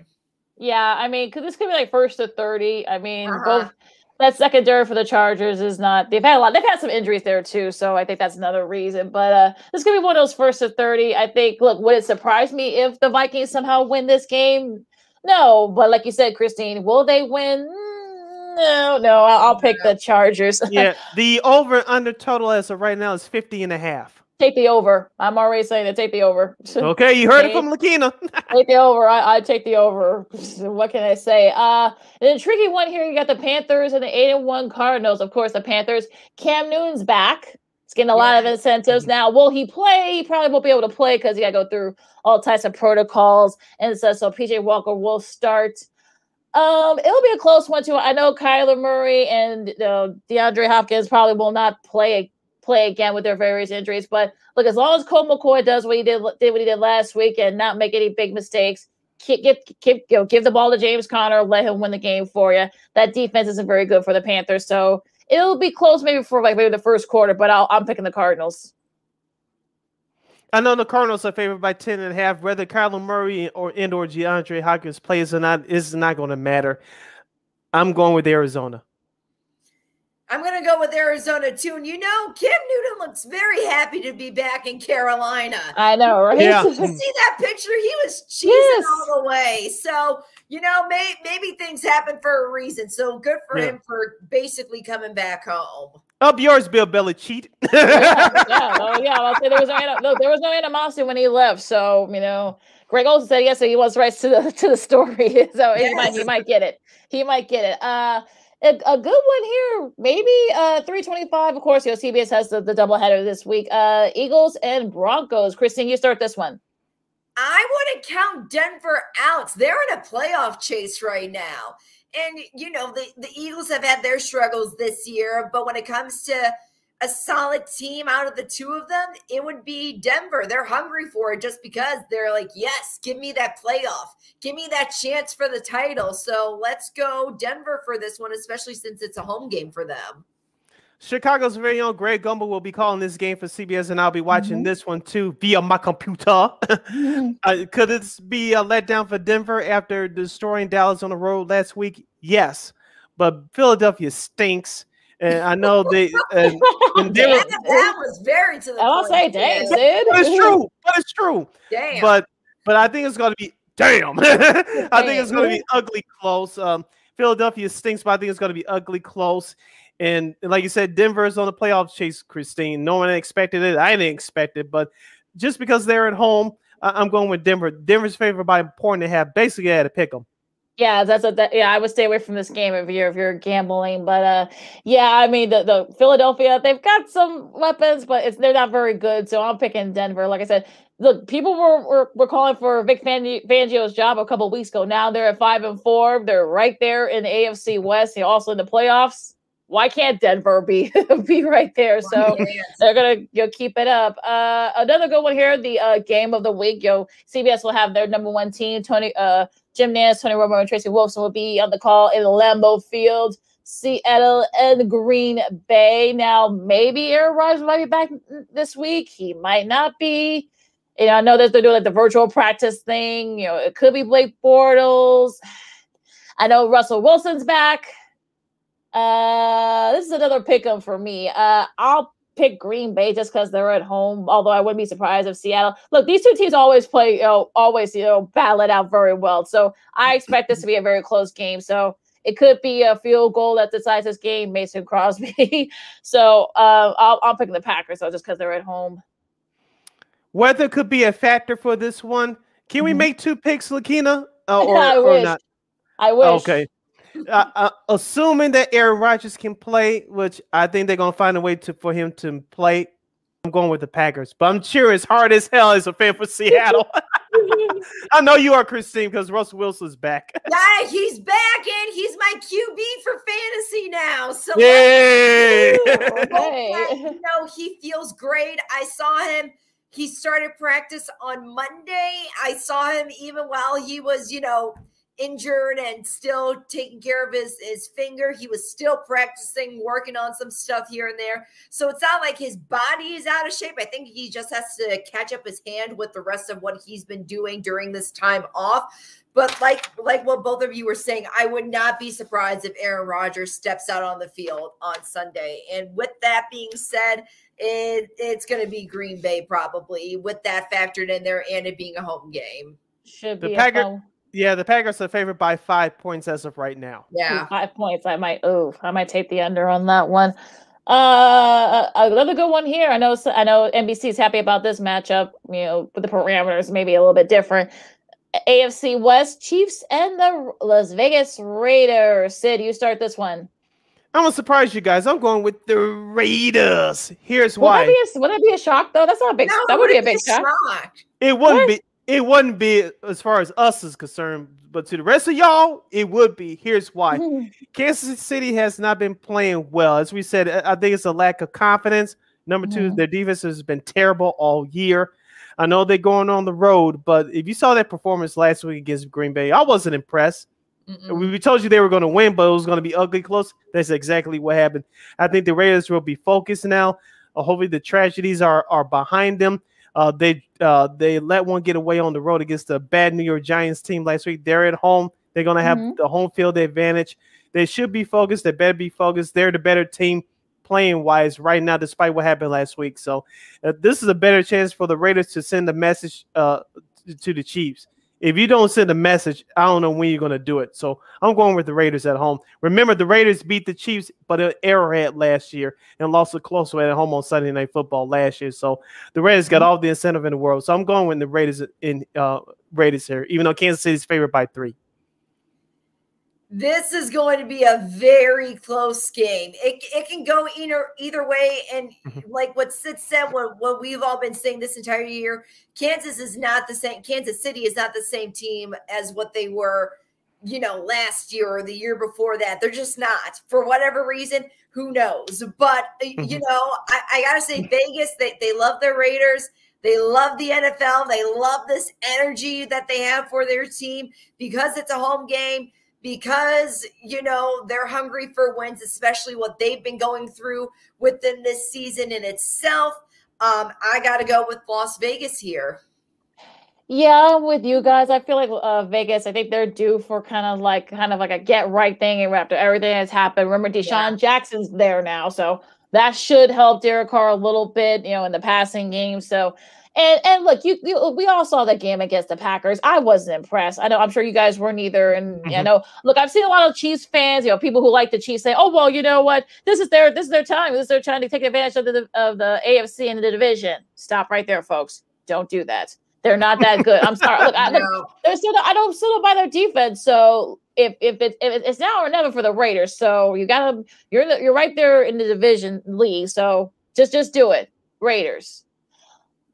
Yeah, I mean, because this could be like first to thirty. I mean, uh-huh. both that secondary for the Chargers is not. They've had a lot. They've had some injuries there too, so I think that's another reason. But uh, this could be one of those first to thirty. I think. Look, would it surprise me if the Vikings somehow win this game? No, but like you said, Christine, will they win? Mm, no, no. I'll, I'll pick the Chargers. yeah, [laughs] the over under total as of right now is 50 and a half. Take the over. I'm already saying to take the over. [laughs] Okay, you heard it from Lakina. [laughs] take the over. I, I take the over. [laughs] what can I say? Uh an intriguing one here. You got the Panthers and the eight and one Cardinals. Of course, the Panthers. Cam Newton's back. He's getting a lot of incentives now. Will he play? He probably won't be able to play because he got to go through all types of protocols and so. So PJ Walker will start. Um, it'll be a close one too. I know Kyler Murray and uh, DeAndre Hopkins probably will not play play again with their various injuries. But look, as long as Cole McCoy does what he did, did what he did last week and not make any big mistakes, keep, get, keep, you know, give the ball to James Conner, let him win the game for you. That defense isn't very good for the Panthers, so it'll be close maybe for like maybe the first quarter. But i am picking the Cardinals. I know the Cardinals are favored by 10 and a half. Whether Kyler Murray or and or DeAndre Hopkins plays or not is not going to matter. I'm going with Arizona. I'm going to go with Arizona too. And you know, Cam Newton looks very happy to be back in Carolina. I know, right? Yeah. you see that picture? He was cheesing yes. all the way. So, you know, may, maybe things happen for a reason. So good for yeah. him for basically coming back home. Up yours, Bill Belichick. [laughs] yeah, yeah, well, yeah. I'll say there was no, there was no animosity when he left. So, you know, Greg Olsen said yes, so he was right to the to the story. [laughs] so yes. he might he might get it. He might get it. Uh a, a good one here, maybe uh 325. Of course, you know, CBS has the, the doubleheader this week. Uh Eagles and Broncos. Christine, you start this one. I wouldn't count Denver out. They're in a playoff chase right now. And you know, the, the Eagles have had their struggles this year, but when it comes to a solid team out of the two of them, it would be Denver. They're hungry for it just because they're like, yes, give me that playoff. Give me that chance for the title. So let's go Denver for this one, especially since it's a home game for them. Chicago's very own Greg Gumbel will be calling this game for CBS, and I'll be watching mm-hmm. this one too via my computer. [laughs] mm-hmm. uh, could this be a letdown for Denver after destroying Dallas on the road last week? Yes, but Philadelphia stinks. And I know they and, and [laughs] they were, that was very to the I'll say damn, Sid. But it's true. But it's true. Damn. But but I think it's gonna be damn. [laughs] I think it's gonna be ugly close. Um Philadelphia stinks, but I think it's gonna be ugly close. And like you said, Denver is on the playoff chase, Christine. No one expected it. I didn't expect it, but just because they're at home, I'm going with Denver. Denver's favored by a point and a half. Basically, I had to pick them. Yeah, that's what that. Yeah, I would stay away from this game if you're if you're gambling. But uh, yeah, I mean the the Philadelphia they've got some weapons, but it's they're not very good. So I'm picking Denver. Like I said, look, people were were, were calling for Vic Fangio's job a couple weeks ago. Now they're at five and four. They're right there in the AFC West. They're also in the playoffs. Why can't Denver be [laughs] be right there? So they're gonna you know, keep it up. Uh, another good one here, the uh, game of the week. Yo, CBS will have their number one team, Tony uh Jim Nantz, Tony Romo, and Tracy Wolfson will be on the call in Lambeau Field, Seattle, and Green Bay. Now, maybe Aaron Rodgers might be back this week. He might not be. You know, I know that they're doing like the virtual practice thing. You know, it could be Blake Bortles. [sighs] I know Russell Wilson's back. Uh, this is another pick 'em for me. Uh, I'll pick Green Bay just because they're at home. Although I wouldn't be surprised if Seattle. Look, these two teams always play, you know, always you know battle it out very well. So I expect this to be a very close game. So it could be a field goal that decides this game, Mason Crosby. [laughs] so uh, I'll, I'll pick the Packers though, just because they're at home. Weather could be a factor for this one. Can we mm-hmm. make two picks, Lakina? Uh, [laughs] or, I wish. Or not? I wish. Okay. Uh, uh, assuming that Aaron Rodgers can play, which I think they're gonna find a way to for him to play. I'm going with the Packers, but I'm sure it's hard as hell as a fan for Seattle. [laughs] [laughs] I know you are, Christine, because Russell Wilson's back. Yeah, he's back, and he's my QB for fantasy now. So Yay! [laughs] you know, he feels great. I saw him. He started practice on Monday. I saw him even while he was, you know, injured and still taking care of his his finger. He was still practicing, working on some stuff here and there. So it's not like his body is out of shape. I think he just has to catch up his hand with the rest of what he's been doing during this time off. But like like what both of you were saying, I would not be surprised if Aaron Rodgers steps out on the field on Sunday. And with that being said, it, it's going to be Green Bay probably with that factored in there and it being a home game. Should be the be Packers. Yeah, the Packers are favored by five points as of right now. Yeah, five points. I might. Oh, I might take the under on that one. Uh, another good one here. I know. I know NBC is happy about this matchup. You know, with the parameters maybe a little bit different. AFC West Chiefs and the Las Vegas Raiders. Sid, you start this one. I'm gonna surprise you guys. I'm going with the Raiders. Here's why. Would that be a, would that be a shock though? That's not a big. No, that would be a big shock. shock. It wouldn't what? be it wouldn't be as far as us is concerned, but to the rest of y'all, it would be. Here's why: [laughs] Kansas City has not been playing well. As we said, I think it's a lack of confidence. Number 2 mm-hmm. their defense has been terrible all year. I know they're going on the road, but if you saw that performance last week against Green Bay, I wasn't impressed. Mm-mm. We told you they were going to win, but it was going to be ugly close. That's exactly what happened. I think the Raiders will be focused now. Uh, hopefully, the tragedies are are behind them. Uh, they uh, they let one get away on the road against the bad New York Giants team last week. They're at home. They're going to have mm-hmm. the home field advantage. They should be focused. They better be focused. They're the better team playing wise right now, despite what happened last week. So uh, this is a better chance for the Raiders to send a message uh, to the Chiefs if you don't send a message, I don't know when you're going to do it. So I'm going with the Raiders at home. Remember, the Raiders beat the Chiefs, but at Arrowhead last year and lost a close one at home on Sunday Night Football last year. So the Raiders got all the incentive in the world. So I'm going with the Raiders in uh, Raiders here, even though Kansas City's favored by three this is going to be a very close game. It, it can go either either way. And mm-hmm. like what Sid said, what, what we've all been saying this entire year, Kansas is not the same. Kansas City is not the same team as what they were, you know, last year or the year before that. They're just not. For whatever reason, who knows? But mm-hmm. you know, I, I gotta say, Vegas, they, they love their Raiders. They love the NFL. They love this energy that they have for their team because it's a home game because you know they're hungry for wins, especially what they've been going through within this season in itself. Um, I got to go with Las Vegas here. Yeah, with you guys, I feel like uh, Vegas. I think they're due for kind of like kind of like a get right thing after everything has happened. Remember, DeSean yeah. Jackson's there now, so that should help Derek Carr a little bit, you know, in the passing game. So and and look, you, you, we all saw that game against the Packers. I wasn't impressed. I know I'm sure you guys weren't either. And mm-hmm. you know, look, I've seen a lot of Chiefs fans, you know, people who like the Chiefs say, "Oh well, you know what? This is their this is their time. This is their time to take advantage of the of the AFC and the division." Stop right there, folks. Don't do that. They're not that good. I'm sorry. Look, I, [laughs] look, they're still I don't still don't buy their defense. So if if, it, if it's now or never for the Raiders, so you gotta you're you're right there in the division league. So just just do it, Raiders.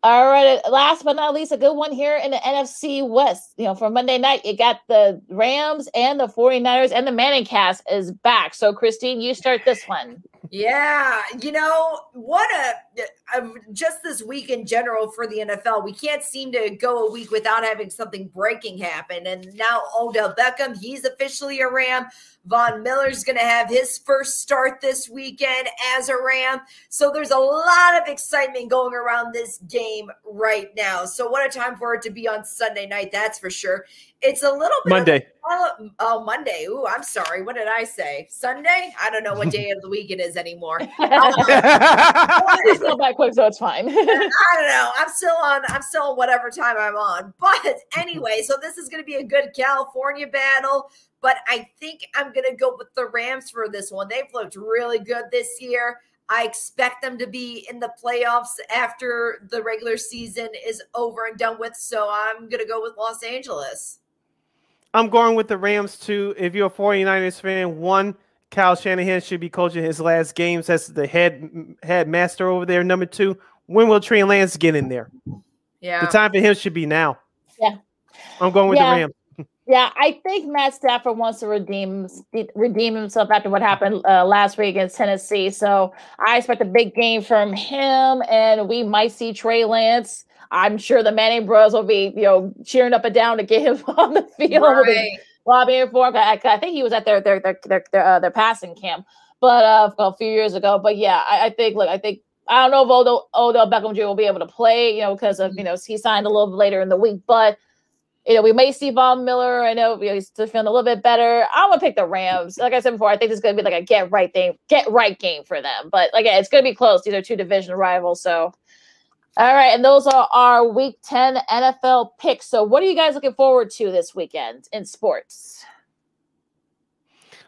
All right. Uh, last but not least, a good one here in the NFC West. You know, for Monday night, you got the Rams and the 49ers, and the Manning cast is back. So, Christine, you start this one. Yeah, you know what a, a, Uh, um, just this week in general for the NFL, we can't seem to go a week without having something breaking happen. And now Odell Beckham, he's officially a Ram. Von Miller's going to have his first start this weekend as a Ram. So there's a lot of excitement going around this game right now. So what a time for it to be on Sunday night, that's for sure. it's a little bit Monday. A, oh, oh, Monday. Ooh, I'm sorry. What did I say? Sunday? I don't know what [laughs] day of the week it is anymore. [laughs] Um, [laughs] it's not that quick, so it's fine. [laughs] I don't know. I'm still on. I'm still on whatever time I'm on. But anyway, so this is going to be a good California battle. But I think I'm going to go with the Rams for this one. They've looked really good this year. I expect them to be in the playoffs after the regular season is over and done with. So I'm going to go with Los Angeles. I'm going with the Rams too. If you're a 49ers fan, one, Kyle Shanahan should be coaching his last games. as the head head master over there. Number two, when will Trey Lance get in there? Yeah. The time for him should be now. Yeah. I'm going with Yeah. the Rams. Yeah, I think Matt Stafford wants to redeem redeem himself after what happened uh, last week against Tennessee. So I expect a big game from him, and we might see Trey Lance. I'm sure the Manning bros will be, you know, cheering up and down to get him [laughs] on the field Right. Lobbying for him. I, I think he was at their their their their their, uh, their passing camp, but uh, a few years ago. But yeah, I, I think look, I think I don't know if Odell, Odell Beckham Jr. will be able to play, you know, because of you know he signed a little bit later in the week, but you know, we may see Von Miller. I know he's feeling a little bit better. I'm gonna pick the Rams. Like I said before, I think it's gonna be like a get right thing, get right game for them. But again, it's gonna be close. These are two division rivals. So, all right, and those are our Week 10 NFL picks. So, what are you guys looking forward to this weekend in sports?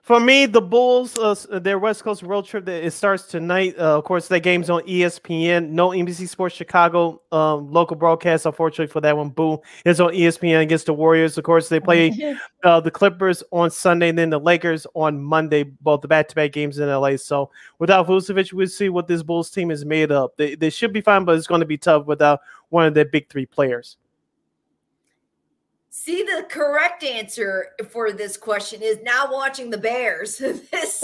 For me, the Bulls, uh, their West Coast road trip, it starts tonight. Uh, of course, that game's on ESPN. No NBC Sports Chicago um, local broadcast, unfortunately for that one. Boo. It's on ESPN against the Warriors. Of course, they play [laughs] uh, the Clippers on Sunday, and then the Lakers on Monday, both the back-to-back games in LA. So without Vucevic, we'll see what this Bulls team is made up. They, they should be fine, but it's going to be tough without one of their big three players. See, the correct answer for this question is now watching the Bears. [laughs] this [laughs] That's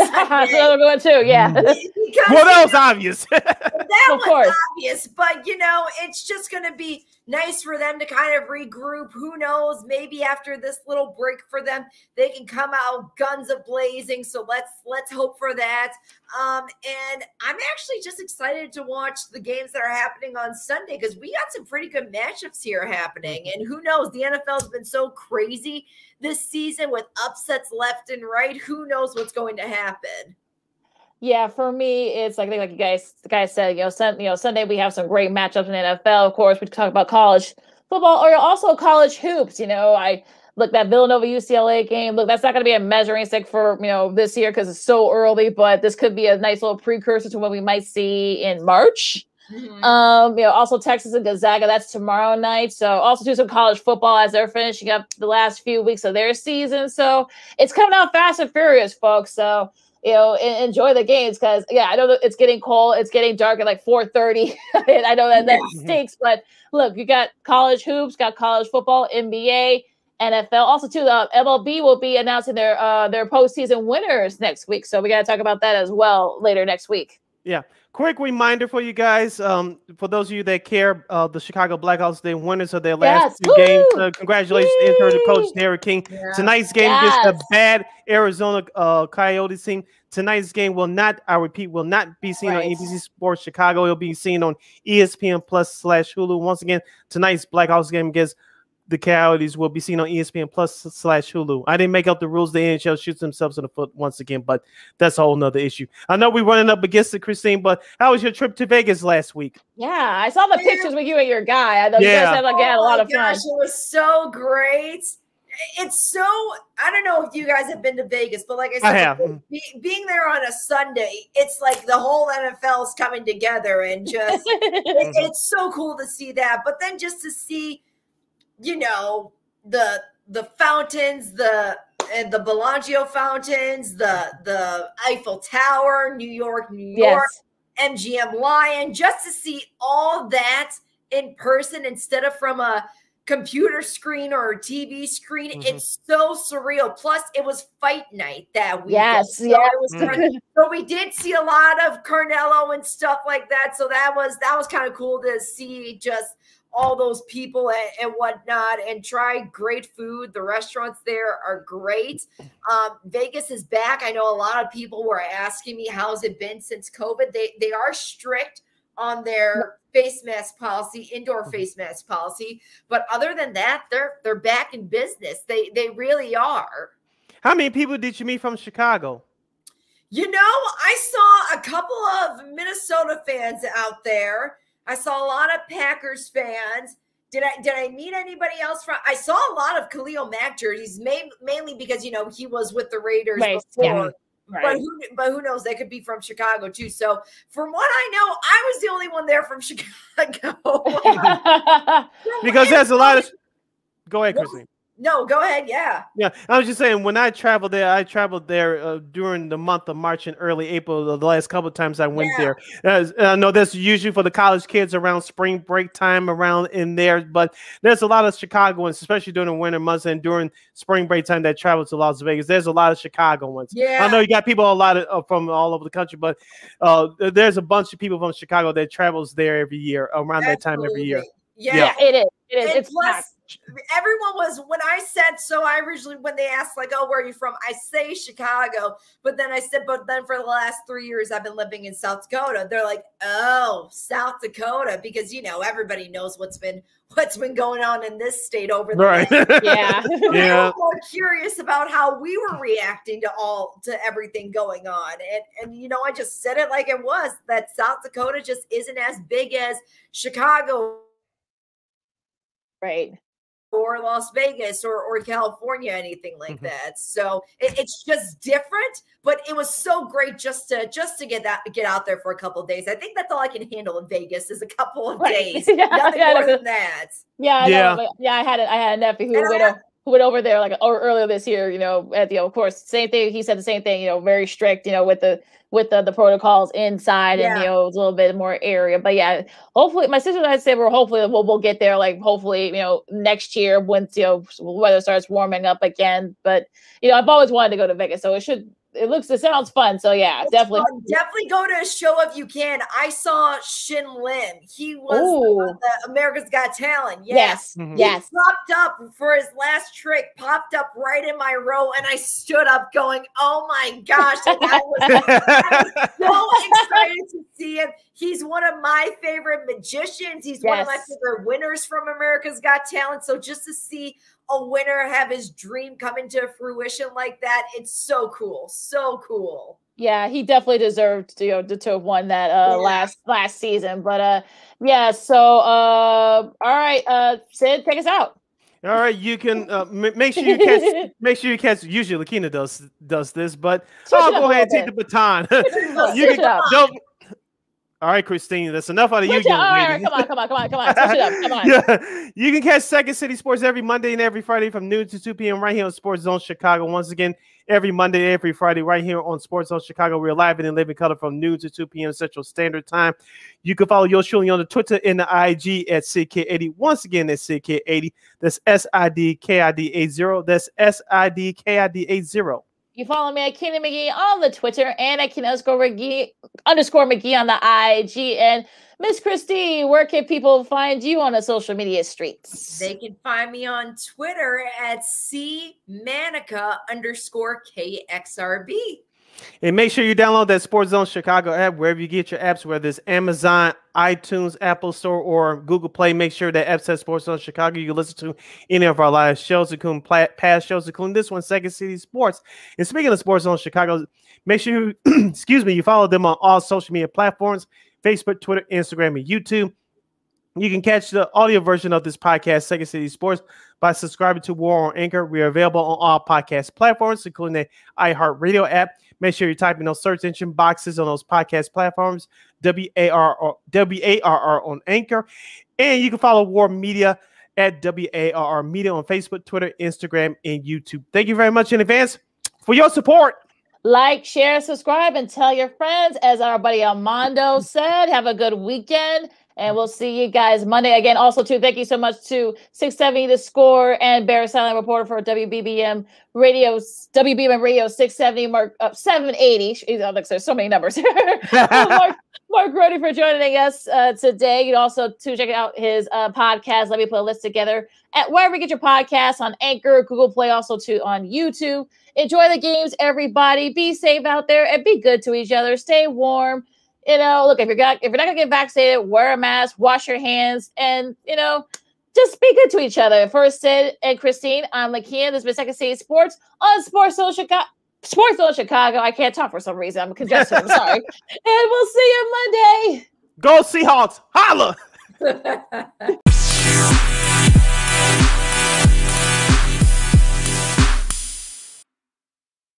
what I'm going to. Yeah. Mm-hmm. because Well, that was obvious. [laughs] that Of was course. obvious, but you know, it's just going to be nice for them to kind of regroup. Who knows? Maybe after this little break for them, they can come out guns a blazing. So let's let's hope for that. Um, and I'm actually just excited to watch the games that are happening on Sunday because we got some pretty good matchups here happening. And who knows? The NFL's been so crazy this season with upsets left and right. Who knows what's going to happen? Yeah, for me, it's like I think like you guys, the guys said, you know, sun, you know, Sunday we have some great matchups in the NFL. Of course, we talk about college football or also college hoops. You know, I look that Villanova UCLA game. Look, that's not going to be a measuring stick for you know this year because it's so early, but this could be a nice little precursor to what we might see in March. Um, you know, also Texas and Gonzaga, that's tomorrow night. So also do some college football as they're finishing up the last few weeks of their season. So it's coming out fast and furious, folks. So you know, en- enjoy the games because yeah, I know that it's getting cold, it's getting dark at like 4:30. [laughs] and I know that that stinks, but look, you got college hoops, got college football, NBA. NFL also too. The MLB will be announcing their uh their postseason winners next week, so we got to talk about that as well later next week. Yeah. Quick reminder for you guys, um, for those of you that care, uh, the Chicago Blackhawks, they winners of their last Yes. two games. Uh, congratulations to intern coach Derek King. Tonight's game against Yes. the bad Arizona uh, Coyotes team. Tonight's game will not, I repeat, will not be seen Right. on NBC Sports Chicago. It'll be seen on ESPN Plus slash Hulu. Once again, tonight's Blackhawks game against the Coyotes will be seen on ESPN Plus slash Hulu. I didn't make up the rules. The NHL shoots themselves in the foot once again, but that's a whole nother issue. I know we're running up against it, Christine, but how was your trip to Vegas last week? Yeah, I saw the pictures with you and your guy. I know you guys had like had a Oh lot my of fun. gosh, It was so great. It's so I don't know if you guys have been to Vegas, but like I said, I have. be- being there on a Sunday, it's like the whole NFL's coming together and just [laughs] it- it's so cool to see that. But then just to see, you know, the the fountains, the and the Bellagio fountains, the the Eiffel Tower, New York, New York, MGM Lion, just to see all that in person instead of from a computer screen or a TV screen. Mm-hmm. It's so surreal. Plus, it was fight night that week. Yes, so yeah. it was Mhm. fun. [laughs] So we did see a lot of Canelo and stuff like that. So that was that was kind of cool to see just all those people and, and whatnot and try great food. The restaurants there are great. Um, Vegas is back. I know a lot of people were asking me how's it been since COVID. They they are strict on their face mask policy, indoor face mask policy. But other than that, they're they're back in business. They they really are. How many people did you meet from Chicago? You know, I saw a couple of Minnesota fans out there. I saw a lot of Packers fans. Did I did I meet anybody else from? I saw a lot of Khalil Mack jerseys, main, mainly because you know he was with the Raiders Right, before. yeah. But who but who knows? They could be from Chicago too. So from what I know, I was the only one there from [laughs] Chicago. [laughs] [laughs] Because there's a lot of. Go ahead, Christine. No, go ahead. Yeah. Yeah, I was just saying when I traveled there, I traveled there uh, during the month of March and early April. The last couple of times I went there, As- I know that's usually for the college kids around spring break time around in there, but there's a lot of Chicagoans, especially during the winter months and during spring break time that travel to Las Vegas. There's a lot of Chicagoans. Yeah. I know you got people a lot of uh, from all over the country, but uh, there's a bunch of people from Chicago that travels there every year around that time every year. Yeah. it is. It is. And It's plus, packed. Everyone was when I said so. I originally when they asked like, "Oh, where are you from?" I say Chicago, but then I said, "But then for the last three years, I've been living in South Dakota." They're like, "Oh, South Dakota," because you know everybody knows what's been what's been going on in this state over there. Right. [laughs] Yeah. [laughs] they Yeah. were more curious about how we were reacting to all to everything going on and and you know i just said it like it was that south dakota just isn't as big as chicago right or las vegas or or california anything like Mm-hmm. that so it, it's just different but it was so great just to just to get that get out there for a couple of days i think that's all i can handle in vegas is a couple of Right. days [laughs] Yeah, nothing yeah, more than that Yeah, I Yeah. know. but Yeah, I had it. I had a nephew who And went o- who went over there like or earlier this year. You know, at the of course same thing. He said the same thing. You know, very strict. You know, with the with the, the protocols inside and you know it's a little bit more area. But yeah, hopefully my sister and I said we're hopefully we'll, we'll get there. Like hopefully you know next year once you know weather starts warming up again. But you know I've always wanted to go to Vegas, so it should. It looks. It sounds fun. So yeah, It's definitely. fun. definitely go to a show if you can. I saw Shin Lim. He was the, the America's Got Talent. Yes. Mhm. He Yes. popped up for his last trick, popped up right in my row, and I stood up going, Oh my gosh. And I was, I was [laughs] so excited to see him. He's one of my favorite magicians. He's one of my favorite winners from America's Got Talent. So just to see a winner have his dream come into fruition like that, it's so cool. So cool. Yeah, he definitely deserved to you know to, to have won that uh Yeah. last last season. But uh yeah, so uh all right, uh Sid, take us out. All right, you can uh, m- make sure you catch. [laughs] make sure you catch. Usually, Lakina does does this, but Switch I'll go ahead and take the baton. [laughs] You can up. don't. All right, Christine, that's enough out of you, Switch it- all right, come on, come on, come on, come on. Switch it up. Come on. [laughs] Yeah, you can catch Second City Sports every Monday and every Friday from noon to 2 p.m. right here on Sports Zone Chicago. Once again, every Monday, every Friday, right here on Sports Zone Chicago. We're live and in living color from noon to 2 p.m. Central Standard Time. You can follow yours truly on the Twitter and the IG at CK80. Once again, that's CK80. That's S I D K I D 80. That's S I D K I D 80. You follow me at Keenan McGee on the Twitter and at Keenan underscore McGee underscore McGee on the IG. And Miss Christie, where can people find you on the social media streets? They can find me on Twitter at C Manica underscore KXRB. And make sure you download that Sports Zone Chicago app wherever you get your apps, whether it's Amazon, iTunes, Apple Store, or Google Play. Make sure that app says Sports Zone Chicago. You can listen to any of our live shows, including past shows, including this one, Second City Sports. And speaking of Sports Zone Chicago, make sure you, [clears throat] excuse me, you follow them on all social media platforms Facebook, Twitter, Instagram, and YouTube. You can catch the audio version of this podcast, Second City Sports, by subscribing to WARR on Anchor. We are available on all podcast platforms, including the iHeartRadio app. Make sure you type in those search engine boxes on those podcast platforms, W A R R on Anchor. And you can follow WARR Media at W A R R Media on Facebook, Twitter, Instagram, and YouTube. Thank you very much in advance for your support. Like, share, subscribe, and tell your friends. As our buddy Armando said, have a good weekend. And we'll see you guys Monday again. Also, too, thank you so much to 670 The Score and Bear sideline reporter for WBBM Radio, WBBM Radio 670, Mark up 780. Oh, look, there's so many numbers. [laughs] Mark, Mark Grote for joining us uh, today. You can also to check out his uh, podcast. Let me put a list together at wherever you get your podcasts on Anchor, Google Play, also too on YouTube. Enjoy the games, everybody. Be safe out there and be good to each other. Stay warm. You know, look if you're got if you're not gonna get vaccinated, wear a mask, wash your hands, and you know, just be good to each other. First, Sid and Christine, I'm Lakia. This has been Second City Sports on Sports Zone Chicago. Sports Zone Chicago. I can't talk for some reason. I'm congested. I'm sorry. [laughs] and we'll see you Monday. Go Seahawks. Holla. [laughs]